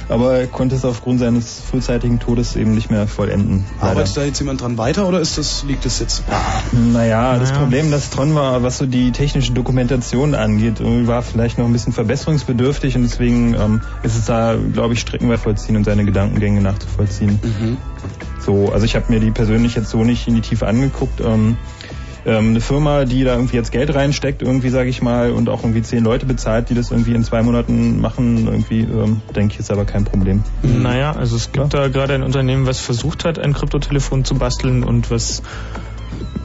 aber er konnte es aufgrund seines frühzeitigen Todes eben nicht mehr vollenden. leider. Arbeitet da jetzt jemand dran weiter oder ist das, liegt das jetzt? Naja, das Naja. Problem, das Tron war, was so die technische Dokumentation angeht, war vielleicht noch ein bisschen verbesserungsbedürftig und deswegen ähm, ist es da, glaube ich, streckenweit vollziehen und seine Gedankengänge nachzuvollziehen. So, also ich habe mir die persönlich jetzt so nicht in die Tiefe angeguckt. Ähm, ähm, eine Firma, die da irgendwie jetzt Geld reinsteckt, irgendwie sage ich mal, und auch irgendwie zehn Leute bezahlt, die das irgendwie in zwei Monaten machen, irgendwie, ähm, denke ich, ist aber kein Problem. Naja, also es gibt da gerade ein Unternehmen, was versucht hat, ein Kryptotelefon zu basteln und was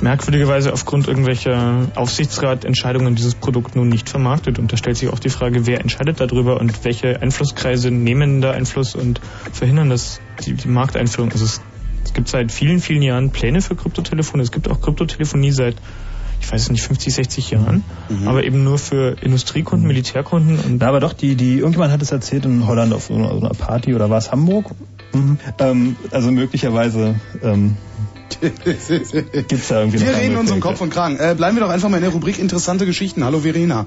merkwürdigerweise aufgrund irgendwelcher Aufsichtsratentscheidungen dieses Produkt nun nicht vermarktet. Und da stellt sich auch die Frage, wer entscheidet darüber und welche Einflusskreise nehmen da Einfluss und verhindern das, die, die Markteinführung. Also es, es gibt seit vielen, vielen Jahren Pläne für Kryptotelefone. Es gibt auch Kryptotelefonie seit ich weiß es nicht, 50, 60 Jahren, aber eben nur für Industriekunden, Militärkunden und Ja, aber doch, die, die, irgendjemand hat es erzählt in Holland auf so einer, so einer Party oder war es Hamburg? Mhm. Ähm, also möglicherweise ähm, gibt's da irgendwie Wir noch reden uns um. Kopf und Kragen. Äh, bleiben wir doch einfach mal in der Rubrik interessante Geschichten. Hallo Verena.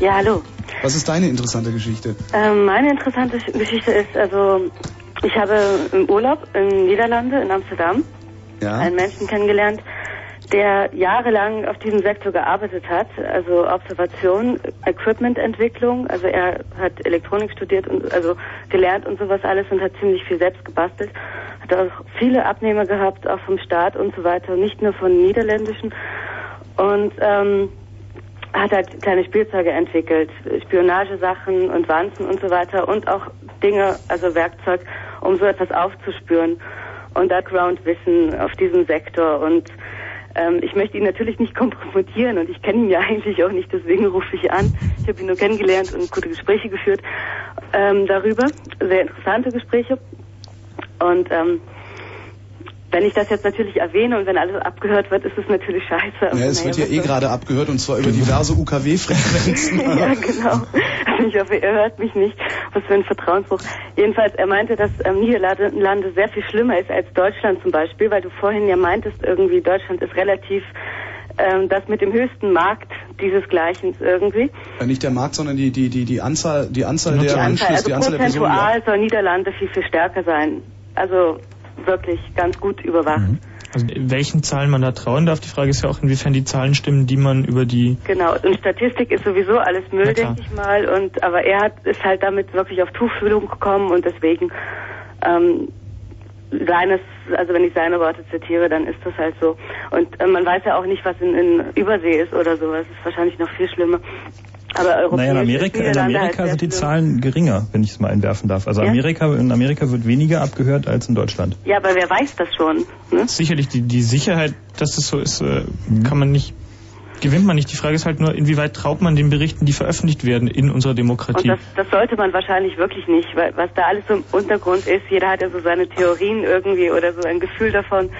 Ja, hallo. Was ist deine interessante Geschichte? Ähm, meine interessante Sch- Geschichte ist, also ich habe im Urlaub in Niederlande, in Amsterdam, Ja. einen Menschen kennengelernt, der jahrelang auf diesem Sektor gearbeitet hat, also Observation, Equipmententwicklung, also er hat Elektronik studiert und also gelernt und sowas alles und hat ziemlich viel selbst gebastelt, hat auch viele Abnehmer gehabt, auch vom Staat und so weiter, nicht nur von niederländischen und ähm, hat halt kleine Spielzeuge entwickelt, Spionagesachen und Wanzen und so weiter und auch Dinge, also Werkzeug, um so etwas aufzuspüren und Background-Wissen auf diesem Sektor. Und ähm, ich möchte ihn natürlich nicht kompromittieren und ich kenne ihn ja eigentlich auch nicht, deswegen rufe ich an. Ich habe ihn nur kennengelernt und gute Gespräche geführt ähm, darüber, sehr interessante Gespräche. Und ähm, wenn ich das jetzt natürlich erwähne und wenn alles abgehört wird, ist es natürlich scheiße. Ja, es wird ja eh gerade abgehört und zwar über diverse UKW-Frequenzen. ja, genau. Also ich hoffe, er hört mich nicht. Was für ein Vertrauensbruch. Jedenfalls, er meinte, dass ähm, Niederlande sehr viel schlimmer ist als Deutschland zum Beispiel, weil du vorhin ja meintest, irgendwie Deutschland ist relativ ähm, das mit dem höchsten Markt dieses Gleichens irgendwie. Ja, nicht der Markt, sondern die, die, die, die Anzahl, die Anzahl der die Anzahl, Anschlüsse, also die Anzahl der Personen. prozentual soll Niederlande viel, viel stärker sein. Also wirklich ganz gut überwacht. Also welchen Zahlen man da trauen darf, die Frage ist ja auch, inwiefern die Zahlen stimmen, die man über die Genau, und Statistik ist sowieso alles Müll, denke ich mal. Und aber er hat ist halt damit wirklich auf Tuchfühlung gekommen und deswegen ähm, seines, also wenn ich seine Worte zitiere, dann ist das halt so. Und äh, man weiß ja auch nicht, was in, in Übersee ist oder so. Das ist wahrscheinlich noch viel schlimmer. Aber europäisch Naja, in Amerika, in Amerika halt sind die Zahlen geringer, wenn ich es mal einwerfen darf. Also Ja? Amerika, in Amerika wird weniger abgehört als in Deutschland. Ja, aber wer weiß das schon? Ne? sicherlich die, die Sicherheit, dass das so ist, äh, kann man nicht, gewinnt man nicht. Die Frage ist halt nur, inwieweit traut man den Berichten, die veröffentlicht werden in unserer Und Demokratie. das, das sollte man wahrscheinlich wirklich nicht, weil was da alles im Untergrund ist, jeder hat ja so seine Theorien irgendwie oder so ein Gefühl davon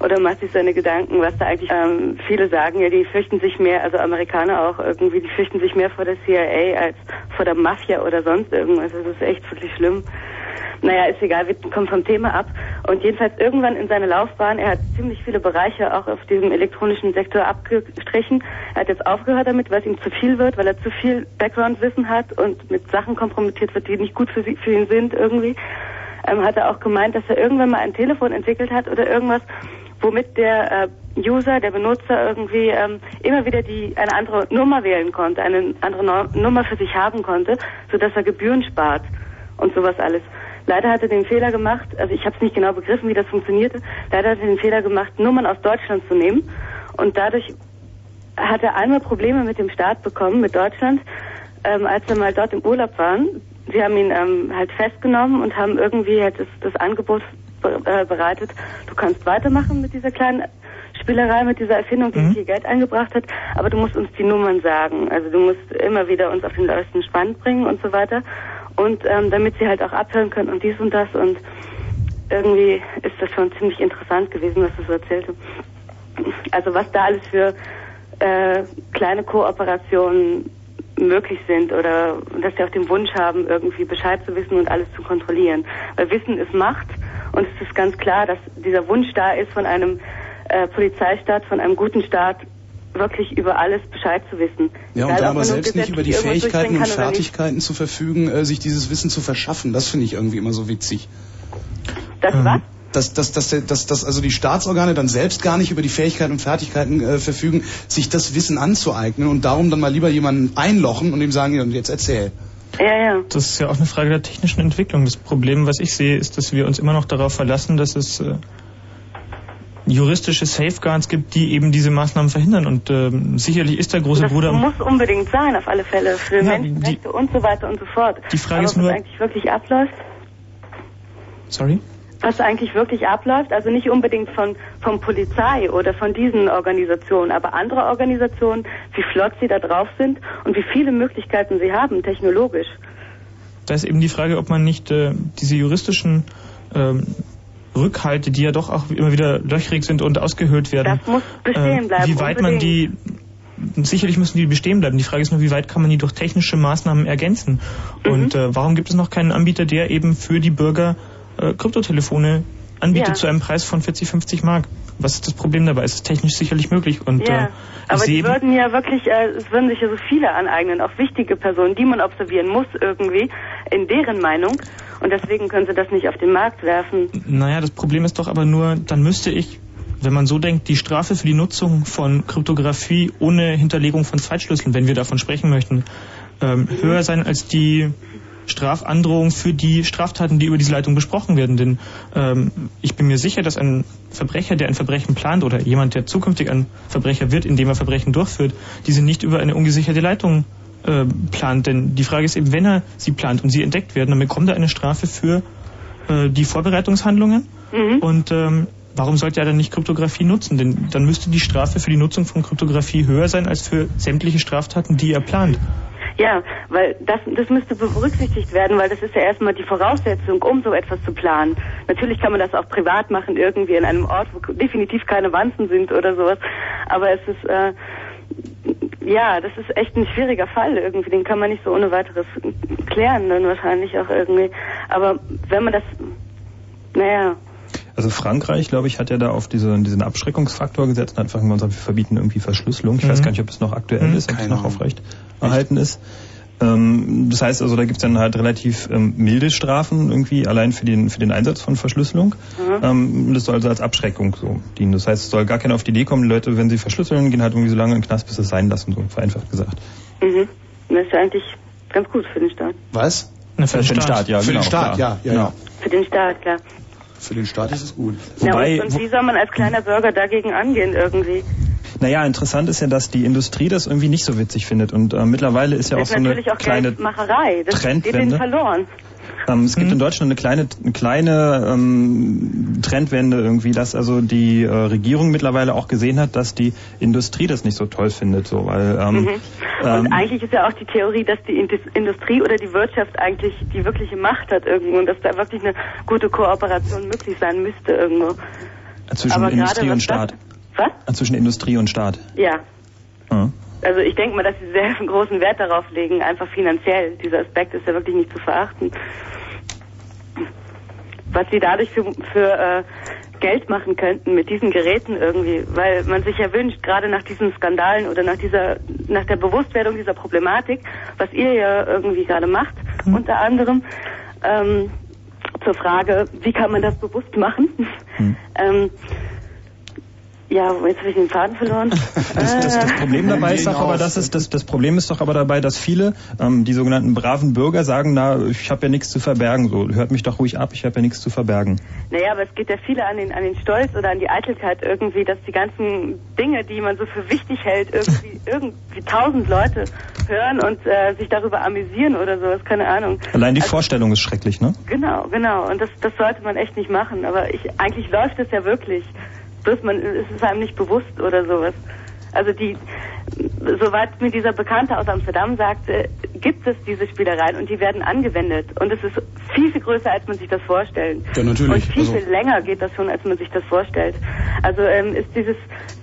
oder macht sich seine Gedanken, was da eigentlich ähm, viele sagen, ja, die fürchten sich mehr, also Amerikaner auch irgendwie, die fürchten sich mehr vor der CIA als vor der Mafia oder sonst irgendwas. Das ist echt wirklich schlimm. Naja, ist egal, wir kommen vom Thema ab. Und jedenfalls irgendwann in seiner Laufbahn, er hat ziemlich viele Bereiche auch auf diesem elektronischen Sektor abgestrichen. Er hat jetzt aufgehört damit, weil es ihm zu viel wird, weil er zu viel Background-Wissen hat und mit Sachen kompromittiert wird, die nicht gut für, sie, für ihn sind irgendwie. Ähm, hat er auch gemeint, dass er irgendwann mal ein Telefon entwickelt hat oder irgendwas, womit der äh, User, der Benutzer irgendwie ähm, immer wieder die eine andere Nummer wählen konnte, eine andere no Nummer für sich haben konnte, sodass er Gebühren spart und sowas alles. Leider hat er den Fehler gemacht, also ich habe es nicht genau begriffen, wie das funktionierte, leider hat er den Fehler gemacht, Nummern aus Deutschland zu nehmen und dadurch hat er einmal Probleme mit dem Staat bekommen, mit Deutschland, ähm, als wir mal dort im Urlaub waren. Sie haben ihn ähm, halt festgenommen und haben irgendwie halt das, das Angebot äh, bereitet, du kannst weitermachen mit dieser kleinen Spielerei, mit dieser Erfindung, die viel Geld eingebracht hat, aber du musst uns die Nummern sagen. Also du musst immer wieder uns auf den neuesten Stand bringen und so weiter. Und ähm, damit sie halt auch abhören können und dies und das und irgendwie ist das schon ziemlich interessant gewesen, was du so erzählte. Also was da alles für äh, kleine Kooperationen möglich sind oder dass sie auch den Wunsch haben, irgendwie Bescheid zu wissen und alles zu kontrollieren. Weil Wissen ist Macht und es ist ganz klar, dass dieser Wunsch da ist von einem äh, Polizeistaat, von einem guten Staat, wirklich über alles Bescheid zu wissen. Ja, und ob aber selbst nicht über die Fähigkeiten und. Fertigkeiten zu verfügen, äh, sich dieses Wissen zu verschaffen. Das finde ich irgendwie immer so witzig. Das was? Dass, dass, dass, dass, dass also die Staatsorgane dann selbst gar nicht über die Fähigkeiten und Fertigkeiten äh, verfügen, sich das Wissen anzueignen und darum dann mal lieber jemanden einlochen und ihm sagen, ja, und jetzt erzähl. Ja, ja. Das ist ja auch eine Frage der technischen Entwicklung. Das Problem, was ich sehe, ist, dass wir uns immer noch darauf verlassen, dass es äh, juristische Safeguards gibt, die eben diese Maßnahmen verhindern. Und ähm, sicherlich ist der große das Bruder. muss unbedingt sein, auf alle Fälle, für Ja, Menschenrechte und so weiter und so fort. Die Frage Aber ist nur- was eigentlich wirklich abläuft, Sorry? was eigentlich wirklich abläuft, also nicht unbedingt von, von Polizei oder von diesen Organisationen, aber andere Organisationen, wie flott sie da drauf sind und wie viele Möglichkeiten sie haben, technologisch. Da ist eben die Frage, ob man nicht äh, diese juristischen ähm, Rückhalte, die ja doch auch immer wieder löchrig sind und ausgehöhlt werden, Das muss bestehen äh, bleiben, wie weit man die sicherlich müssen die bestehen bleiben. Die Frage ist nur, wie weit kann man die durch technische Maßnahmen ergänzen? Mhm. Und äh, warum gibt es noch keinen Anbieter, der eben für die Bürger äh, Kryptotelefone anbietet Ja. zu einem Preis von 40, 50 Mark? Was ist das Problem dabei? Es ist technisch sicherlich möglich. Und ja, äh, aber die würden ja wirklich, äh, es würden sich ja so viele aneignen, auch wichtige Personen, die man observieren muss irgendwie, in deren Meinung. Und deswegen können sie das nicht auf den Markt werfen. Naja, das Problem ist doch aber nur, dann müsste ich, wenn man so denkt, die Strafe für die Nutzung von Kryptographie ohne Hinterlegung von Zweitschlüsseln, wenn wir davon sprechen möchten, ähm, höher sein als die Strafandrohung für die Straftaten, die über diese Leitung besprochen werden. Denn ähm, ich bin mir sicher, dass ein Verbrecher, der ein Verbrechen plant oder jemand, der zukünftig ein Verbrecher wird, indem er Verbrechen durchführt, diese nicht über eine ungesicherte Leitung äh, plant. Denn die Frage ist eben, wenn er sie plant und sie entdeckt werden, dann bekommt er eine Strafe für äh, die Vorbereitungshandlungen. Und ähm, warum sollte er dann nicht Kryptographie nutzen? Denn dann müsste die Strafe für die Nutzung von Kryptographie höher sein als für sämtliche Straftaten, die er plant. Ja, weil das, das müsste berücksichtigt werden, weil das ist ja erstmal die Voraussetzung, um so etwas zu planen. Natürlich kann man das auch privat machen, irgendwie in einem Ort, wo definitiv keine Wanzen sind oder sowas. Aber es ist, äh, ja, das ist echt ein schwieriger Fall irgendwie. Den kann man nicht so ohne weiteres klären, dann wahrscheinlich auch irgendwie. Aber wenn man das, naja, Also Frankreich, glaube ich, hat ja da auf diese, diesen Abschreckungsfaktor gesetzt und einfach gesagt, wir verbieten irgendwie Verschlüsselung. Ich weiß Mhm. gar nicht, ob es noch aktuell Mhm, ist, ob es noch aufrecht erhalten ist. Ähm, das heißt also, da gibt es dann halt relativ ähm, milde Strafen irgendwie allein für den für den Einsatz von Verschlüsselung. Ähm, das soll also als Abschreckung so dienen. Das heißt, es soll gar keiner auf die Idee kommen, die Leute, wenn sie verschlüsseln, gehen halt irgendwie so lange in den Knast, bis sie es sein lassen, so vereinfacht gesagt. mhm. das ist ja eigentlich ganz gut für den Staat. Was? Na, für, den Staat, ja, Für genau. den Staat, klar. ja, ja, ja. Für den Staat, klar. Für den Staat ist es gut. ja, und, und wie soll man als kleiner Bürger dagegen angehen irgendwie? Naja, interessant ist ja, dass die Industrie das irgendwie nicht so witzig findet. Und äh, mittlerweile ist ja auch das ist so eine natürlich auch kleine Geldmacherei. Das geht Trendwende. verloren. Ähm, es gibt in Deutschland eine kleine, eine kleine ähm, Trendwende irgendwie, dass also die äh, Regierung mittlerweile auch gesehen hat, dass die Industrie das nicht so toll findet, so, weil ähm, Mhm. Und ähm, eigentlich ist ja auch die Theorie, dass die Indus- Industrie oder die Wirtschaft eigentlich die wirkliche Macht hat irgendwo und dass da wirklich eine gute Kooperation möglich sein müsste irgendwo. zwischen aber Industrie was und das- Staat. Was? Äh, Zwischen Industrie und Staat. Ja. Ja. Also ich denke mal, dass sie sehr großen Wert darauf legen, einfach finanziell. Dieser Aspekt ist ja wirklich nicht zu verachten. Was sie dadurch für, für äh, Geld machen könnten mit diesen Geräten irgendwie, weil man sich ja wünscht, gerade nach diesen Skandalen oder nach dieser, nach der Bewusstwerdung dieser Problematik, was ihr ja irgendwie gerade macht, unter anderem, ähm, zur Frage, wie kann man das bewusst machen? ähm, ja, jetzt habe ich den Faden verloren. Das, das, das Problem dabei ist doch aber, dass es, das, das Problem ist doch aber dabei, dass viele, ähm, die sogenannten braven Bürger sagen, na, ich habe ja nichts zu verbergen, so, hört mich doch ruhig ab, ich habe ja nichts zu verbergen. Naja, aber es geht ja viele an den, an den Stolz oder an die Eitelkeit irgendwie, dass die ganzen Dinge, die man so für wichtig hält, irgendwie, irgendwie tausend Leute hören und äh, sich darüber amüsieren oder sowas, keine Ahnung. Allein die Also- Vorstellung ist schrecklich, ne? Genau, genau. Und das, das sollte man echt nicht machen. Aber ich, eigentlich läuft es ja wirklich. Bloß man, es ist einem nicht bewusst oder sowas. Also die, soweit mir dieser Bekannte aus Amsterdam sagte, gibt es diese Spielereien und die werden angewendet. Und es ist viel, viel größer, als man sich das vorstellt. Ja, natürlich. Und viel, Also- viel länger geht das schon, als man sich das vorstellt. Also ähm, ist dieses,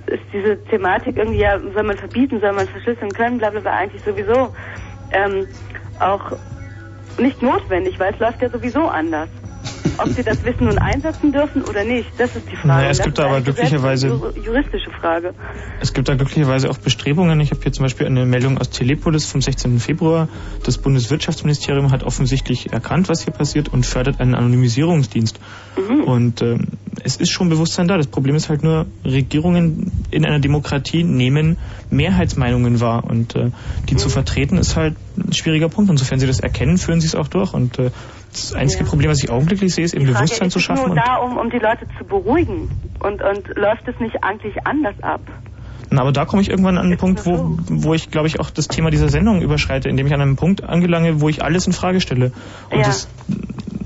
ist diese Thematik irgendwie, ja, soll man verbieten, soll man verschlüsseln können, bla bla bla, eigentlich sowieso ähm, auch nicht notwendig, weil es läuft ja sowieso anders. Ob sie das wissen und einsetzen dürfen oder nicht, das ist die Frage. Naja, es Das gibt ist aber glücklicherweise- juristische Frage. Es gibt da glücklicherweise auch Bestrebungen. Ich habe hier zum Beispiel eine Meldung aus Telepolis vom 16. Februar. Das Bundeswirtschaftsministerium hat offensichtlich erkannt, was hier passiert und fördert einen Anonymisierungsdienst. Und ähm, es ist schon Bewusstsein da. Das Problem ist halt nur, Regierungen in einer Demokratie nehmen Mehrheitsmeinungen wahr. Und äh, die zu vertreten ist halt ein schwieriger Punkt. Insofern sie das erkennen, führen sie es auch durch. Und äh, das einzige Problem, was ich augenblicklich sehe, ist eben Bewusstsein ist zu es schaffen. nur Und da, um, um die Leute zu beruhigen. Und, und läuft es nicht eigentlich anders ab? Na, aber da komme ich irgendwann an einen Punkt, wo, wo ich, glaube ich, auch das Thema dieser Sendung überschreite, indem ich an einem Punkt angelange, wo ich alles in Frage stelle. Und Ja. das,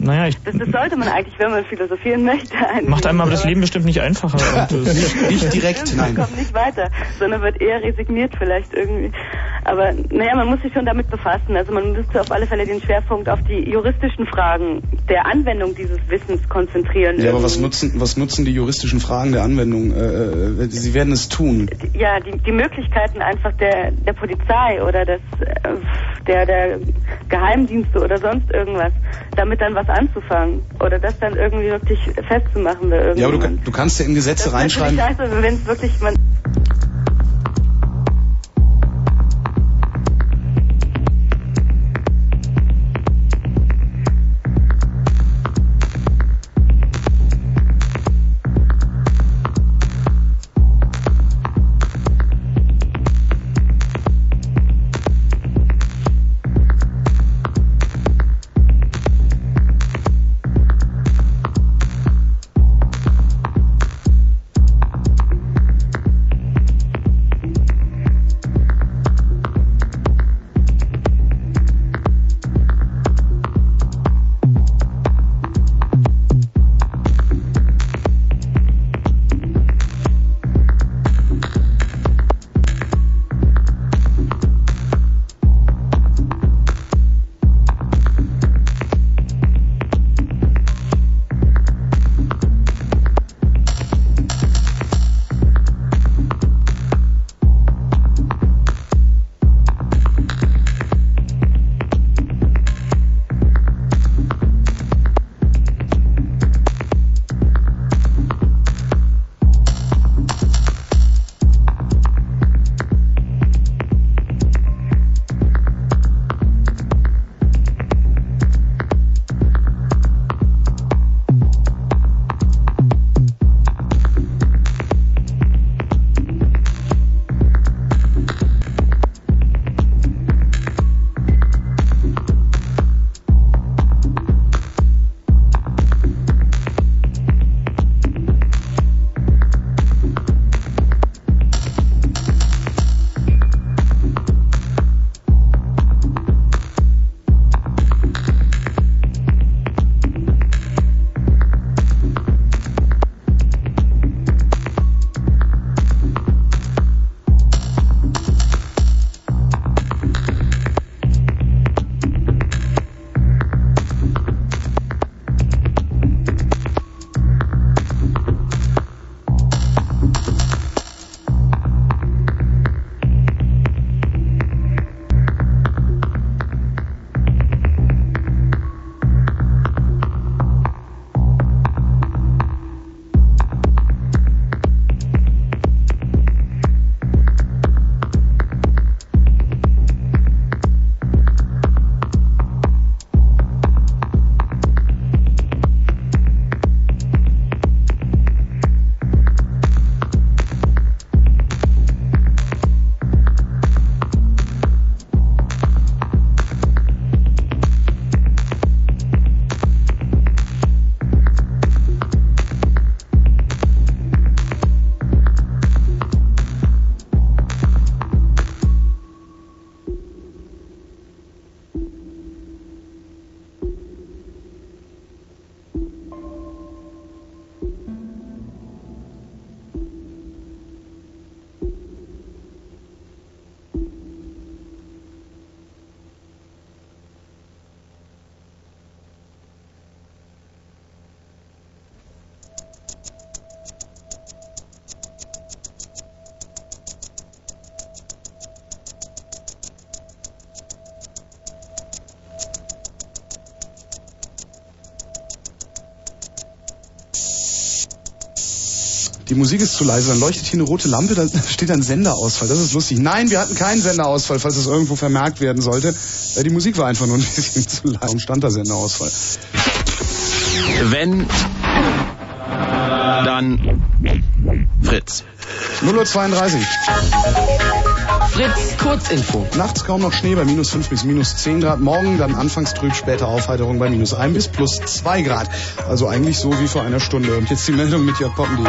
naja, ich, Das, das sollte man eigentlich, wenn man philosophieren möchte. eigentlich. macht einem aber das Leben bestimmt nicht einfacher. Und, äh, Man kommt nicht weiter, sondern wird eher resigniert vielleicht irgendwie. Aber naja, man muss sich schon damit befassen. Also man müsste auf alle Fälle den Schwerpunkt auf die juristischen Fragen der Anwendung dieses Wissens konzentrieren. Ja, aber was nutzen, was nutzen die juristischen Fragen der Anwendung? Äh, äh, sie werden es tun. ja, die, die Möglichkeiten einfach der, der Polizei oder des, äh, der, der Geheimdienste oder sonst irgendwas, damit dann was anzufangen oder das dann irgendwie wirklich festzumachen bei Ja, aber du, du kannst ja in Gesetze das ist reinschreiben. natürlich scheiße, wenn es wirklich man die Musik ist zu leise, dann leuchtet hier eine rote Lampe, da steht dann Senderausfall. Das ist lustig. Nein, wir hatten keinen Senderausfall, falls es irgendwo vermerkt werden sollte. Äh, die Musik war einfach nur ein bisschen zu leise. Warum stand da Senderausfall? Wenn, dann Fritz. 0.32 Uhr. Fritz, Kurzinfo. Nachts kaum noch Schnee bei minus 5 bis minus 10 Grad. Morgen dann anfangs trüb, später Aufheiterung bei minus 1 bis plus 2 Grad. Also eigentlich so wie vor einer Stunde. Und jetzt die Meldung mit Jörg Poppendiek.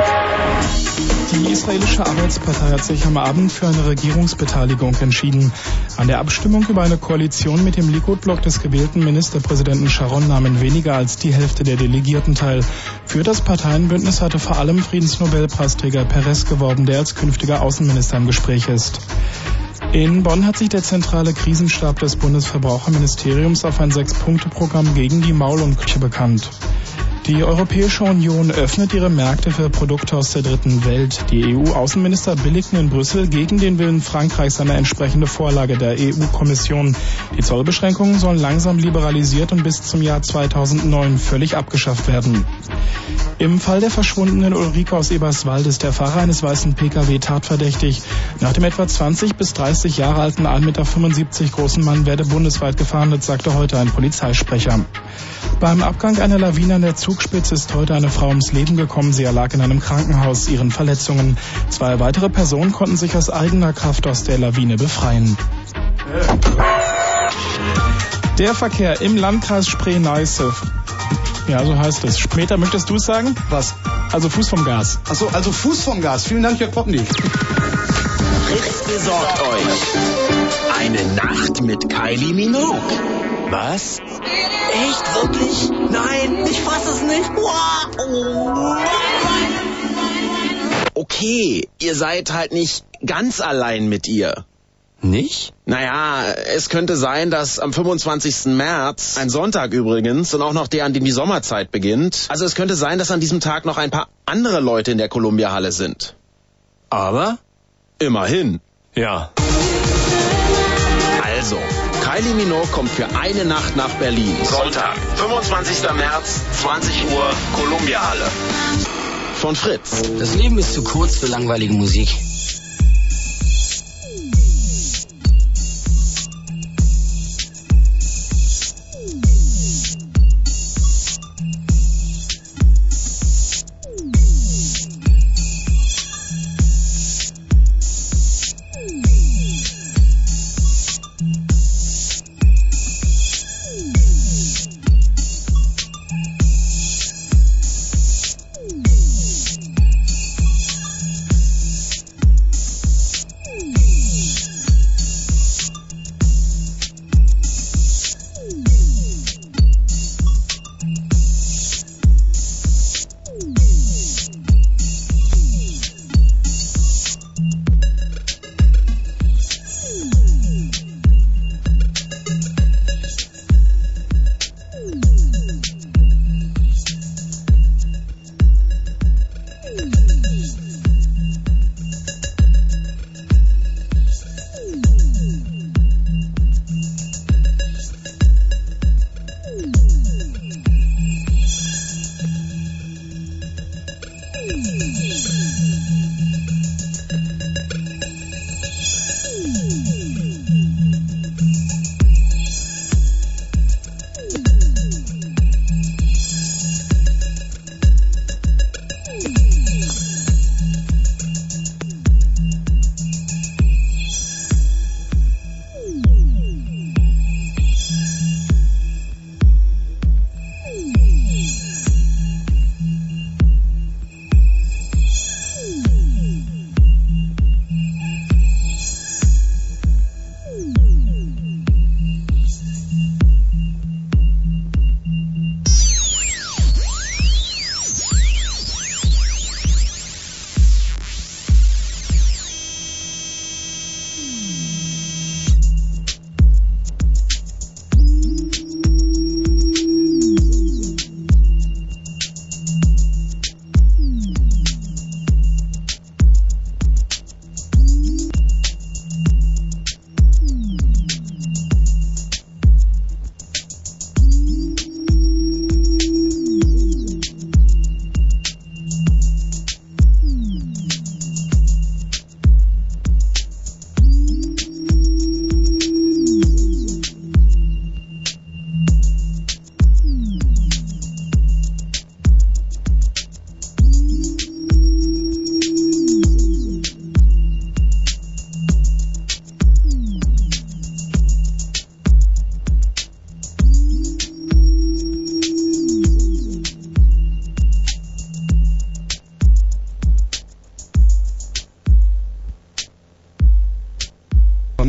Die israelische Arbeitspartei hat sich am Abend für eine Regierungsbeteiligung entschieden. An der Abstimmung über eine Koalition mit dem Likud-Block des gewählten Ministerpräsidenten Sharon nahmen weniger als die Hälfte der Delegierten teil. Für das Parteienbündnis hatte vor allem Friedensnobelpreisträger Perez geworben, der als künftiger Außenminister im Gespräch ist. In Bonn hat sich der zentrale Krisenstab des Bundesverbraucherministeriums auf ein Sechs-Punkte-Programm gegen die Maul- und Küche bekannt. Die Europäische Union öffnet ihre Märkte für Produkte aus der dritten Welt. Die EU-Außenminister billigten in Brüssel gegen den Willen Frankreichs eine entsprechende Vorlage der EU-Kommission. Die Zollbeschränkungen sollen langsam liberalisiert und bis zum Jahr 2009 völlig abgeschafft werden. Im Fall der verschwundenen Ulrike aus Eberswald ist der Fahrer eines weißen Pkw tatverdächtig. Nach dem etwa 20 bis 30 Jahre alten 1,75 Meter großen Mann werde bundesweit gefahndet, sagte heute ein Polizeisprecher. Beim Abgang einer Lawine an der Zugspitze ist heute eine Frau ums Leben gekommen. Sie erlag in einem Krankenhaus ihren Verletzungen. Zwei weitere Personen konnten sich aus eigener Kraft aus der Lawine befreien. Der Verkehr im Landkreis Spree-Neiße. Ja, so heißt es. Später möchtest du es sagen? Was? Also Fuß vom Gas. Achso, also Fuß vom Gas. Vielen Dank, Jörg Poppendiek. Fritz besorgt euch eine Nacht mit Kylie Minogue. Was? Echt? Wirklich? Nein, ich fass es nicht. Okay, ihr seid halt nicht ganz allein mit ihr. Nicht? Naja, es könnte sein, dass am 25. März, ein Sonntag übrigens, und auch noch der, an dem die Sommerzeit beginnt, also es könnte sein, dass an diesem Tag noch ein paar andere Leute in der Columbia-Halle sind. Aber? Immerhin. Ja. Also, Kylie Minogue kommt für eine Nacht nach Berlin. Sonntag, 25. März, 20 Uhr, Columbia-Halle. Von Fritz. Das Leben ist zu kurz für langweilige Musik.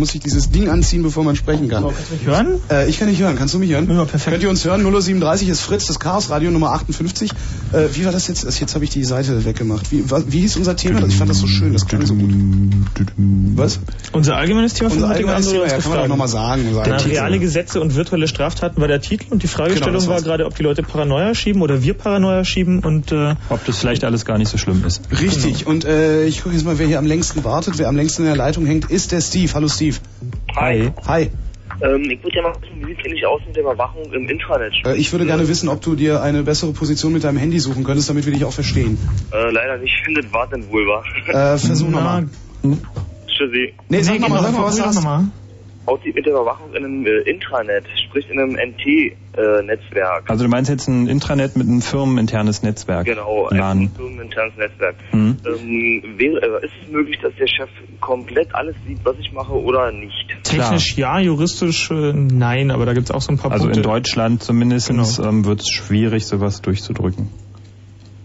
Muss sich dieses Ding anziehen, bevor man sprechen kann. kannst du mich hören? Äh, ich kann dich hören. Kannst du mich hören? Ja, perfekt. Könnt ihr uns hören? 037 ist Fritz, das Chaos Radio Nummer 58. Äh, wie war das jetzt? Jetzt habe ich die Seite weggemacht. Wie, wa- wie hieß unser Thema? Ich fand das so schön. Das klang so gut. Was? Unser allgemeines Thema Unser von heutigen allgemeines Thema, ja, kann man auch nochmal sagen. sagen. Na, reale Gesetze und virtuelle Straftaten war der Titel und die Fragestellung Genau, war gerade, ob die Leute Paranoia schieben oder wir Paranoia schieben und äh, Ob das vielleicht alles gar nicht so schlimm ist. Richtig. Und äh, ich gucke jetzt mal, wer hier am längsten wartet. Wer am längsten in der Leitung hängt, ist der Steve. Hallo Steve. Hi. Hi. Ähm, ich würde ja mal wissen, wie sieht es eigentlich aus mit der Überwachung im Intranet? Äh, ich würde gerne wissen, ob du dir eine bessere Position mit deinem Handy suchen könntest, damit wir dich auch verstehen. Äh, leider nicht findet, war denn wohl war. Äh, versuch nochmal. Tschüssi. Nee, sag nochmal, sag mal, was du hast. Aussieht mit der Überwachung in einem äh, Intranet, sprich in einem NT-Netzwerk. Also du meinst jetzt ein Intranet mit einem firmeninternes Netzwerk? Genau, LAN. ein firmeninternes Netzwerk. Mhm. Ähm, wäre, äh, ist es möglich, dass der Chef komplett alles sieht, was ich mache oder nicht? technisch ja, juristisch äh, nein, aber da gibt es auch so ein paar Also Punkte. in Deutschland zumindest Genau. ähm, wird es schwierig, sowas durchzudrücken.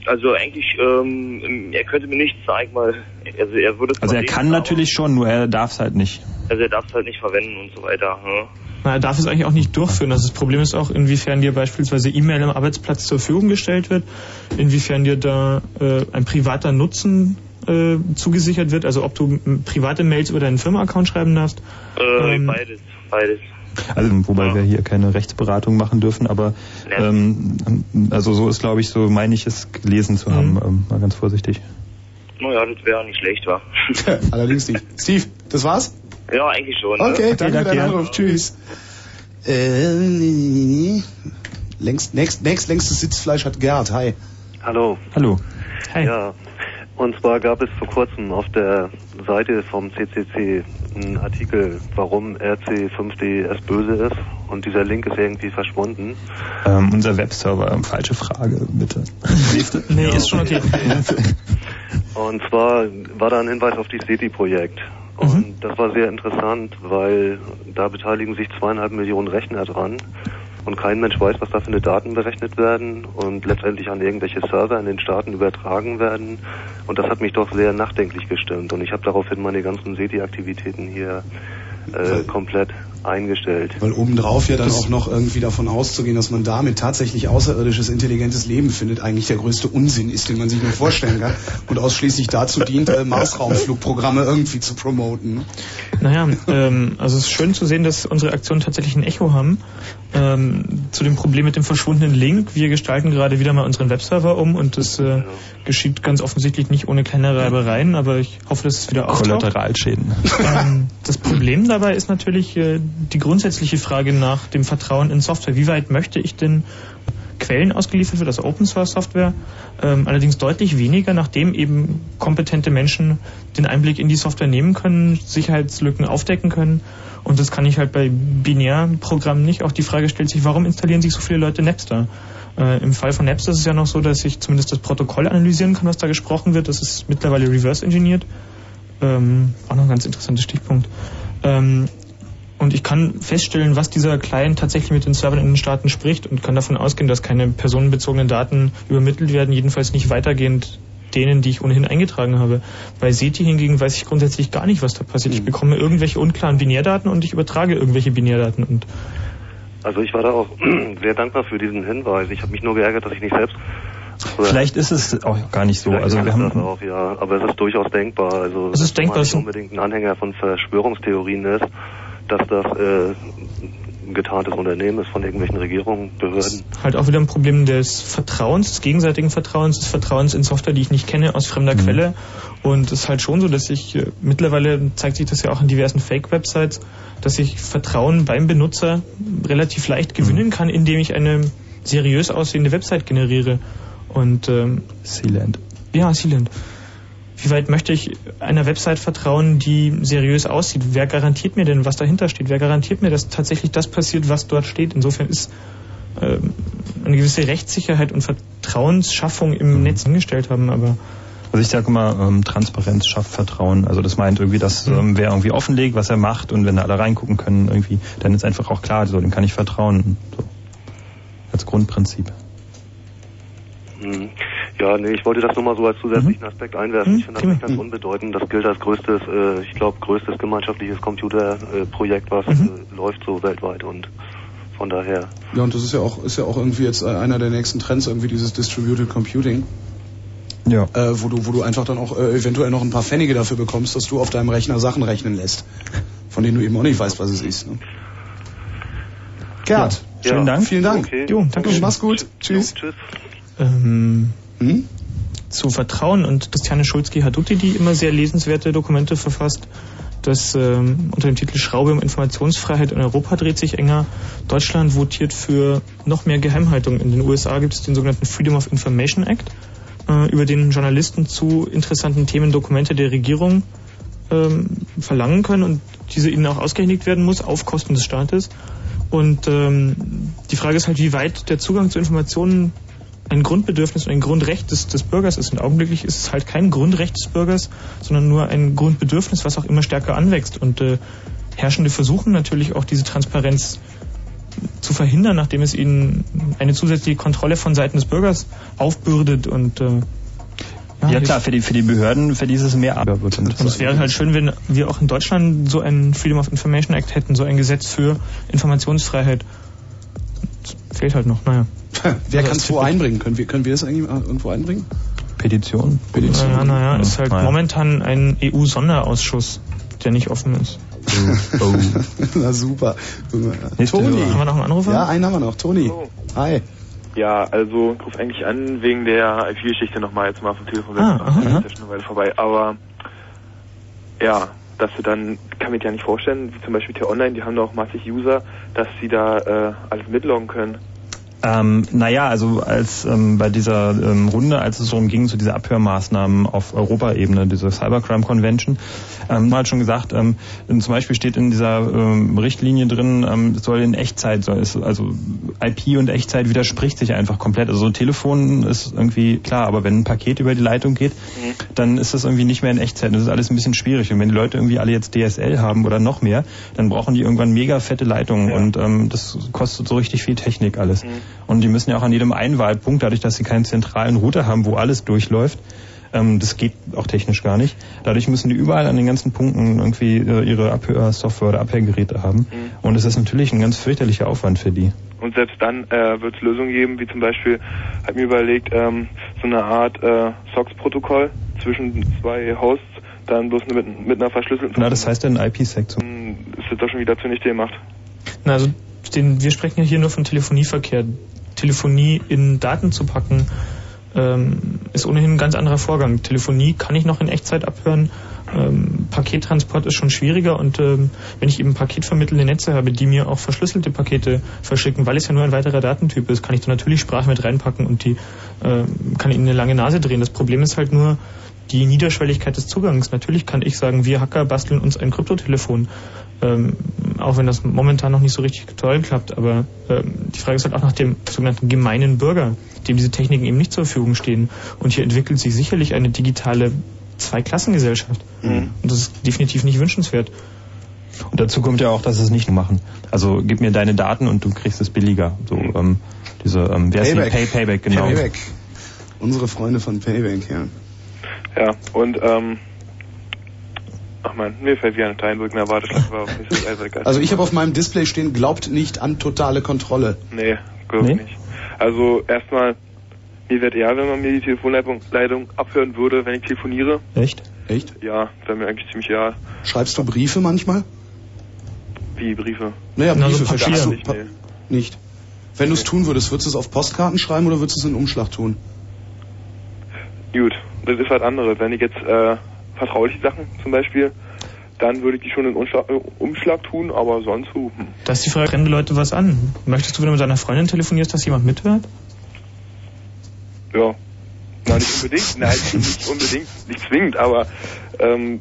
Also eigentlich, ähm, er könnte mir nicht zeigen, weil also er würde es Also er kann sehen, natürlich schon, nur er darf es halt nicht. Also er darf es halt nicht verwenden und so weiter. Hm? Na, er darf es eigentlich auch nicht durchführen. Also das Problem ist auch, inwiefern dir beispielsweise E-Mail am Arbeitsplatz zur Verfügung gestellt wird, inwiefern dir da äh, ein privater Nutzen äh, zugesichert wird, also ob du private Mails über deinen Firma-Account schreiben darfst. Äh, Ähm, beides, beides. Also wobei wir hier keine Rechtsberatung machen dürfen, aber ähm, also so ist glaube ich, so meine ich es gelesen zu haben, ähm, mal ganz vorsichtig. Naja, das wäre nicht schlecht, wa? Allerdings nicht. Steve, das war's? Ja, eigentlich schon. ne? Okay, danke für deinen Anruf. Tschüss. Äh, längst, längst, längst, längstes Sitzfleisch hat Gerd. Hi. Hallo. Hallo. Ja, und zwar gab es vor kurzem auf der Seite vom CCC einen Artikel, warum RC5DS böse ist. Und dieser Link ist irgendwie verschwunden. Ähm, unser Webserver, ähm, falsche Frage, bitte. nee, ist schon okay. Und zwar war da ein Hinweis auf dieses SETI-Projekt. Und das war sehr interessant, weil da beteiligen sich zweieinhalb Millionen Rechner dran. Und kein Mensch weiß, was da für eine Daten berechnet werden und letztendlich an irgendwelche Server in den Staaten übertragen werden. Und das hat mich doch sehr nachdenklich gestimmt. Und ich habe daraufhin meine ganzen SETI-Aktivitäten hier äh, komplett eingestellt. Weil obendrauf ja dann auch noch irgendwie davon auszugehen, dass man damit tatsächlich außerirdisches, intelligentes Leben findet, eigentlich der größte Unsinn ist, den man sich nur vorstellen kann und ausschließlich dazu dient, äh, Marsraumflugprogramme irgendwie zu promoten. Naja, ähm, also es ist schön zu sehen, dass unsere Aktionen tatsächlich ein Echo haben. Ähm, zu dem Problem mit dem verschwundenen Link. Wir gestalten gerade wieder mal unseren Webserver um und das äh, geschieht ganz offensichtlich nicht ohne kleine Reibereien, aber ich hoffe, dass es wieder auftaucht. Kollateralschäden. Ähm, das Problem dabei ist natürlich äh, die grundsätzliche Frage nach dem Vertrauen in Software. Wie weit möchte ich denn Quellen ausgeliefert wird, also Open Source Software, ähm, allerdings deutlich weniger, nachdem eben kompetente Menschen den Einblick in die Software nehmen können, Sicherheitslücken aufdecken können. Und das kann ich halt bei Binärprogrammen nicht. Auch die Frage stellt sich, warum installieren sich so viele Leute Napster? Äh, Im Fall von Napster ist es ja noch so, dass ich zumindest das Protokoll analysieren kann, was da gesprochen wird. Das ist mittlerweile reverse engineert. Ähm, auch noch ein ganz interessanter Stichpunkt. Ähm, und ich kann feststellen, was dieser Client tatsächlich mit den Servern in den Staaten spricht und kann davon ausgehen, dass keine personenbezogenen Daten übermittelt werden, jedenfalls nicht weitergehend denen, die ich ohnehin eingetragen habe. Bei SETI hingegen weiß ich grundsätzlich gar nicht, was da passiert. Ich bekomme irgendwelche unklaren Binärdaten und ich übertrage irgendwelche Binärdaten und Also ich war da auch sehr dankbar für diesen Hinweis. Ich habe mich nur geärgert, dass ich nicht selbst Vielleicht ist es auch gar nicht so. Vielleicht Also wir das haben auch, ja, aber es ist durchaus denkbar. Also Es ist dass denkbar, man es nicht unbedingt ein Anhänger von Verschwörungstheorien ist, dass das äh, ein getarntes Unternehmen ist von irgendwelchen Regierungen, Behörden. halt auch wieder ein Problem des Vertrauens, des gegenseitigen Vertrauens, des Vertrauens in Software, die ich nicht kenne, aus fremder Quelle. Und es ist halt schon so, dass ich äh, mittlerweile zeigt sich das ja auch in diversen Fake-Websites, dass ich Vertrauen beim Benutzer relativ leicht gewinnen kann, indem ich eine seriös aussehende Website generiere. Und ähm, Sealand. Ja, Sealand. Wie weit möchte ich einer Website vertrauen, die seriös aussieht? Wer garantiert mir denn, was dahinter steht? Wer garantiert mir, dass tatsächlich das passiert, was dort steht? Insofern ist ähm, eine gewisse Rechtssicherheit und Vertrauensschaffung im Netz angestellt haben, aber Also ich sage immer, ähm, Transparenz schafft Vertrauen. Also das meint irgendwie, dass ähm, wer irgendwie offenlegt, was er macht und wenn da alle reingucken können, irgendwie, dann ist einfach auch klar, so, dem kann ich vertrauen. So. Als Grundprinzip. Hm. Ja, nee, ich wollte das nur mal so als zusätzlichen Mhm. Aspekt einwerfen. Ich finde das nicht ganz unbedeutend. Das gilt als größtes, äh, ich glaube, größtes gemeinschaftliches Computerprojekt, was Mhm. äh, läuft so weltweit und von daher. Ja, und das ist ja auch, ist ja auch irgendwie jetzt äh, einer der nächsten Trends, irgendwie dieses Distributed Computing. Ja. Äh, wo du, wo du einfach dann auch äh, eventuell noch ein paar Pfennige dafür bekommst, dass du auf deinem Rechner Sachen rechnen lässt. Von denen du eben auch nicht weißt, was es ist. Ne? Gerd, Ja. Schönen Dank. Vielen Dank. Okay. Jo, danke schön. Mach's gut. Tschüss. Tschüss. Ähm, Hm? zu Vertrauen und Christiane Schulzki-Haduti, die immer sehr lesenswerte Dokumente verfasst. Das ähm, unter dem Titel Schraube um Informationsfreiheit in Europa dreht sich enger. Deutschland votiert für noch mehr Geheimhaltung. In den USA gibt es den sogenannten Freedom of Information Act, äh, über den Journalisten zu interessanten Themen Dokumente der Regierung ähm, verlangen können und diese ihnen auch ausgehändigt werden muss auf Kosten des Staates. Und ähm, die Frage ist halt, wie weit der Zugang zu Informationen ein Grundbedürfnis und ein Grundrecht des, des Bürgers ist. Und augenblicklich ist es halt kein Grundrecht des Bürgers, sondern nur ein Grundbedürfnis, was auch immer stärker anwächst. Und äh, Herrschende versuchen natürlich auch diese Transparenz zu verhindern, nachdem es ihnen eine zusätzliche Kontrolle von Seiten des Bürgers aufbürdet und äh, Ja, klar, für die, für die Behörden, für dieses mehr Arbeit und es wäre halt schön, wenn wir auch in Deutschland so einen Freedom of Information Act hätten, so ein Gesetz für Informationsfreiheit. Das fehlt halt noch, naja. Wer Also kann es wo einbringen? Können wir, können wir es eigentlich irgendwo einbringen? Petition. Petition. Naja, naja, ist halt Naja. momentan ein EU-Sonderausschuss, der nicht offen ist. Oh. Na super. Toni. Haben wir noch einen Anrufer? Ja, einen haben wir noch. Toni. Hi. Ja, also ich rufe eigentlich an wegen der IP-Geschichte nochmal jetzt mal vom Telefon Ah, aha, Das aha. ist ja schon eine Weile vorbei. Aber ja, dass du dann, kann mir ja nicht vorstellen, wie zum Beispiel T-Online, die haben doch massig User, dass sie da äh, alles mitloggen können. Ähm, naja, also als ähm, bei dieser ähm, Runde, als es darum ging, zu dieser Abhörmaßnahmen auf Europaebene, diese Cybercrime Convention, ähm, man hat schon gesagt, ähm, zum Beispiel steht in dieser ähm, Richtlinie drin, ähm, es soll in Echtzeit, soll es, also IP und Echtzeit widerspricht sich einfach komplett. Also so Telefon ist irgendwie klar, aber wenn ein Paket über die Leitung geht, dann ist das irgendwie nicht mehr in Echtzeit. Das ist alles ein bisschen schwierig. Und wenn die Leute irgendwie alle jetzt DSL haben oder noch mehr, dann brauchen die irgendwann mega fette Leitungen und ähm, das kostet so richtig viel Technik alles. Und die müssen ja auch an jedem Einwahlpunkt, dadurch, dass sie keinen zentralen Router haben, wo alles durchläuft, ähm, das geht auch technisch gar nicht. Dadurch müssen die überall an den ganzen Punkten irgendwie äh, ihre Abhörsoftware oder Abhörgeräte haben. Und es ist natürlich ein ganz fürchterlicher Aufwand für die. Und selbst dann äh, wird es Lösungen geben, wie zum Beispiel, hat mir überlegt, ähm, so eine Art äh, SOX-Protokoll zwischen zwei Hosts, dann bloß mit, mit einer verschlüsselten Na, das heißt dann IPsec zum ist das doch schon wieder zunichte gemacht. Na, also den, wir sprechen ja hier nur von Telefonieverkehr. Telefonie in Daten zu packen, ähm, ist ohnehin ein ganz anderer Vorgang. Telefonie kann ich noch in Echtzeit abhören. Ähm, Pakettransport ist schon schwieriger und ähm, wenn ich eben paketvermittelnde Netze habe, die mir auch verschlüsselte Pakete verschicken, weil es ja nur ein weiterer Datentyp ist, kann ich da natürlich Sprache mit reinpacken und die ähm, kann ihnen eine lange Nase drehen. Das Problem ist halt nur die Niederschwelligkeit des Zugangs. Natürlich kann ich sagen, wir Hacker basteln uns ein Kryptotelefon. Ähm, auch wenn das momentan noch nicht so richtig toll klappt, aber ähm, die Frage ist halt auch nach dem sogenannten gemeinen Bürger, dem diese Techniken eben nicht zur Verfügung stehen. Und hier entwickelt sich sicherlich eine digitale Zweiklassengesellschaft. Und das ist definitiv nicht wünschenswert. Und dazu kommt ja auch, dass sie es nicht machen. Also gib mir deine Daten und du kriegst es billiger. So ähm, diese ähm, wer ist? Payback. Pay Payback genau. Payback. Unsere Freunde von Payback, ja. Ja, und ähm, ach man, mir fällt wieder ein Teilbrücken, na warte, das war auch nicht so. Also ich habe auf meinem Display stehen, glaubt nicht an totale Kontrolle. Nee, glaube ich nicht. Also erstmal, mir wäre eher, wenn man mir die Telefonleitung Leitung abhören würde, wenn ich telefoniere. Echt? Echt? Ja, wäre mir eigentlich ziemlich egal. Schreibst du Briefe manchmal? Wie Briefe? Naja, Na, Briefe so Papier. verschickst du. Nicht, nee. nicht. Wenn du es tun würdest, würdest du es auf Postkarten schreiben oder würdest du es in Umschlag tun? Gut, das ist was anderes. Wenn ich jetzt äh, vertrauliche Sachen zum Beispiel, dann würde ich die schon in Umschlag, äh, Umschlag tun, aber sonst so. Hm. Da ist die Frage, rennen die Leute was an? Möchtest du, wenn du mit deiner Freundin telefonierst, dass jemand mithört? Ja. Na, nicht unbedingt. Nein, nicht unbedingt, nicht zwingend, aber ähm,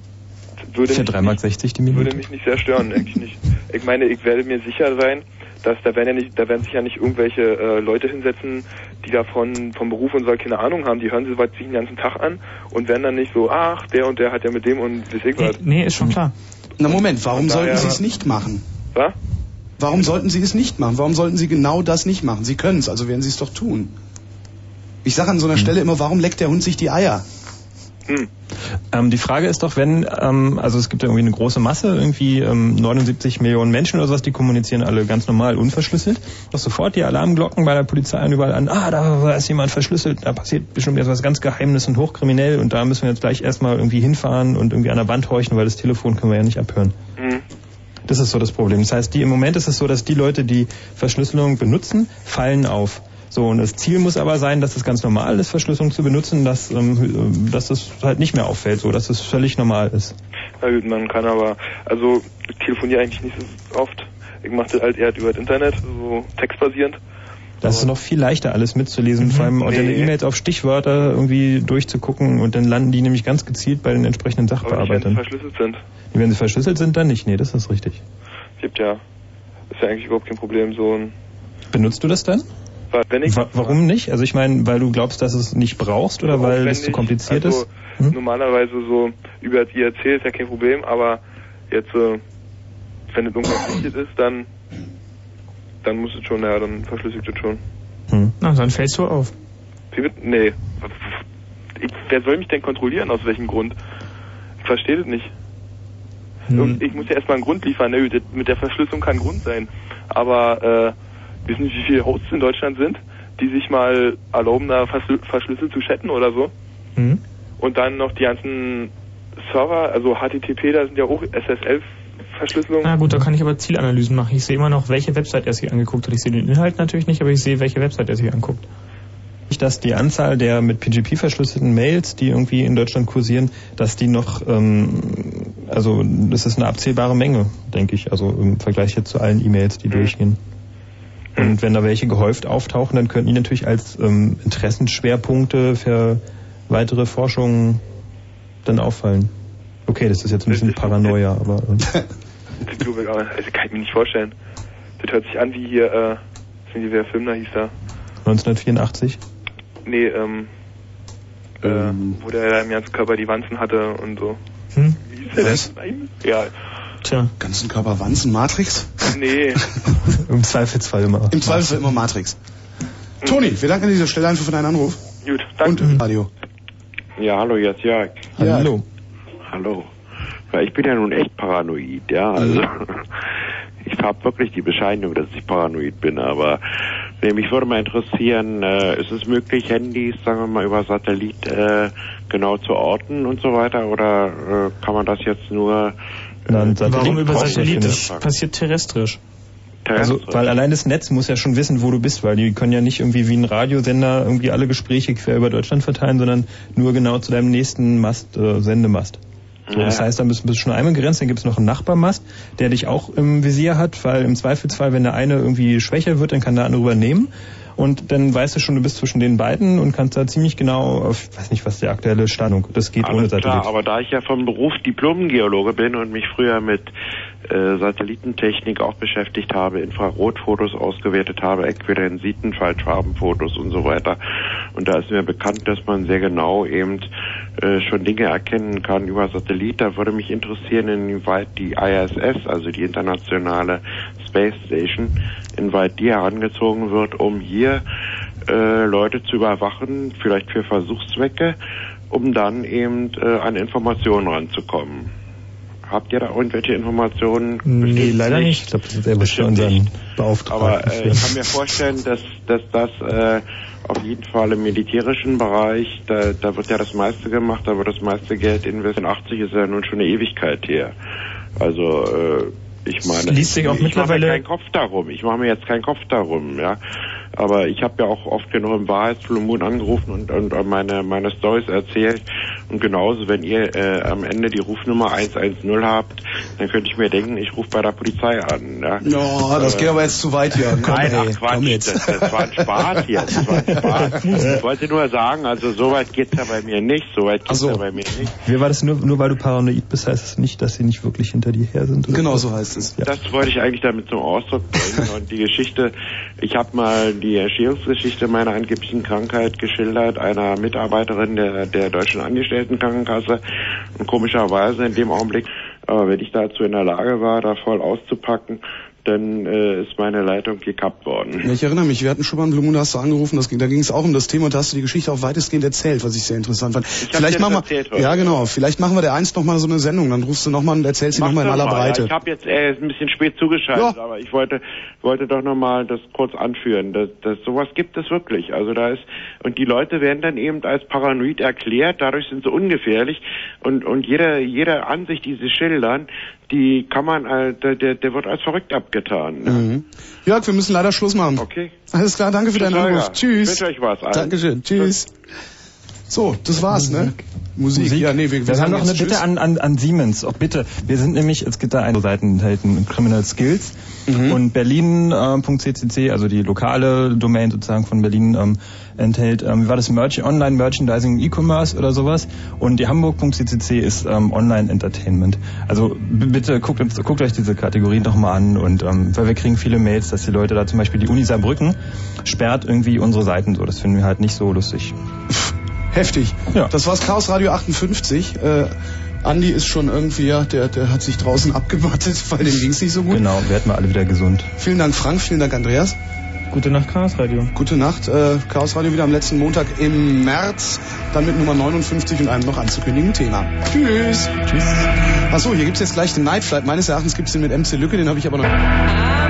würde, mich, 3,60 Mark die Minute. würde mich nicht sehr stören, eigentlich nicht. Ich meine, ich werde mir sicher sein, dass da werden ja nicht, da werden sich ja nicht irgendwelche äh, Leute hinsetzen, die davon vom Beruf und so keine Ahnung haben, die hören sie sich den ganzen Tag an und werden dann nicht so, ach, der und der hat ja mit dem und ich was. Nee, ist schon klar. Na Moment, warum Von sollten sie es nicht machen? Was? Warum sollten sie es nicht machen? Warum sollten sie genau das nicht machen? Sie können es, also werden sie es doch tun. Ich sage an so einer Stelle immer, warum leckt der Hund sich die Eier? Ähm, die Frage ist doch, wenn, ähm, also es gibt ja irgendwie eine große Masse, irgendwie ähm, 79 Millionen Menschen oder sowas, die kommunizieren alle ganz normal unverschlüsselt. Doch sofort die Alarmglocken bei der Polizei und überall an, ah, da ist jemand verschlüsselt, da passiert bestimmt etwas ganz Geheimnis und hochkriminell und da müssen wir jetzt gleich erstmal irgendwie hinfahren und irgendwie an der Wand horchen, weil das Telefon können wir ja nicht abhören. Mhm. Das ist so das Problem. Das heißt, die, im Moment ist es so, dass die Leute, die Verschlüsselung benutzen, fallen auf. So, und das Ziel muss aber sein, dass es ganz normal ist, Verschlüsselung zu benutzen, dass, ähm, dass das halt nicht mehr auffällt, so, dass es völlig normal ist. Na gut, man kann aber, also ich telefoniere eigentlich nicht so oft. Ich mache das halt eher über das Internet, so textbasierend. Das ist noch viel leichter, alles mitzulesen, vor allem auch deine E-Mails auf Stichwörter irgendwie durchzugucken und dann landen die nämlich ganz gezielt bei den entsprechenden Aber nicht, wenn sie Sachbearbeitern. verschlüsselt sind. Wenn sie verschlüsselt sind, dann nicht. Nee, das ist richtig. Gibt ja, ist ja eigentlich überhaupt kein Problem, so ein, Benutzt du das dann? Wa- wenn ich, Wa warum nicht? Also ich meine, weil du glaubst, dass es nicht brauchst oder weil es zu kompliziert also, ist? Hm? Normalerweise so über die erzählt, ist ja kein Problem, aber jetzt, äh, wenn es irgendwas wichtig ist, dann, dann muss es schon, ja, dann verschlüsselt es schon. Hm. Na, dann fällst du auf. Nee. Ich, wer soll mich denn kontrollieren, aus welchem Grund? Ich verstehe das nicht. Hm. Und ich muss ja erstmal einen Grund liefern. Ne? Mit der Verschlüsselung kann ein Grund sein. Aber äh, wissen Sie, wie viele Hosts in Deutschland sind, die sich mal erlauben, da verschlü verschlüsselt zu chatten oder so? Hm? Und dann noch die ganzen Server, also HTTP, da sind ja auch SSL-Verschlüsselungen. Na gut, da kann ich aber Zielanalysen machen. Ich sehe immer noch, welche Website er sich angeguckt hat. Ich sehe den Inhalt natürlich nicht, aber ich sehe, welche Website er sich anguckt. Nicht, dass die Anzahl der mit PGP verschlüsselten Mails, die irgendwie in Deutschland kursieren, dass die noch, ähm, also das ist eine abzählbare Menge, denke ich, also im Vergleich jetzt zu allen E-Mails, die durchgehen. Und wenn da welche gehäuft auftauchen, dann könnten die natürlich als ähm, Interessenschwerpunkte für weitere Forschungen dann auffallen. Okay, das ist jetzt ein bisschen Paranoia, aber ähm, aber, also kann ich mir nicht vorstellen. Das hört sich an wie hier, äh, sind die, wer Film da hieß da? 1984. Nee, ähm, äh, wo der im ganzen Körper die Wanzen hatte und so. Hm? Wie hieß der Was? denn? Ja, Tja. Ganzen Körper Wanzen, Matrix? nee. im Zweifelsfall immer. Im Zweifelsfall immer Matrix. Toni, wir danken an dieser Stelle einfach für deinen Anruf. Gut, danke. Und Radio. Ja, hallo, jetzt Jörg. Ja. Hallo. Hallo. Ja, ich bin ja nun echt paranoid, ja. Also ich habe wirklich die Bescheinigung, dass ich paranoid bin, aber mich würde mal interessieren, äh, ist es möglich, Handys, sagen wir mal, über Satellit äh, genau zu orten und so weiter? Oder äh, kann man das jetzt nur Nein, Warum über Satellit? Das passiert terrestrisch. Also, weil allein das Netz muss ja schon wissen, wo du bist, weil die können ja nicht irgendwie wie ein Radiosender irgendwie alle Gespräche quer über Deutschland verteilen, sondern nur genau zu deinem nächsten Mast, äh, Sendemast. So, das heißt, dann bist, bist du schon einmal begrenzt, dann gibt es noch einen Nachbarmast, der dich auch im Visier hat, weil im Zweifelsfall, wenn der eine irgendwie schwächer wird, dann kann der andere übernehmen. Und dann weißt du schon, du bist zwischen den beiden und kannst da ziemlich genau, auf, ich weiß nicht, was die aktuelle Stellung, das geht ohne Alles Satellit. klar, aber da ich ja vom Beruf Diplom-Geologe bin und mich früher mit äh, Satellitentechnik auch beschäftigt habe, Infrarotfotos ausgewertet habe, Äquidensiten, Faltfarbenfotos und so weiter. Und da ist mir bekannt, dass man sehr genau eben äh, schon Dinge erkennen kann über Satellit. Da würde mich interessieren, inwieweit die ISS, also die internationale Space Station, inwieweit die herangezogen wird, um hier äh, Leute zu überwachen, vielleicht für Versuchszwecke, um dann eben äh, an Informationen ranzukommen. Habt ihr da irgendwelche Informationen? Nee, Bestimmt leider nicht. Ich glaube, der muss für unseren Beauftragten. Aber äh, ich kann mir vorstellen, dass, dass das äh, auf jeden Fall im militärischen Bereich, da, da wird ja das meiste gemacht, da wird das meiste Geld investiert. 80 ist ja nun schon eine Ewigkeit her. Also äh, ich meine, auch ich mache mir keinen Kopf darum. Ich mache mir jetzt keinen Kopf darum, ja. Aber ich habe ja auch oft genug im Wahrheitsblumen angerufen und, und meine meine Stories erzählt. Und genauso, wenn ihr äh, am Ende die Rufnummer 110 habt, dann könnte ich mir denken, ich rufe bei der Polizei an. Ja, Ja, das Äh, geht aber jetzt zu weit hier. Komm, Nein, ey, ach Quatsch, komm jetzt. Das, das war ein Spaß hier. Das war ein Spaß. Ich wollte nur sagen, also so weit geht's ja bei mir nicht. So weit geht's ja bei mir nicht. Wie war das nur, nur weil du paranoid bist, heißt es nicht, dass sie nicht wirklich hinter dir her sind? oder Genau so heißt es. Ja. Das wollte ich eigentlich damit zum Ausdruck bringen. Und die Geschichte, ich habe mal die Entstehungsgeschichte meiner angeblichen Krankheit geschildert, einer Mitarbeiterin der, der Deutschen Angestelltenkrankenkasse. Und komischerweise in dem Augenblick, aber wenn ich dazu in der Lage war, da voll auszupacken, dann äh, ist meine Leitung gekappt worden. Ja, ich erinnere mich, wir hatten schon mal einen Blue Moon, da hast du angerufen, das da ging es auch um das Thema und da hast du die Geschichte auch weitestgehend erzählt, was ich sehr interessant fand. Ich vielleicht machen wir, ja genau, vielleicht machen wir der einst noch mal so eine Sendung, dann rufst du noch mal und erzählst sie noch mal in aller mal. Breite. Ja, ich habe jetzt äh, ein bisschen spät zugeschaltet, aber ich wollte wollte doch noch mal das kurz anführen. Das, das sowas gibt es wirklich. Also da ist und die Leute werden dann eben als paranoid erklärt. Dadurch sind sie ungefährlich und und jeder jede Ansicht, die sie schildern, die kann man äh, der, der der wird als verrückt abgetan. Ne? Mhm. Jörg, wir müssen leider Schluss machen. Okay. Alles klar, danke für Tschüss, deinen Anruf. Holger. Tschüss. Wünsche euch was allen. Dankeschön. Tschüss. So, das war's, ne? Musik. Musik. Ja, nee, wir, Wir, wir haben noch eine jetzt Bitte Tschüss. an, an, an Siemens. Auch bitte. Wir sind nämlich, es gibt da eine Seite enthalten, Criminal Skills. Mhm. Und Berlin.ccc, also die lokale Domain sozusagen von Berlin, ähm, enthält, ähm, wie war das, Merch Online Merchandising E-Commerce oder sowas. Und die Hamburg.ccc ist ähm, Online Entertainment. Also bitte guckt, guckt euch diese Kategorien doch mal an. Und ähm, weil wir kriegen viele Mails, dass die Leute da zum Beispiel die Uni Saarbrücken sperrt irgendwie unsere Seiten so. Das finden wir halt nicht so lustig. Heftig. Ja. Das war's Chaos Radio 58. Äh, Andi ist schon irgendwie, ja, der, der hat sich draußen abgemattet, weil dem ging's nicht so gut. Genau, werden wir alle wieder gesund. Vielen Dank Frank, vielen Dank Andreas. Gute Nacht, Chaos Radio. Gute Nacht. Äh, Chaos Radio wieder am letzten Montag im März, dann mit Nummer 59 und einem noch anzukündigenden Thema. Tschüss. Tschüss. Achso, hier gibt's jetzt gleich den Night Flight. Meines Erachtens gibt's den mit MC Lücke, den habe ich aber noch.